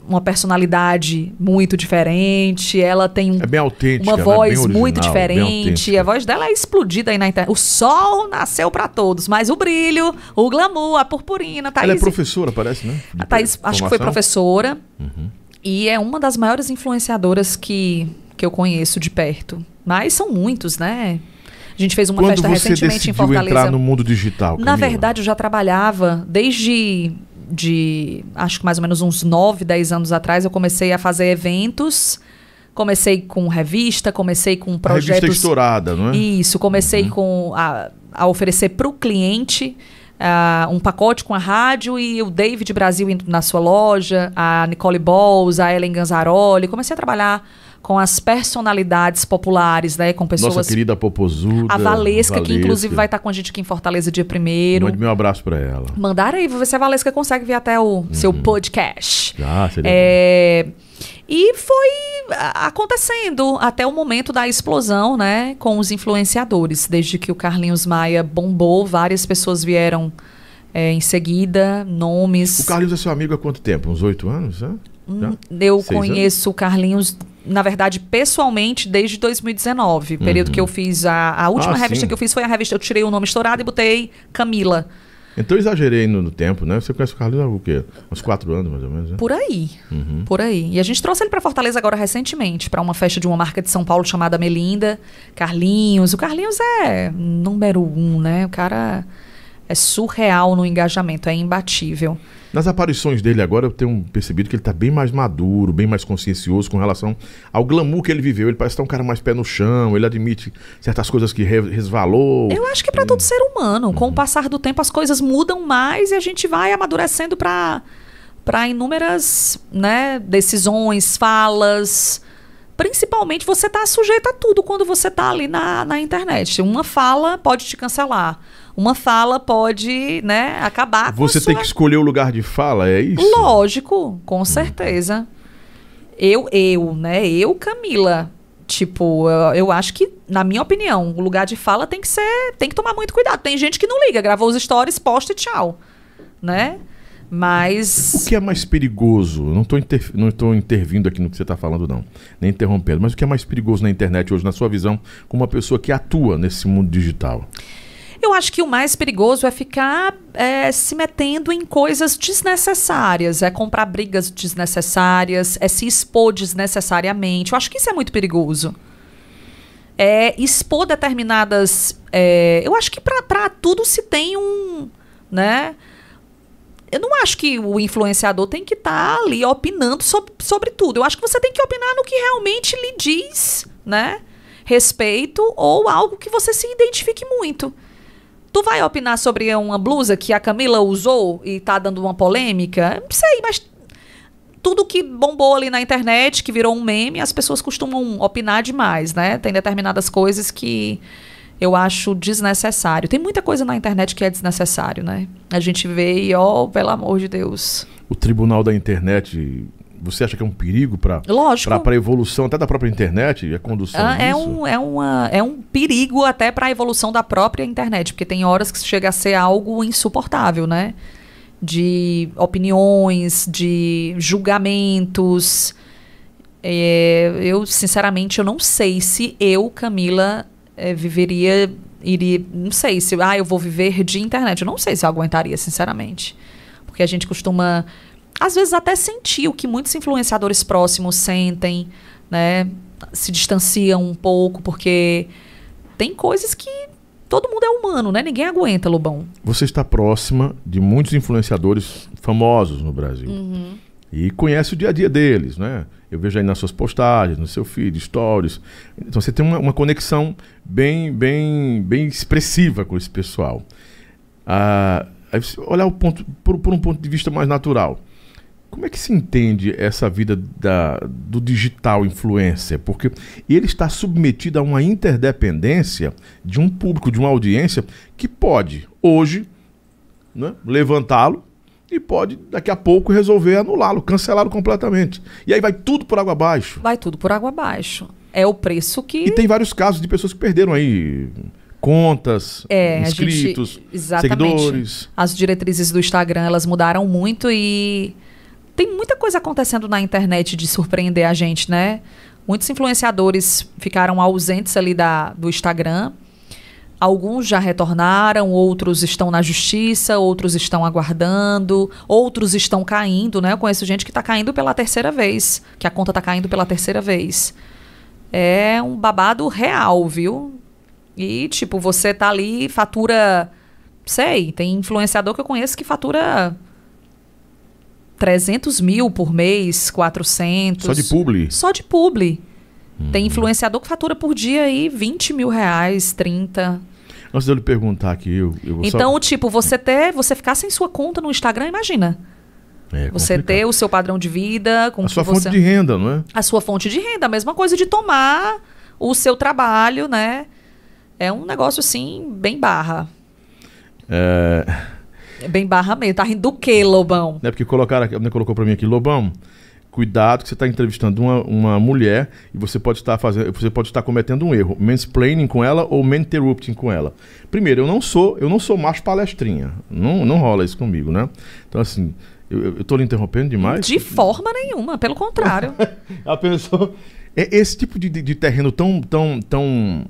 uma personalidade muito diferente. Ela tem um É bem autêntica, uma né? voz muito original, bem diferente. A voz dela é explodida aí na internet. O sol nasceu pra todos, mas o brilho, o glamour, a purpurina, Thaís. Ela é professora, parece, né? De a Thaís, acho que foi professora. Uhum. E é uma das maiores influenciadoras que, que eu conheço de perto. Mas são muitos, né? A gente fez uma Quando festa você recentemente em Fortaleza. entrar no mundo digital, Na Camila? verdade, eu já trabalhava desde de acho que mais ou menos uns 9, 10 anos atrás, eu comecei a fazer eventos. Comecei com revista, comecei com a revista projetos. estourada, não é? Isso, comecei com a, a oferecer para o cliente ah, um pacote com a rádio e o David Brasil indo na sua loja, a Nicole Balls, a Ellen Ganzaroli. Comecei a trabalhar com as personalidades populares, né? Com pessoas. Nossa querida Popozuda. a Valesca, que inclusive vai estar. estar com a gente aqui em Fortaleza dia primeiro. Mande meu abraço pra ela. Mandaram aí, vou ver se a Valesca consegue vir até o seu podcast. Ah, seria É, e foi acontecendo até o momento da explosão, né, com os influenciadores. Desde que o Carlinhos Maia bombou, várias pessoas vieram é, em seguida, nomes. O Carlinhos é seu amigo há quanto tempo? Uns oito anos? né? Já? Eu Seis conheço o Carlinhos, na verdade, pessoalmente, desde 2019. Período que eu fiz a, a última Uhum. Ah, revista sim. que eu fiz foi a revista. Eu tirei o nome estourado e botei Camila. Então eu exagerei no, no tempo, né? Você conhece o Carlinhos há o quê? Uns quatro anos, mais ou menos, né? Por aí. Uhum. Por aí. E a gente trouxe ele para Fortaleza agora recentemente, para uma festa de uma marca de São Paulo chamada Melinda. Carlinhos. O Carlinhos é número um, né? O cara É surreal no engajamento, é imbatível. Nas aparições dele agora, eu tenho percebido que ele está bem mais maduro, bem mais consciencioso com relação ao glamour que ele viveu. Ele parece estar um cara mais pé no chão, ele admite certas coisas que resvalou. Eu acho que para todo ser humano, com o passar do tempo as coisas mudam mais e a gente vai amadurecendo para para inúmeras, né, decisões, falas, principalmente você está sujeito a tudo quando você está ali na, na internet. Uma fala pode te cancelar. Uma fala pode, né, acabar com Você tem sua... que escolher o lugar de fala, é isso? Lógico, com certeza. Eu, eu, né, eu, Camila, tipo, eu, eu, acho que, na minha opinião, o lugar de fala tem que ser, tem que tomar muito cuidado. Tem gente que não liga, gravou os stories, posta e tchau, né? Mas. O que é mais perigoso? Não estou inter... não intervindo aqui no que você está falando, não. Nem interrompendo. Mas o que é mais perigoso na internet hoje, na sua visão, como uma pessoa que atua nesse mundo digital? Eu acho que o mais perigoso é ficar é, se metendo em coisas desnecessárias, é comprar brigas desnecessárias, é se expor desnecessariamente. Eu acho que isso é muito perigoso. É expor determinadas. É, eu acho que para tudo se tem um. né? eu não acho que o influenciador tem que estar tá ali opinando sobre, sobre tudo. Eu acho que você tem que opinar no que realmente lhe diz, né? Respeito ou algo que você se identifique muito. Tu vai opinar sobre uma blusa que a Camila usou e tá dando uma polêmica? Não sei, mas tudo que bombou ali na internet, que virou um meme, as pessoas costumam opinar demais, né? Tem determinadas coisas que eu acho desnecessário. Tem muita coisa na internet que é desnecessário, né? A gente vê e, ó, oh, pelo amor de Deus. O tribunal da internet, você acha que é um perigo para a evolução até da própria internet e a condução ah, é um é uma é um perigo até para a evolução da própria internet, porque tem horas que chega a ser algo insuportável, né? De opiniões, de julgamentos. É, eu sinceramente eu não sei se eu, Camila, é, viveria, iria, não sei se, ah, eu vou viver de internet. Eu não sei se eu aguentaria, sinceramente. Porque a gente costuma, às vezes, até sentir o que muitos influenciadores próximos sentem, né? Se distanciam um pouco, porque tem coisas que todo mundo é humano, né? Ninguém aguenta, Lobão. Você está próxima de muitos influenciadores famosos no Brasil. Uhum. E conhece o dia a dia deles, né? Eu vejo aí nas suas postagens, no seu feed, stories. Então você tem uma, uma conexão bem, bem, bem expressiva com esse pessoal. Ah, olhar o ponto por, por, um ponto de vista mais natural. Como é que se entende essa vida da, do digital influencer? Porque ele está submetido a uma interdependência de um público, de uma audiência que pode, hoje, né, levantá-lo e pode, daqui a pouco, resolver anulá-lo, cancelá-lo completamente. E aí vai tudo por água abaixo. Vai tudo por água abaixo. É o preço que. E tem vários casos de pessoas que perderam aí contas, é, inscritos, gente, seguidores. As diretrizes do Instagram, elas mudaram muito e tem muita coisa acontecendo na internet de surpreender a gente, né? Muitos influenciadores ficaram ausentes ali da, do Instagram Alguns já retornaram, outros estão na justiça, outros estão aguardando, outros estão caindo, né? Eu conheço gente que está caindo pela terceira vez, que a conta está caindo pela terceira vez. É um babado real, viu? E, tipo, você tá ali, fatura. Sei, tem influenciador que eu conheço que fatura 300 mil por mês, 400. Só de publi? Só de publi. Hum. Tem influenciador que fatura por dia aí 20 mil reais, 30. Antes de eu lhe perguntar aqui, eu, eu Então, só... tipo, você ter, você ficar sem sua conta no Instagram, imagina. É você ter o seu padrão de vida, com a sua você... fonte de renda, não é? A sua fonte de renda, a mesma coisa de tomar o seu trabalho, né? É um negócio assim bem barra. É, é bem barra mesmo. Tá rindo do quê, Lobão? É porque colocaram, né, colocou para mim aqui, Lobão cuidado que você está entrevistando uma, uma mulher e você pode estar fazendo, você pode estar cometendo um erro, mansplaining com ela ou interrupting com ela. Primeiro, eu não sou, eu não sou macho palestrinha. Não, não rola isso comigo, né? Então assim, eu, estou lhe interrompendo demais? De forma nenhuma, pelo contrário. A pessoa é esse tipo de, de terreno tão tão tão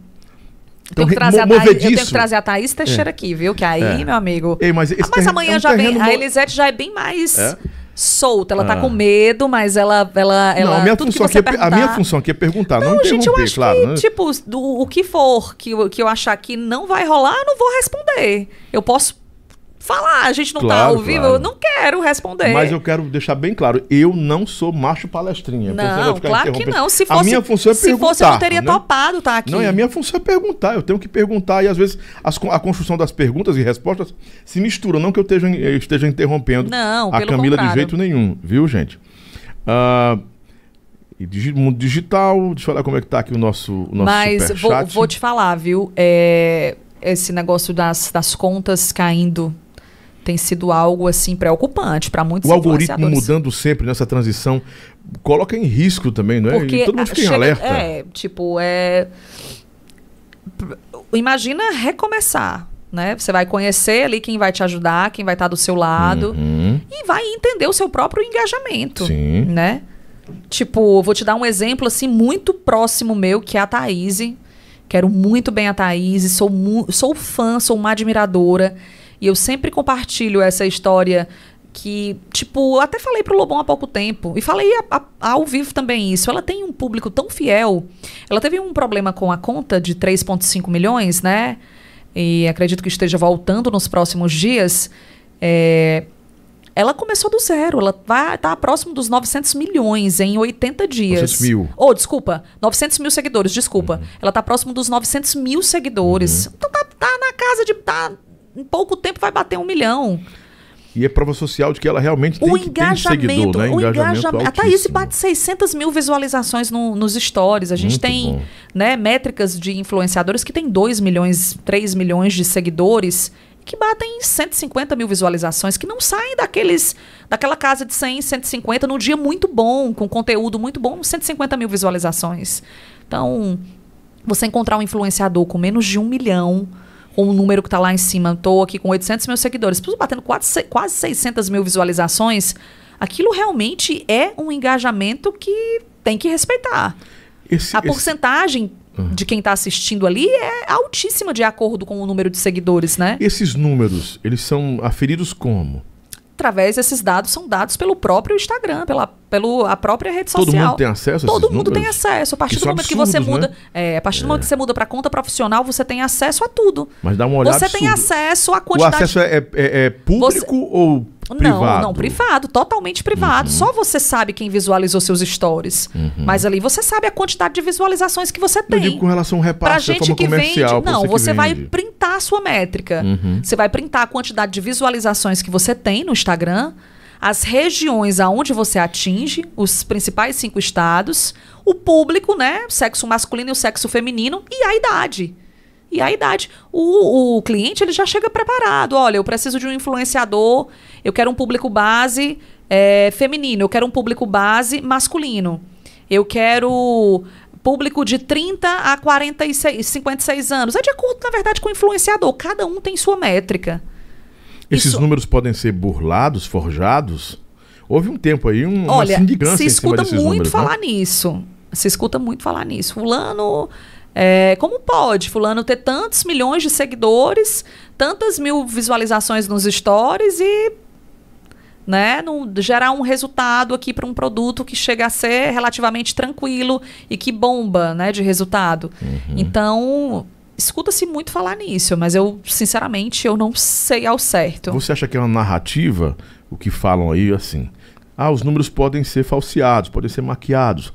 eu tenho, que trazer a Thaís, eu tenho que trazer a Thaís Teixeira é. aqui, viu? Que aí, é. meu amigo. Ei, mas, ah, mas amanhã é um já vem. A Elisete já é bem mais. É? solta. Ela tá ah. tá com medo, mas ela. ela, ela não, a minha, função aqui é, a minha função aqui é perguntar, não, não gente, eu acho claro, que, né? tipo, do, o que for que, que eu achar que não vai rolar, eu não vou responder. Eu posso falar. A gente não tá Claro, ao vivo, claro. eu não quero responder. Mas eu quero deixar bem claro, eu não sou macho palestrinha. Não, claro que não. Se fosse, a minha função é se perguntar. fosse, eu não teria né? topado tá aqui. Não, e a minha função é perguntar. Eu tenho que perguntar e às vezes as a construção das perguntas e respostas se misturam. Não que eu esteja, eu esteja interrompendo Não, a Camila de contrário. jeito nenhum, viu, gente? Ah, digi- mundo digital, deixa eu olhar como é que tá aqui o nosso, o nosso Mas vou, vou te falar, viu? É, esse negócio das, das contas caindo tem sido algo assim preocupante para muitos O algoritmo mudando sempre nessa transição coloca em risco também, não é? Porque e todo mundo fica em chega- alerta. É, tipo, é. Imagina recomeçar. Né? Você vai conhecer ali quem vai te ajudar, quem vai estar do seu lado Uhum, e vai entender o seu próprio engajamento, Sim. né? Tipo, vou te dar um exemplo assim muito próximo meu, que é a Thaís. Quero muito bem a Thaís, sou, sou fã, sou uma admiradora. E eu sempre compartilho essa história que, tipo, eu até falei pro Lobão há pouco tempo. E falei a- a- ao vivo também isso. Ela tem um público tão fiel. Ela teve um problema com a conta de 3,5 milhões, né? E acredito que esteja voltando nos próximos dias. É, ela começou do zero. Ela vai estar próximo dos 900 milhões em 80 dias. 900 mil. Oh, desculpa. 900 mil seguidores, desculpa. Ela tá próximo dos 900 mil seguidores. Então tá, tá na casa de. Tá, em pouco tempo vai bater um milhão. E é prova social de que ela realmente tem O engajamento, seguidor, né? o engajamento. A Thaís altíssimo. bate 600 mil visualizações no- nos stories. A gente Muito tem bom. né, métricas de influenciadores que tem 2 milhões, 3 milhões de seguidores que batem 150 mil visualizações, que não saem daqueles daquela casa de 100, 150 num dia muito bom, com conteúdo muito bom, 150 mil visualizações. Então, você encontrar um influenciador com menos de um milhão, com o número que está lá em cima, estou aqui com 800 mil seguidores, batendo quase, se- quase 600 mil visualizações, aquilo realmente é um engajamento que tem que respeitar. Esse, A esse- porcentagem de quem está assistindo ali é altíssima de acordo com o número de seguidores, né? Esses números, eles são aferidos como? Através desses dados são dados pelo próprio Instagram, pela pelo, a própria rede social. Todo mundo tem acesso a Todo mundo tem números? acesso. A partir do são momento que você absurdos, muda, né? é, a partir do momento que você muda para conta profissional, você tem acesso a tudo. Mas dá uma olhada Você tem absurda. acesso à O quantidade acesso é, é- é público ou privado? Não, não, privado, totalmente privado. Uhum. Só você sabe quem visualizou seus stories. Mas ali você sabe a quantidade de visualizações que você Eu tem. digo com relação ao Pra repasse, a gente forma que vende, comercial. pra não, você vai vende. Uhum. printar a sua métrica. Você vai printar a quantidade de visualizações que você tem no Instagram, as regiões aonde você atinge, os principais cinco estados, o público, né, sexo masculino e o sexo feminino e a idade. E a idade. O, o cliente ele já chega preparado. Olha, eu preciso de um influenciador, eu quero um público base é, feminino, eu quero um público base masculino. Eu quero público de 30 a 46, 56 anos. É de acordo, na verdade, com o influenciador. Cada um tem sua métrica. Esses Isso- números podem ser burlados, forjados? Houve um tempo aí um, uma Olha, sindicância se escuta muito números, né? falar nisso. Se escuta muito falar nisso. Fulano, é, como pode fulano ter tantos milhões de seguidores, tantas mil visualizações nos stories e né, não, gerar um resultado aqui para um produto que chega a ser relativamente tranquilo e que bomba, né, de resultado. Uhum. Então, escuta-se muito falar nisso, mas eu, sinceramente, eu não sei ao certo. Você acha que é uma narrativa, o que falam aí, assim? Ah, os números podem ser falseados, podem ser maquiados.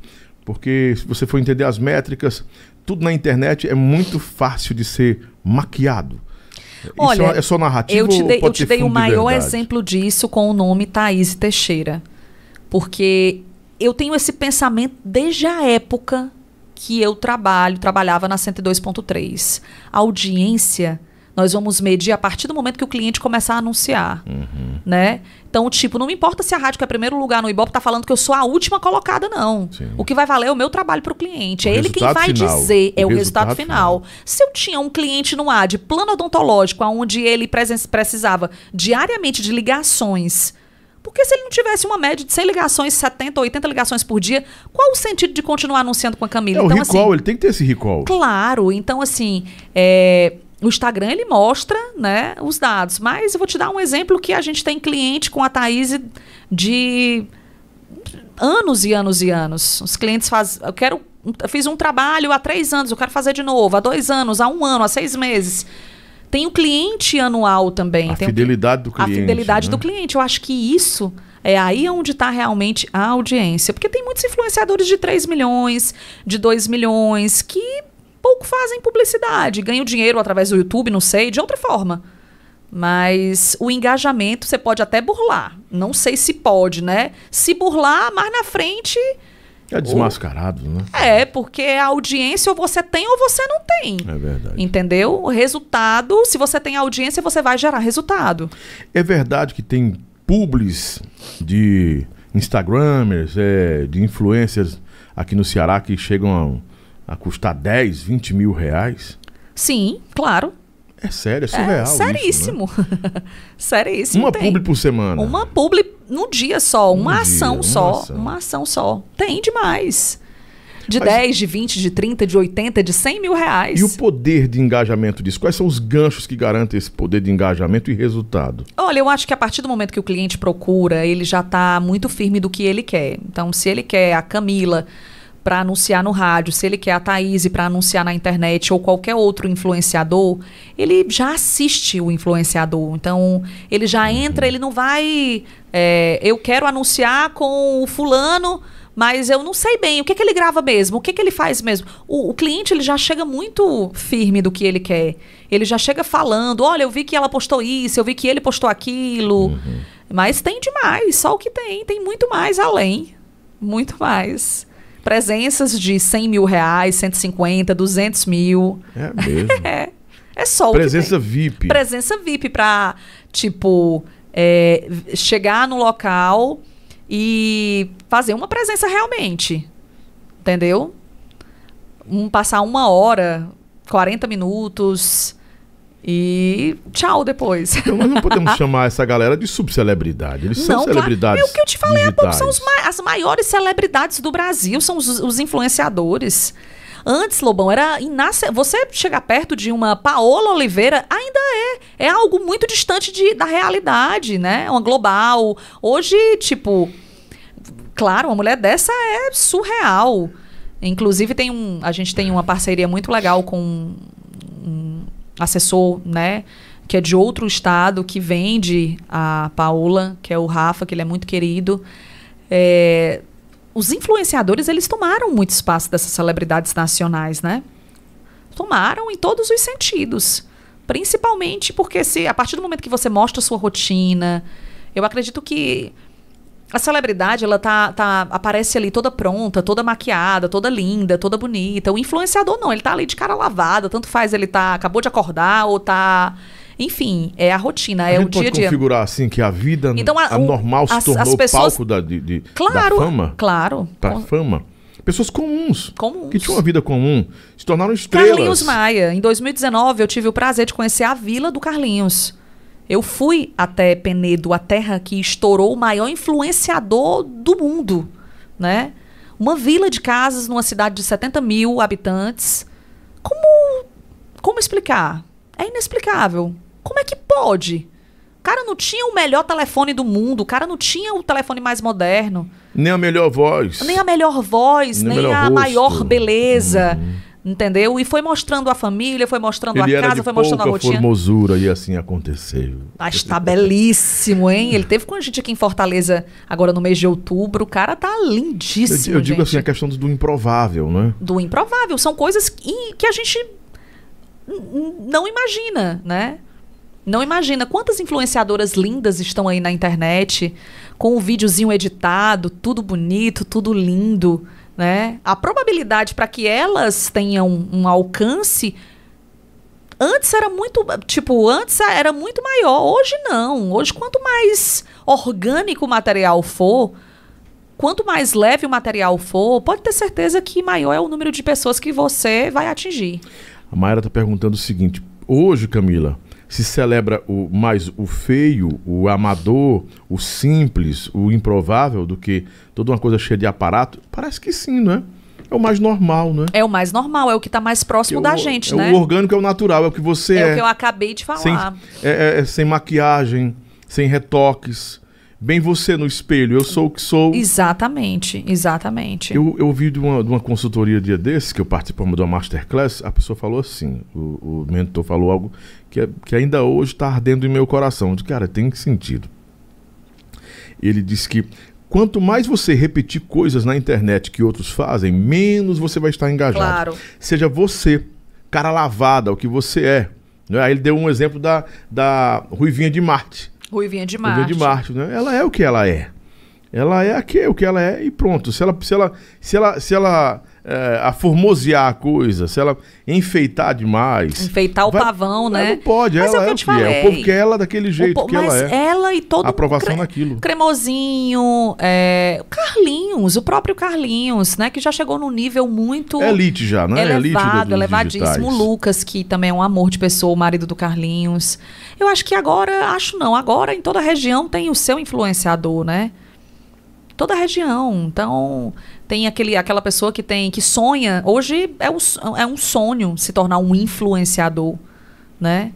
Porque se você for entender as métricas, tudo na internet é muito fácil de ser maquiado. Olha, Isso é, só narrativa Eu te ou dei, eu te dei o maior exemplo disso com o nome Thaís Teixeira. Porque eu tenho esse pensamento desde a época que eu trabalho, trabalhava na 102.3. A audiência, nós vamos medir a partir do momento que o cliente começar a anunciar. Uhum. Né? Então, tipo, não me importa se a rádio que é primeiro lugar no Ibope tá falando que eu sou a última colocada, não. Sim. O que vai valer é o meu trabalho para o cliente. É ele quem vai final. dizer, é O o resultado, resultado final. final. Se eu tinha um cliente no ar de plano odontológico, onde ele precisava diariamente de ligações, porque se ele não tivesse uma média de 100 ligações, 70, 80 ligações por dia, qual o sentido de continuar anunciando com a Camila? É, o então, recall, assim, ele tem que ter esse recall. Claro, então assim, é, o Instagram ele mostra né, os dados, mas eu vou te dar um exemplo que a gente tem cliente com a Thaís de anos e anos e anos. Os clientes fazem. Eu quero. Eu fiz um trabalho há três anos, eu quero fazer de novo, há dois anos, há um ano, há seis meses. Tem o cliente anual também. A o fidelidade do cliente. a fidelidade né? do cliente. Eu acho que isso é aí onde está realmente a audiência. Porque tem muitos influenciadores de 3 milhões, de 2 milhões, que pouco fazem publicidade, ganham dinheiro através do YouTube, não sei, de outra forma. Mas o engajamento você pode até burlar. Não sei se pode, né? Se burlar, mais na frente. É desmascarado, né? É, porque a audiência ou você tem ou você não tem. É verdade. Entendeu? O resultado, se você tem audiência, você vai gerar resultado. É verdade que tem publis de Instagramers, é, de influencers aqui no Ceará que chegam a, custar 10, 20 mil reais? Sim, claro. É sério, é surreal. é isso, seríssimo. né? seríssimo. Uma tem. publi por semana. Uma publi no dia só, uma Um ação dia, uma só. ação. Uma ação só. Tem demais. De Mas- 10, de 20, de 30, de 80, de 100 mil reais. E o poder de engajamento disso? Quais são os ganchos que garantem esse poder de engajamento e resultado? Olha, eu acho que a partir do momento que o cliente procura, ele já está muito firme do que ele quer. Então, se ele quer a Camila para anunciar no rádio, se ele quer a Thaís para anunciar na internet ou qualquer outro influenciador, ele já assiste o influenciador. Então, ele já entra, ele não vai. é, eu quero anunciar com o fulano. Mas eu não sei bem o que, que ele grava mesmo, o que, que ele faz mesmo. O, o cliente ele já chega muito firme do que ele quer. Ele já chega falando: olha, eu vi que ela postou isso, eu vi que ele postou aquilo. Mas tem demais, só o que tem. Tem muito mais além. Muito mais. Presenças de 100 mil reais, 150, 200 mil. É mesmo. É. É só o que Presença. VIP. Presença VIP pra, tipo, é, chegar no local e fazer uma presença realmente. Entendeu? Um, passar uma hora, 40 minutos e tchau depois. Então nós não podemos chamar essa galera de subcelebridade. Eles são Não, claro. celebridades. É o que eu te falei há pouco, são digitais. ma- as maiores celebridades do Brasil, são os, os influenciadores. Antes, Lobão, era inace... você chegar perto de uma Paola Oliveira ainda é. É algo muito distante de, da realidade, né? Uma global. Hoje, tipo, claro, uma mulher dessa é surreal. Inclusive, tem um, a gente tem uma parceria muito legal com um assessor, né? Que é de outro estado, que vende a Paola, que é o Rafa, que ele é muito querido. É, os influenciadores, eles tomaram muito espaço dessas celebridades nacionais, né? Tomaram em todos os sentidos. Principalmente porque se a partir do momento que você mostra a sua rotina, eu acredito que a celebridade, ela tá, tá, aparece ali toda pronta, toda maquiada, toda linda, toda bonita. O influenciador não, ele tá ali de cara lavada, tanto faz ele tá, acabou de acordar ou tá... Enfim, é a rotina, A é o dia a pode dia. configurar assim que a vida Então, a- o- anormal se as- tornou as pessoas- palco da, de, de- Claro, da fama. claro. Com- fama. Pessoas comuns. Comuns. Que tinham uma vida comum. Se tornaram estrelas. Carlinhos Maia. Em 2019, eu tive o prazer de conhecer a vila do Carlinhos. Eu fui até Penedo, a terra que estourou o maior influenciador do mundo, né? Uma vila de casas numa cidade de 70 mil habitantes. Como, como explicar? É inexplicável. Como é que pode? O cara não tinha o melhor telefone do mundo, o cara não tinha o telefone mais moderno. Nem a melhor voz. Nem a melhor voz, Nem nem, a rosto. maior beleza. Entendeu? E foi mostrando a família, foi mostrando Ele a casa, foi mostrando a rotina. formosura e assim aconteceu. Mas está belíssimo, hein? Ele teve com a gente aqui em Fortaleza agora no mês de outubro. O cara tá Eu, lindíssimo. eu digo gente. assim, a questão do improvável, né? Do improvável. São coisas que, a gente não imagina, né? Não imagina quantas influenciadoras lindas estão aí na internet com o videozinho editado, tudo bonito, tudo lindo, né? A probabilidade para que elas tenham um alcance antes era muito, tipo, antes era muito maior, hoje não. Hoje quanto mais orgânico o material for, quanto mais leve o material for, pode ter certeza que maior é o número de pessoas que você vai atingir. A Mayra está perguntando o seguinte: hoje, Camila, se celebra o mais o feio, o amador, o simples, o improvável do que toda uma coisa cheia de aparato? Parece que sim, não é? É o mais normal, não é? O mais normal, é o que está mais próximo É da o- gente, é né? O orgânico é o natural, é o que você É é. o que eu acabei de sem, falar. é- é- é sem maquiagem, sem retoques. Bem você no espelho, eu sou o que sou. Exatamente, exatamente. Eu, eu ouvi de uma, de uma consultoria dia desses, que eu participamos de uma masterclass, a pessoa falou assim, o, o mentor falou algo que, é, que ainda hoje está ardendo em meu coração. De cara, tem sentido. Ele disse que quanto mais você repetir coisas na internet que outros fazem, menos você vai estar engajado. Claro. Seja você, cara lavada, o que você é. Né? Aí ele deu um exemplo da, da Ruivinha de Marte. Ruivinha de Marte. Ruivinha de Marte, né? Ela é o que ela é. Ela é aqui, o que ela é e pronto. Se ela, se ela, se ela, se ela é, a formosear a coisa, se ela enfeitar demais. Enfeitar o vai- pavão, né? Não pode, Mas ela é o que é o que é. O falei. povo quer ela daquele jeito O que mas ela é. ela e todo Aprovação cre- naquilo. Cremosinho, é, Carlinhos, o próprio Carlinhos, né? Que já chegou num nível muito É elite já, né? elite do- elevado, dos elevadíssimo. O. Lucas, que também é um amor de pessoa, o marido do Carlinhos. Eu acho que agora, acho não, agora em toda a região tem o seu influenciador, né? Toda a região. Então, tem aquele, aquela pessoa que tem que sonha. Hoje é, so- é um sonho se tornar um influenciador, né?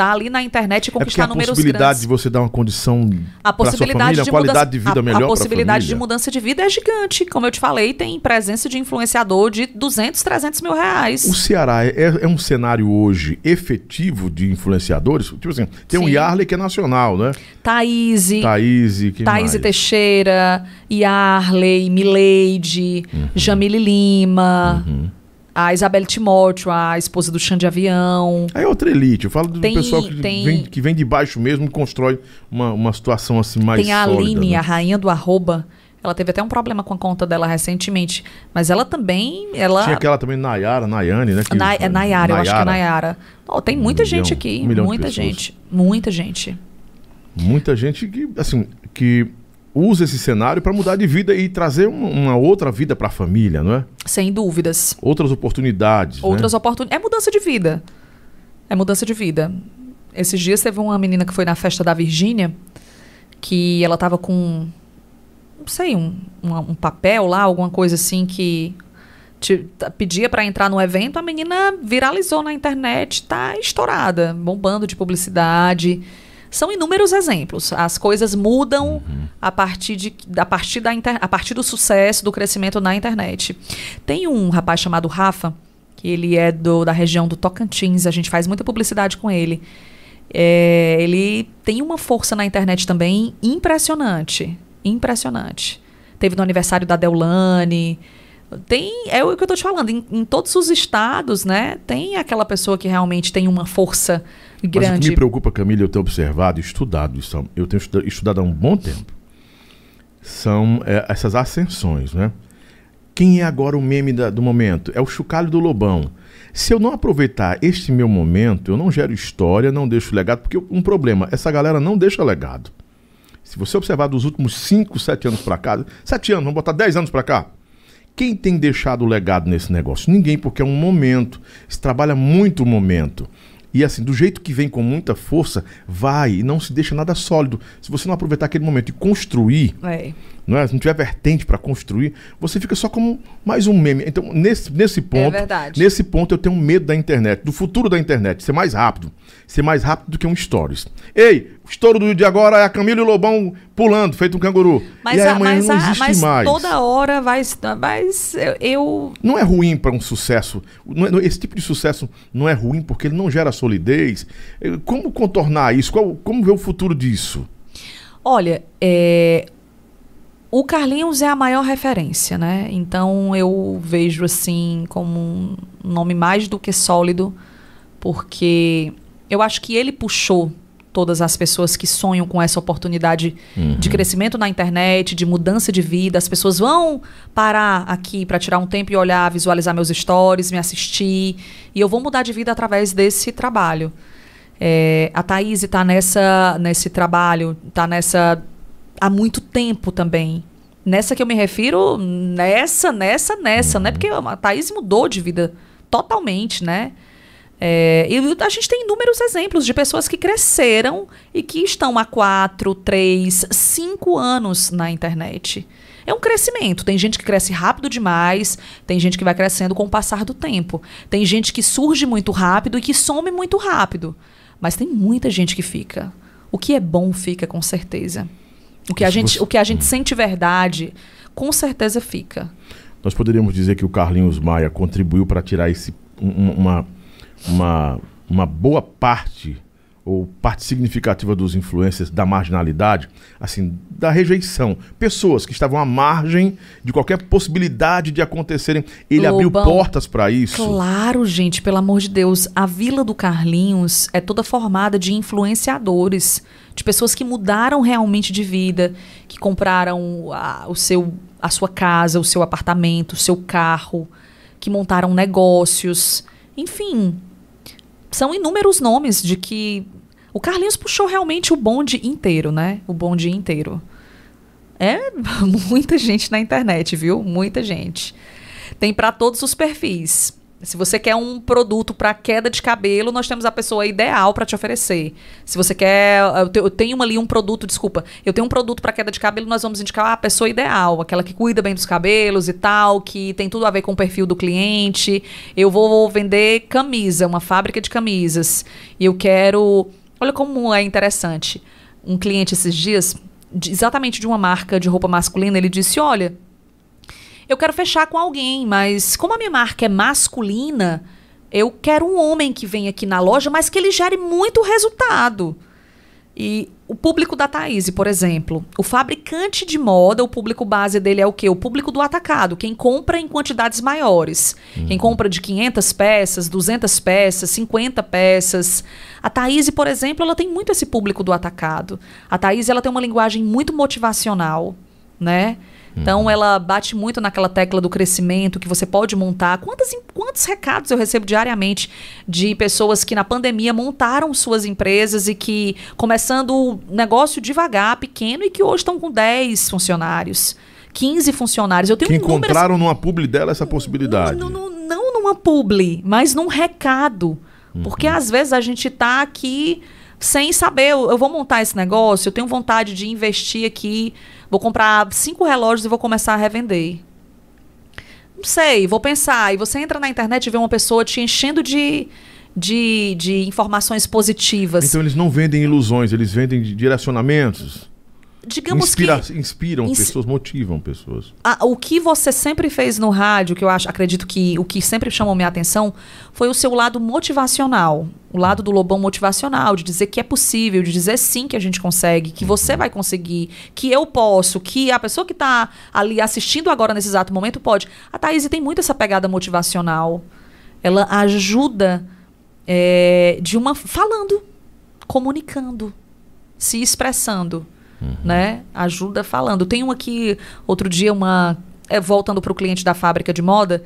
Tá ali na internet e É conquistar a números possibilidade grandes. de você dar uma condição A pra sua possibilidade família, de qualidade de vida a, melhor a possibilidade de mudança de vida é gigante. Como eu te falei, tem presença de influenciador de 200, 300 mil reais. O Ceará é, é um cenário hoje efetivo de influenciadores? Tipo assim, tem um Sim. Yarley que é nacional, né? Thaís, Thaís, quem Thaís mais? Teixeira, Yarley, Milady, Uhum. Jamile Lima, a Isabelle Timóteo, a esposa do Xande Avião. Aí é outra elite. Eu falo do Tem- pessoal que, tem- vem, que vem de baixo mesmo e constrói uma, uma situação assim mais Tem a sólida. Aline, né? a rainha do arroba. Ela teve até um problema com a conta dela recentemente. Mas ela também. Ela, Tinha aquela também, Nayara, Nayane, né? que- Na, é Nayara, eu acho que é Nayara. Ó, tem muita Um gente milhão, aqui. um de muita gente. Muita gente. Muita gente que, assim, que usa esse cenário para mudar de vida e trazer um- uma outra vida para a família, não é? Sem dúvidas. Outras oportunidades. Outras né? oportunidades. É mudança de vida. É mudança de vida. Esses dias teve uma menina que foi na festa da Virgínia, que ela tava com, não sei, um, um, um papel lá, alguma coisa assim que te- pedia para entrar no evento, a menina viralizou na internet, tá estourada, bombando de publicidade. São inúmeros exemplos. As coisas mudam a partir, de, a, partir da inter- a partir do sucesso, do crescimento na internet. Tem um rapaz chamado Rafa, que ele é do, da região do Tocantins, a gente faz muita publicidade com ele. É, ele tem uma força na internet também impressionante. Impressionante. Teve no aniversário da Deulane. Tem, é o que eu tô te falando, em, em todos os estados, né? Tem aquela pessoa que realmente tem uma força Mas o que grande. me preocupa, Camila, eu tenho observado e estudado isso, eu tenho estuda- estudado há um bom tempo, são é, essas ascensões, né? Quem é agora o meme da- do momento? É o chocalho do Lobão. Se eu não aproveitar este meu momento, eu não gero história, não deixo legado, porque um problema, essa galera não deixa legado. Se você observar dos últimos 5, 7 anos pra cá, 7 anos, vamos botar 10 anos pra cá, quem tem deixado legado nesse negócio? Ninguém, porque é um momento. Se trabalha muito o momento. E assim, do jeito que vem com muita força, vai e não se deixa nada sólido. Se você não aproveitar aquele momento e construir, É. não é? Se não tiver vertente para construir, você fica só como mais um meme. Então, nesse, nesse ponto, verdade. nesse ponto eu tenho medo da internet, do futuro da internet, ser mais rápido, ser mais rápido do que um stories. Ei, o estouro do de agora é a Camila e o Lobão pulando, feito um canguru. Mas, e aí a- amanhã mas, não existe mas mais. toda hora vai. Mas eu- Não é ruim para um sucesso. é- esse tipo de sucesso não é ruim porque ele não gera solidez. Eh, Como contornar isso? Qual- como ver o futuro disso? Olha, é, o Carlinhos é a maior referência, né? Então eu vejo assim como um nome mais do que sólido, porque eu acho que ele puxou todas as pessoas que sonham com essa oportunidade de crescimento na internet, de mudança de vida. As pessoas vão parar aqui para tirar um tempo e olhar, visualizar meus stories, me assistir, e eu vou mudar de vida através desse trabalho. É, a Thaís está nessa, nesse trabalho, está nessa há muito tempo também. Nessa que eu me refiro, nessa, nessa, nessa, né? Porque a Thaís mudou de vida totalmente, né? É, e a gente tem inúmeros exemplos de pessoas que cresceram e que estão há quatro, três, cinco anos na internet. É um crescimento. Tem gente que cresce rápido demais, tem gente que vai crescendo com o passar do tempo. Tem gente que surge muito rápido e que some muito rápido. Mas tem muita gente que fica. O que é bom fica, com certeza. O que a gente, você- o que a gente sente verdade, com certeza fica. Nós poderíamos dizer que o Carlinhos Maia contribuiu para tirar esse, um- uma, uma, uma boa parte ou parte significativa dos influencers da marginalidade, assim, da rejeição. Pessoas que estavam à margem de qualquer possibilidade de acontecerem. Ele abriu Lobão. portas para isso. Claro, gente, pelo amor de Deus. A Vila do Carlinhos é toda formada de influenciadores, de pessoas que mudaram realmente de vida, que compraram a, o seu, a sua casa, o seu apartamento, o seu carro, que montaram negócios. Enfim, são inúmeros nomes de que o Carlinhos puxou realmente o bonde inteiro, né? O bonde inteiro. É muita gente na internet, viu? Muita gente. Tem para todos os perfis. Se você quer um produto para queda de cabelo, nós temos a pessoa ideal para te oferecer. Se você quer, eu te- eu tenho ali um produto, desculpa, eu tenho um produto para queda de cabelo, nós vamos indicar a pessoa ideal, aquela que cuida bem dos cabelos e tal, que tem tudo a ver com o perfil do cliente. Eu vou vender camisa, uma fábrica de camisas, e eu quero, olha como é interessante. Um cliente esses dias, de- exatamente de uma marca de roupa masculina, ele disse: "Olha, eu quero fechar com alguém, mas como a minha marca é masculina, eu quero um homem que venha aqui na loja, mas que ele gere muito resultado. E o público da Thaís, por exemplo, o fabricante de moda, o público base dele é o quê? O público do atacado, quem compra em quantidades maiores. Quem compra de 500 peças, 200 peças, 50 peças. A Thaís, por exemplo, ela tem muito esse público do atacado. A Thaís, ela tem uma linguagem muito motivacional, né? Então ela bate muito naquela tecla do crescimento que você pode montar. Quantas, em- quantos recados eu recebo diariamente de pessoas que na pandemia montaram suas empresas e que começando o negócio devagar, pequeno, e que hoje estão com 10 funcionários, 15 funcionários. Eu tenho Que inúmeras- encontraram numa publi dela essa possibilidade. não, não, não numa publi, mas num recado. Porque às vezes a gente tá aqui sem saber, eu, eu vou montar esse negócio, eu tenho vontade de investir aqui, vou comprar cinco relógios e vou começar a revender. Não sei, vou pensar. E você entra na internet e vê uma pessoa te enchendo de, de, de informações positivas. Então eles não vendem ilusões, eles vendem direcionamentos. Digamos Inspira- que Inspiram ins- pessoas, motivam pessoas. a- o que você sempre fez no rádio, que eu acho, acredito que o que sempre chamou minha atenção foi o seu lado motivacional, o lado do Lobão motivacional, de dizer que é possível, de dizer sim que a gente consegue, que você vai conseguir, que eu posso, que a pessoa que está ali assistindo agora nesse exato momento pode. A Thaís tem muito essa pegada motivacional. Ela ajuda é, de uma falando, comunicando, se expressando, né? Ajuda falando. Tem uma aqui outro dia uma é, voltando para o cliente da fábrica de moda.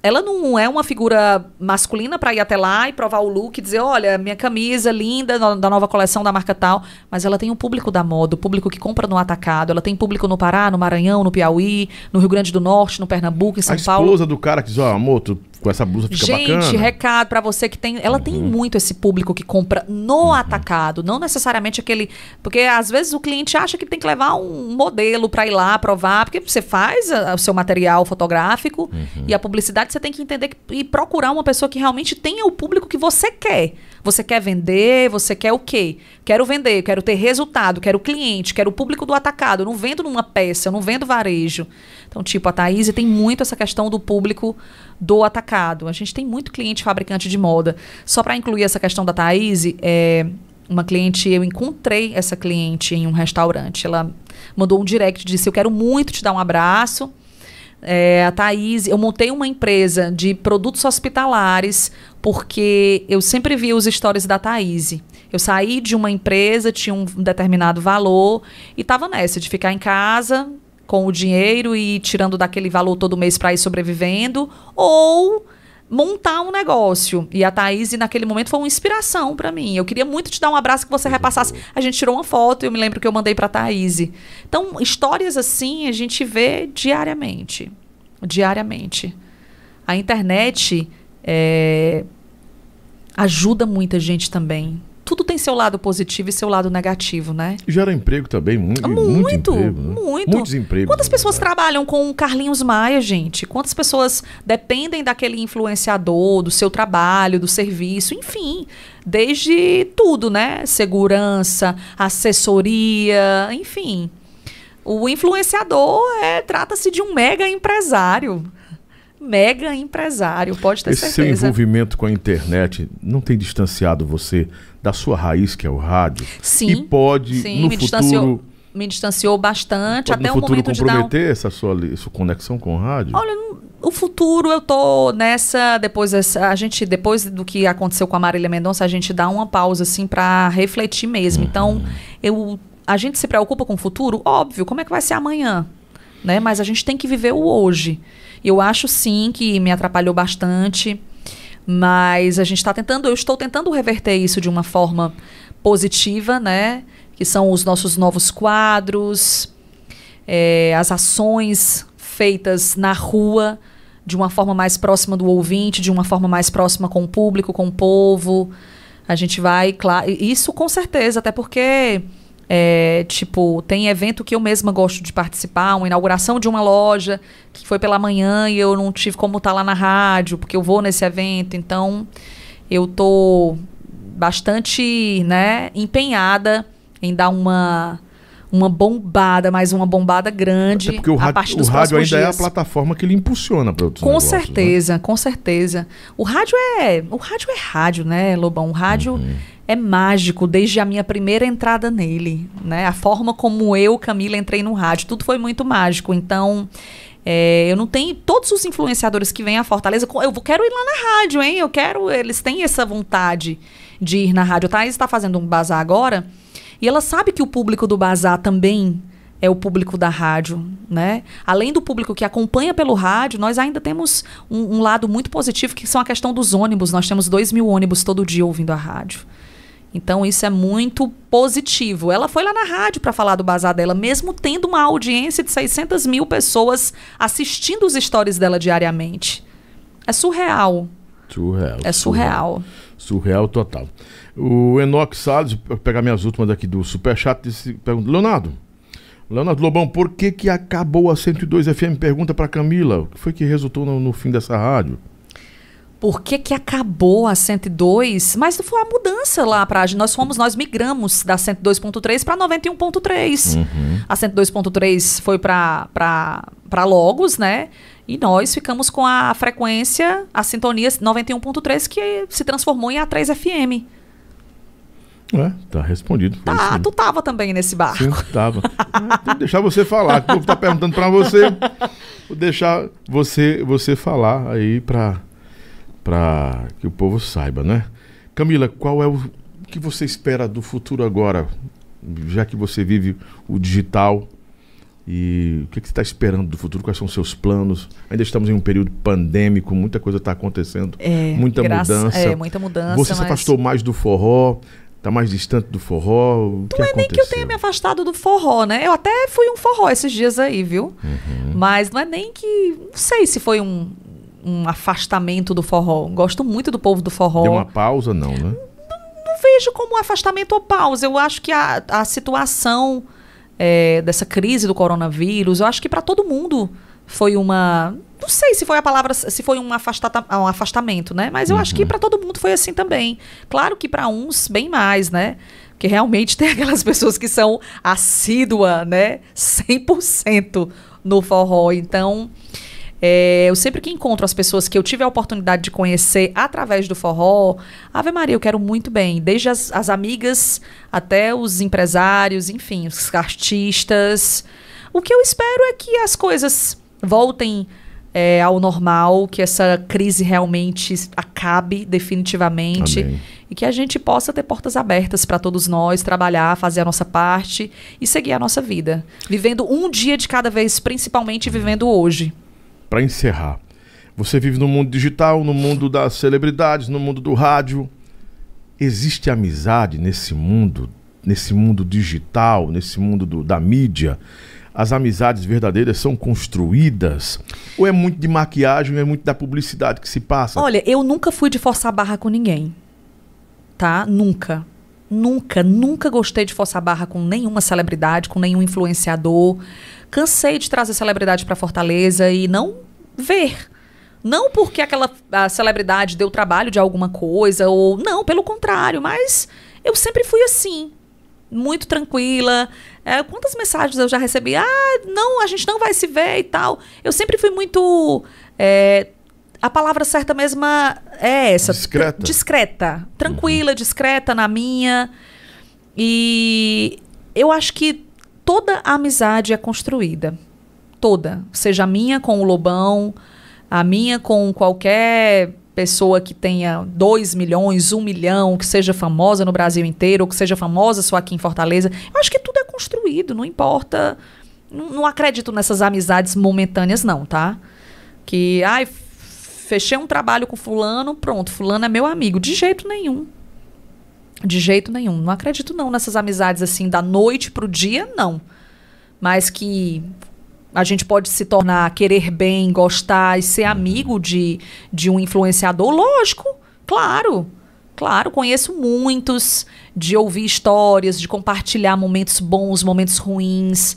Ela não é uma figura masculina para ir até lá e provar o look e dizer, olha, minha camisa linda da nova coleção da marca tal, mas ela tem um público da moda, o público que compra no atacado. Ela tem público no Pará, no Maranhão, no Piauí, no Rio Grande do Norte, no Pernambuco, em São a Paulo. esposa do cara que diz, ó, amor, tu, com essa blusa fica Gente, bacana. Uhum. recado pra você que tem. Ela tem muito esse público que compra no atacado, não necessariamente aquele. Porque às vezes o cliente acha que tem que levar um modelo pra ir lá provar, porque você faz a- o seu material fotográfico Uhum. e a publicidade você tem que entender que, e procurar uma pessoa que realmente tenha o público que você quer. Você quer vender, você quer o quê? Quero vender, quero ter resultado, quero cliente, quero o público do atacado. Eu não vendo numa peça, eu não vendo varejo. Então, tipo, a Thaís tem muito essa questão do público do atacado. A gente tem muito cliente fabricante de moda. Só para incluir essa questão da Thaís, é, uma cliente, eu encontrei essa cliente em um restaurante. Ela mandou um direct, disse: Eu quero muito te dar um abraço. É, a Thaís, eu montei uma empresa de produtos hospitalares porque eu sempre vi os stories da Thaís. Eu saí de uma empresa, tinha um determinado valor e estava nessa de ficar em casa com o dinheiro e tirando daquele valor todo mês para ir sobrevivendo ou montar um negócio. E a Thaís, naquele momento, foi uma inspiração para mim. Eu queria muito te dar um abraço que você repassasse. A gente tirou uma foto e eu me lembro que eu mandei para Thaís. Então, histórias assim a gente vê diariamente. Diariamente. A internet é, ajuda muita gente também. Tudo tem seu lado positivo e seu lado negativo, né? Gera emprego também, muito, Muito, muito emprego. né? muito. Muitos empregos. Quantas na pessoas trabalham com o Carlinhos Maia, gente? Quantas pessoas dependem daquele influenciador, do seu trabalho, do serviço, enfim, desde tudo, né? Segurança, assessoria, enfim. O influenciador é trata-se de um mega empresário. Mega empresário, pode ter Esse certeza. seu envolvimento com a internet não tem distanciado você da sua raiz, que é o rádio? Sim. E pode, Sim, no me futuro, distanciou, me distanciou bastante até o futuro momento de dar um comprometer essa sua, sua conexão com o rádio? Olha, o futuro eu tô nessa depois a gente depois do que aconteceu com a Marília Mendonça, a gente dá uma pausa assim para refletir mesmo. Então, eu a gente se preocupa com o futuro, óbvio, como é que vai ser amanhã, né? Mas a gente tem que viver o hoje. Eu acho sim que me atrapalhou bastante, mas a gente está tentando, eu estou tentando reverter isso de uma forma positiva, né? Que são os nossos novos quadros, é, as ações feitas na rua de uma forma mais próxima do ouvinte, de uma forma mais próxima com o público, com o povo. A gente vai, claro, isso com certeza, até porque é, tipo, tem evento que eu mesma gosto de participar, uma inauguração de uma loja que foi pela manhã e eu não tive como estar lá na rádio, porque eu vou nesse evento, então eu tô bastante, né, empenhada em dar uma uma bombada, mas uma bombada grande Até porque o a rádio, partir o dos rádio ainda próximos é a dias. plataforma que ele impulsiona para outros Com negócios, né? certeza, com certeza. O rádio é, o rádio é rádio, né, Lobão? O rádio Uhum. É mágico desde a minha primeira entrada nele, né? A forma como eu, Camila, entrei no rádio, tudo foi muito mágico. Então, é, eu não tenho todos os influenciadores que vêm à Fortaleza, eu quero ir lá na rádio, hein? Eu quero, eles têm essa vontade de ir na rádio. A Thaís está fazendo um bazar agora e ela sabe que o público do bazar também é o público da rádio, né? Além do público que acompanha pelo rádio, nós ainda temos um, um lado muito positivo que são a questão dos ônibus. Nós temos dois mil ônibus todo dia ouvindo a rádio. Então isso é muito positivo. Ela foi lá na rádio para falar do bazar dela, mesmo tendo uma audiência de 600 mil pessoas assistindo os stories dela diariamente. É surreal. Surreal. É surreal. Surreal total. O Enoque Salles, vou pegar minhas últimas aqui do Superchat, disse, pergunta, Leonardo, Leonardo Lobão, por que que acabou a 102 FM? Pergunta para Camila, o que foi que resultou no, no fim dessa rádio? Por que, que acabou a 102? Mas foi a mudança lá para nós fomos nós migramos da 102.3 para 91.3. A 102.3 foi para para Logos, né? E nós ficamos com a frequência, a sintonia 91.3 que se transformou em A3 FM. É, tá respondido. foi isso Tá, mesmo. tu tava também nesse barco. Sim, tava. Ah, Tem que deixar você falar. O povo tá perguntando para você. Vou deixar você, você falar aí para para que o povo saiba, né? Camila, qual é o, o que você espera do futuro agora? Já que você vive o digital e o que, que você está esperando do futuro? Quais são os seus planos? Ainda estamos em um período pandêmico, muita coisa está acontecendo, É, muita graça- mudança. É, muita mudança. você se mas- afastou mais do forró, está mais distante do forró. Não é nem que eu aconteceu? tenha me afastado do forró, né? Eu até fui um forró esses dias aí, viu? Uhum. Mas não é nem que. Não sei se foi um, um afastamento do forró. Gosto muito do povo do forró. Deu uma pausa, não, né? Não vejo como um afastamento ou pausa. Eu acho que a, a situação é, dessa crise do coronavírus, eu acho que para todo mundo foi uma. Não sei se foi a palavra, se foi um, afastata, um afastamento, né? Mas eu acho que para todo mundo foi assim também. Claro que para uns, bem mais, né? Porque realmente tem aquelas pessoas que são assídua, né? 100% no forró. Então, é, eu sempre que encontro as pessoas que eu tive a oportunidade de conhecer através do forró, Ave Maria, eu quero muito bem. Desde as, as amigas até os empresários, enfim, os artistas. O que eu espero é que as coisas voltem é, ao normal, que essa crise realmente acabe definitivamente Amém. e que a gente possa ter portas abertas para todos nós, trabalhar, fazer a nossa parte e seguir a nossa vida, vivendo um dia de cada vez, principalmente vivendo hoje. Para encerrar, você vive no mundo digital, no mundo das celebridades, no mundo do rádio. Existe amizade nesse mundo, nesse mundo digital, nesse mundo do- da mídia? As amizades verdadeiras são construídas? Ou é muito de maquiagem, ou é muito da publicidade que se passa? Olha, eu nunca fui de forçar barra com ninguém. Tá? Nunca. Nunca, nunca gostei de forçar barra com nenhuma celebridade, com nenhum influenciador. Cansei de trazer celebridade para Fortaleza e não ver. Não porque aquela a celebridade deu trabalho de alguma coisa, ou. Não, pelo contrário, mas eu sempre fui assim. muito tranquila. É, quantas mensagens eu já recebi? Ah, não, a gente não vai se ver e tal. Eu sempre fui muito. é, a palavra certa mesmo é essa. Discreta. Discreta. Tranquila, discreta na minha. E eu acho que toda a amizade é construída. Toda. Seja a minha com o Lobão, a minha com qualquer pessoa que tenha 2 milhões, 1 um milhão, que seja famosa no Brasil inteiro, ou que seja famosa só aqui em Fortaleza. Eu acho que tudo é construído, não importa. Não, não acredito nessas amizades momentâneas, não, tá? Que, ai, fechei um trabalho com fulano, pronto, fulano é meu amigo. De jeito nenhum. De jeito nenhum. Não acredito não nessas amizades assim da noite pro dia, não. Mas que a gente pode se tornar, querer bem, gostar e ser amigo de, de um influenciador, lógico, claro. Claro, conheço muitos, de ouvir histórias, de compartilhar momentos bons, momentos ruins.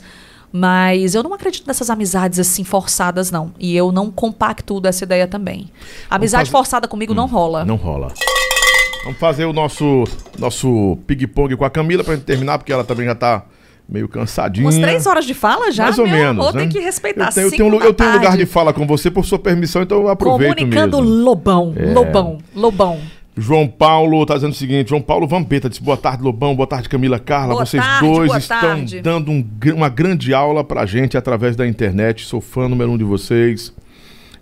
Mas eu não acredito nessas amizades assim forçadas, não. E eu não compacto dessa ideia também. Amizade fazer- forçada comigo não rola. Não rola. Vamos fazer o nosso, nosso ping-pong com a Camila pra gente terminar, porque ela também já tá meio cansadinha. Umas três horas de fala já? Mais ou Meu menos. amor, né? tem que respeitar. Eu tenho, eu tenho, eu tenho lugar de fala com você por sua permissão, então eu aproveito Comunicando mesmo. É. Lobão, Lobão, Lobão. João Paulo tá dizendo o seguinte: João Paulo Vampeta disse boa tarde, Lobão, boa tarde, Camila Carla. Boa Vocês tarde, dois estão tarde. dando um uma grande aula pra gente através da internet. Sou fã número um de vocês.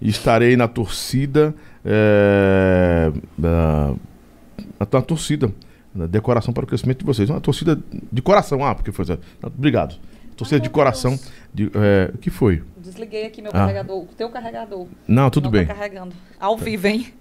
Estarei na torcida. É, da- na, na torcida. Na decoração para o crescimento de vocês. Uma torcida de coração. Ah, porque foi. Obrigado. Torcida de coração. De, é, o que foi? Desliguei aqui meu Ah. carregador, o teu carregador. Não, tudo Não bem. Tá carregando. Ao vivo, hein?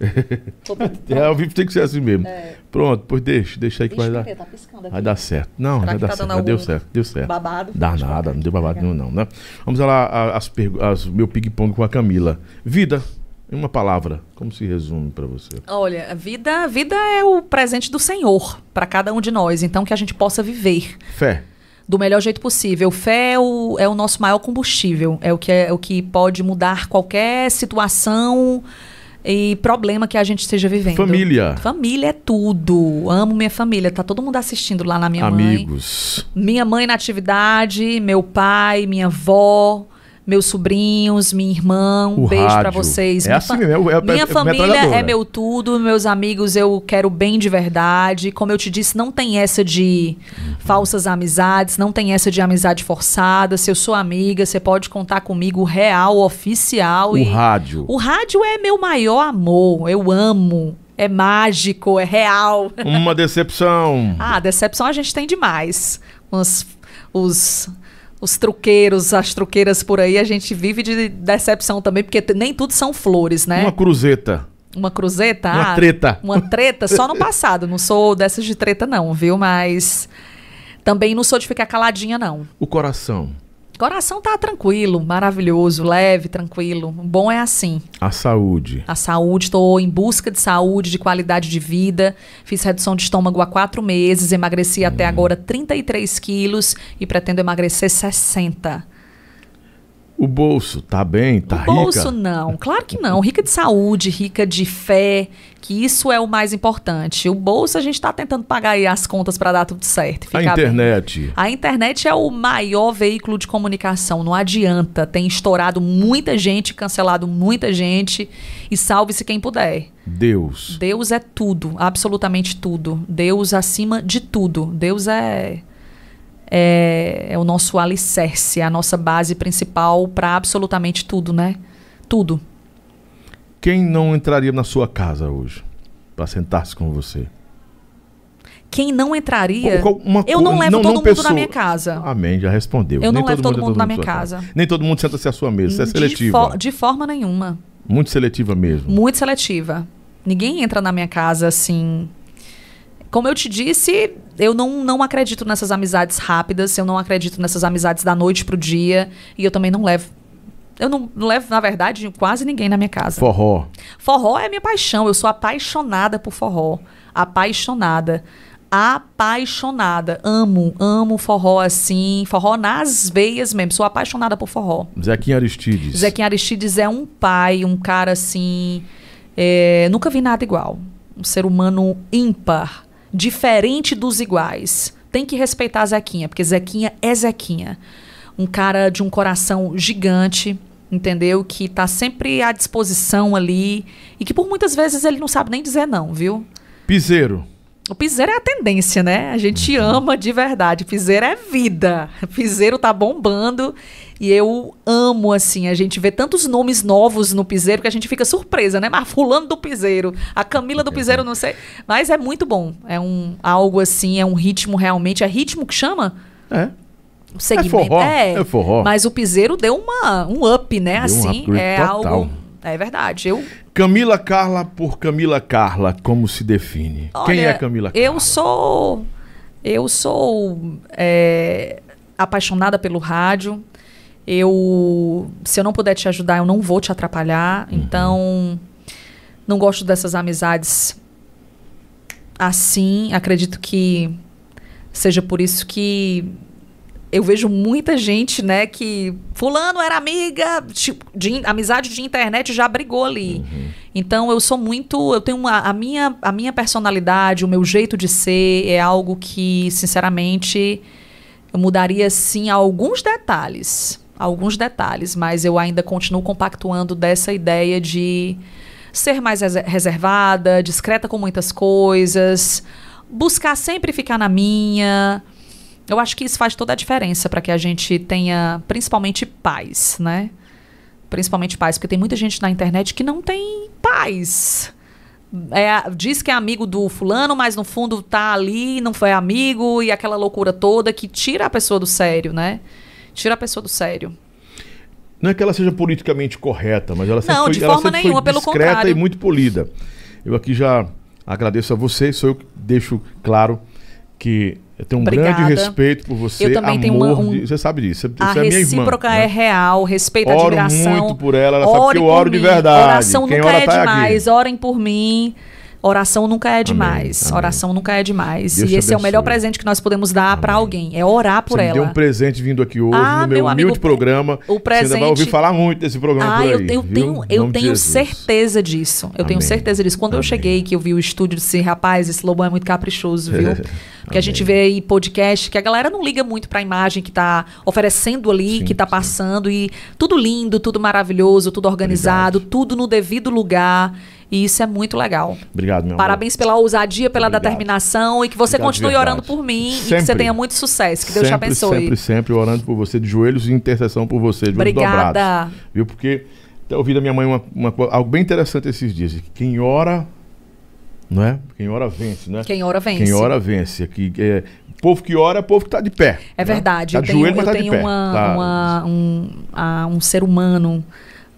É, ao vivo tem que ser assim mesmo. É. Pronto, pois deixa, deixa aí que vai Ixi, dar. Tá piscando aqui. Vai dar certo. Não, Será vai dar tá certo. deu certo, deu certo. Babado? Dá nada, não deu babado nenhum, não, né? Vamos lá, a- as, pergu- as meu ping-pong com a Camila. Vida, em uma palavra, como se resume pra você? Olha, a vida, a vida é o presente do Senhor para cada um de nós, então que a gente possa viver Fé. do melhor jeito possível. Fé é o, é o nosso maior combustível, é o que é o que pode mudar qualquer situação e problema que a gente esteja vivendo. Família. Família é tudo. Amo minha família. Tá todo mundo assistindo lá na minha mãe. Amigos. Minha mãe na atividade, meu pai, minha avó, meus sobrinhos, minha irmã. Um O beijo pra rádio. vocês. É Minha assim mesmo, é- minha é família é meu tudo, meus amigos eu quero bem de verdade. Como eu te disse, não tem essa de falsas amizades, não tem essa de amizade forçada. Se eu sou amiga, você pode contar comigo real, oficial. O e rádio. o rádio é meu maior amor. Eu amo. É mágico, é real. Uma decepção. Ah, decepção a gente tem demais. Os, os, os truqueiros, as truqueiras por aí, a gente vive de decepção também, porque nem tudo são flores, né? Uma Uma, cruzeta. cruzeta. Uma ah, treta. Uma treta só no passado. Não sou dessas de treta, não, viu? Mas também não sou de ficar caladinha, não. O coração. Coração tá tranquilo, maravilhoso, leve, tranquilo. O bom é assim. A saúde. A saúde, estou em busca de saúde, de qualidade de vida. Fiz redução de estômago há quatro meses, emagreci até agora 33 quilos e pretendo emagrecer 60. O bolso. Tá bem? Tá o rica? bolso não, claro que não. Rica de saúde, rica de fé, que isso é o mais importante. O bolso a gente está tentando pagar aí as contas para dar tudo certo. A ficar bem. internet. A internet é o maior veículo de comunicação, não adianta. Tem estourado muita gente, cancelado muita gente e salve-se quem puder. Deus. Deus é tudo, absolutamente tudo. Deus acima de tudo. Deus é é, é o nosso alicerce, é a nossa base principal para absolutamente tudo, né? Tudo. Quem não entraria na sua casa hoje? Pra sentar-se com você? Quem não entraria? Uma eu não levo não- todo não mundo pessoa- na minha casa. Amém, já respondeu. Eu não Nem levo todo entra mundo na minha sua casa. Nem todo mundo senta-se à sua mesa. Isso é de, seletiva. fo- de forma nenhuma. Muito seletiva mesmo. Muito seletiva. Ninguém entra na minha casa assim. Como eu te disse, eu não, não acredito nessas amizades rápidas, eu não acredito nessas amizades da noite pro dia, e eu também não levo. Eu não, levo, na verdade, quase ninguém na minha casa. Forró. Forró é minha paixão, eu sou apaixonada por forró. Apaixonada. Apaixonada. Amo, amo forró assim, forró nas veias mesmo. Sou apaixonada por forró. Zequinha Aristides. Zequinha Aristides é um pai, um cara assim. é, nunca vi nada igual. Um ser humano ímpar, diferente dos iguais. tem que respeitar Zequinha, porque Zequinha é Zequinha. Um cara de um coração gigante, entendeu? Que tá sempre à disposição ali e que por muitas vezes ele não sabe nem dizer não, viu? Piseiro. O piseiro é a tendência, né? A gente Uhum. ama de verdade. Piseiro é vida. Piseiro tá bombando e eu amo, assim. A gente vê tantos nomes novos no piseiro que a gente fica surpresa, né? Mas fulano do piseiro, a Camila do piseiro, não sei. Mas é muito bom. É um algo assim, é um ritmo realmente. É ritmo que chama? É. O segmento. forró, é forró. Mas o piseiro deu uma, um up, né? Deu um assim, upgrade é total. algo. É verdade. Eu Camila Carla por Camila Carla, como se define? Quem Olha, é Camila Carla? Eu sou. Eu sou é, apaixonada pelo rádio. Eu. Se eu não puder te ajudar, eu não vou te atrapalhar. Uhum. Então. Não gosto dessas amizades assim. Acredito que seja por isso que eu vejo muita gente, né, que fulano era amiga, tipo, de amizade de internet já brigou ali. Então eu sou muito, eu tenho uma, a minha a minha personalidade, o meu jeito de ser é algo que, sinceramente, eu mudaria sim alguns detalhes, alguns detalhes, mas eu ainda continuo compactuando dessa ideia de ser mais rese- reservada, discreta com muitas coisas, buscar sempre ficar na minha. Eu acho que isso faz toda a diferença para que a gente tenha, principalmente, paz, né? Principalmente paz, porque tem muita gente na internet que não tem paz. É, diz que é amigo do fulano, mas no fundo tá ali, não foi amigo, e aquela loucura toda que tira a pessoa do sério, né? Tira a pessoa do sério. Não é que ela seja politicamente correta, mas ela sempre Não, foi, de forma nenhuma, foi pelo discreta contrário. e muito polida. Eu aqui já agradeço a você, sou eu que deixo claro que eu tenho um Obrigada. grande respeito por você. Eu também amor tenho uma- um- de- você sabe disso. Você, A você é minha irmã. recíproca né? é real, respeito, Oro admiração. muito por ela, ela sabe que eu oro de mim. verdade. Oração Quem nunca é tá aqui. demais. Orem por mim. Oração nunca é demais. amém. Oração nunca é demais. Deus e esse é o melhor abençoe. presente que nós podemos dar Amém. alguém. É orar por você me ela. deu um presente vindo aqui hoje Ah, no meu meu amigo, humilde programa. o Você ainda vai presente- ouvir falar muito desse programa Ah, por aí. eu, tenho, eu tenho certeza disso. Eu tenho Amém. certeza disso. Quando eu Amém. cheguei, que eu vi o estúdio, disse, rapaz, esse Lobão é muito caprichoso, viu? Porque a gente Amém. vê aí podcast que a galera não liga muito pra imagem que tá oferecendo ali, Sim, que tá sim. passando. E tudo lindo, tudo maravilhoso, tudo organizado, tudo no devido lugar. E isso é muito legal. Obrigado, meu amor. Parabéns pela ousadia, pela Obrigado. determinação e que você Obrigado continue orando por mim e que Sempre. você tenha muito sucesso. Que Deus te sempre, abençoe. Sempre, sempre orando por você, de joelhos e intercessão por você, de Obrigada. dobrados. Viu? Porque até ouvi da minha mãe uma, uma algo bem interessante esses dias. que Quem ora, não é? Quem ora vence, né? Quem ora vence. Quem ora vence. Aqui, é, povo que ora é povo que está de pé. É né? verdade. Tá eu de tenho, joelho, mas eu tá de tenho pé. uma, Tá- uma- um, ah, um ser humano,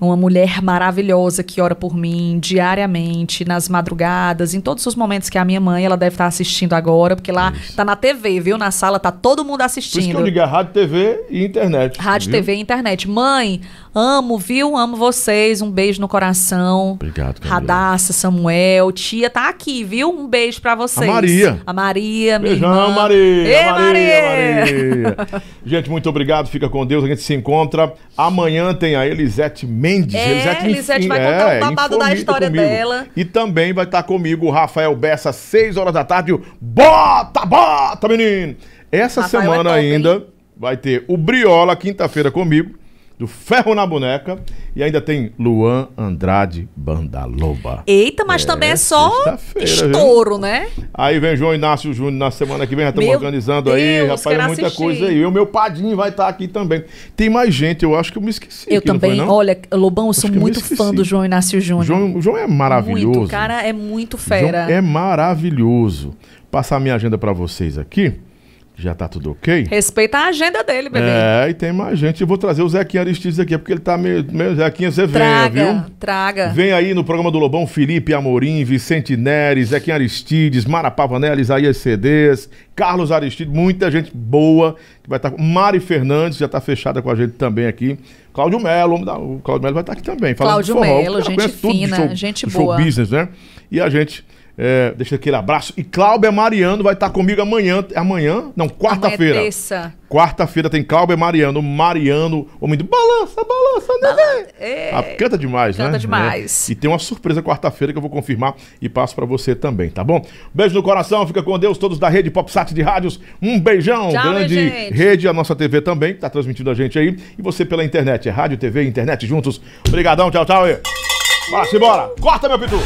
uma mulher maravilhosa que ora por mim diariamente, nas madrugadas, em todos os momentos que a minha mãe, ela deve estar assistindo agora, porque lá Isso. tá na TV, viu? Na sala tá todo mundo Por isso que assistindo. eu digo é rádio, TV e internet. Rádio, viu? TV e internet. Mãe, amo, viu? Amo vocês. Um beijo no coração. Obrigado, Camila. Radassa, Samuel, tia tá aqui, viu? Um beijo pra vocês. A Maria. A Maria, minha Beijão, irmã. Maria, Ei, Maria, Maria! Maria. Gente, muito obrigado. Fica com Deus. A gente se encontra. Amanhã tem a Elisete Mendes. É, Elisete enfim, vai contar é, o babado da história comigo. dela. E também vai estar comigo o Rafael Bessa, às 6 horas da tarde. Bota, bota, menino! Essa Rafael semana é top, ainda hein? vai ter o Briola, quinta-feira comigo. Do Ferro na Boneca. E ainda tem Luan Andrade Banda Loba. Eita, mas É, também é só sexta-feira, viu? estouro, né? Aí vem João Inácio Júnior na semana que vem, já estamos organizando aí, Deus, rapaz, é quero muita assistir. coisa aí. E o meu Padinho vai estar aqui também. Tem mais gente, eu acho que eu me esqueci. Eu aqui, não também. foi, não? Olha, Lobão, eu sou Acho muito fã do João Inácio Júnior. João, o João é maravilhoso. Muito, o cara é muito fera. João é maravilhoso. Passar minha agenda para vocês aqui. Já tá tudo ok? Respeita a agenda dele, bebê. É, e tem mais gente. Eu vou trazer o Zequinha Aristides aqui, porque ele tá meio. meio Zequinha, você venha, traga, viu? traga. Vem aí no programa do Lobão Felipe Amorim, Vicente Neres, Zequinha Aristides, Mara Pavanelli, Isaías CDs, Carlos Aristides, muita gente boa que vai estar. Mari Fernandes já está fechada com a gente também aqui. Cláudio Melo, o Cláudio Melo vai estar aqui também. Cláudio Melo, gente fina, show, gente do show boa. business, né? E a gente É, deixa aquele abraço. E Cláudia Mariano vai estar comigo amanhã. Amanhã? Não, quarta-feira. É. Quarta-feira tem Cláudia Mariano, Mariano, homem do balança, balança, neném. É. Ah, canta demais, né? Canta demais. É. E tem uma surpresa quarta-feira que eu vou confirmar e passo pra você também, tá bom? Beijo no coração, fica com Deus, todos da rede PopSat de rádios. Um beijão, Tchau, grande rede, a nossa TV também, tá transmitindo a gente aí. E você pela internet, é rádio, TV, internet juntos. Obrigadão, tchau, tchau. Bora, simbora. Corta, meu pitu.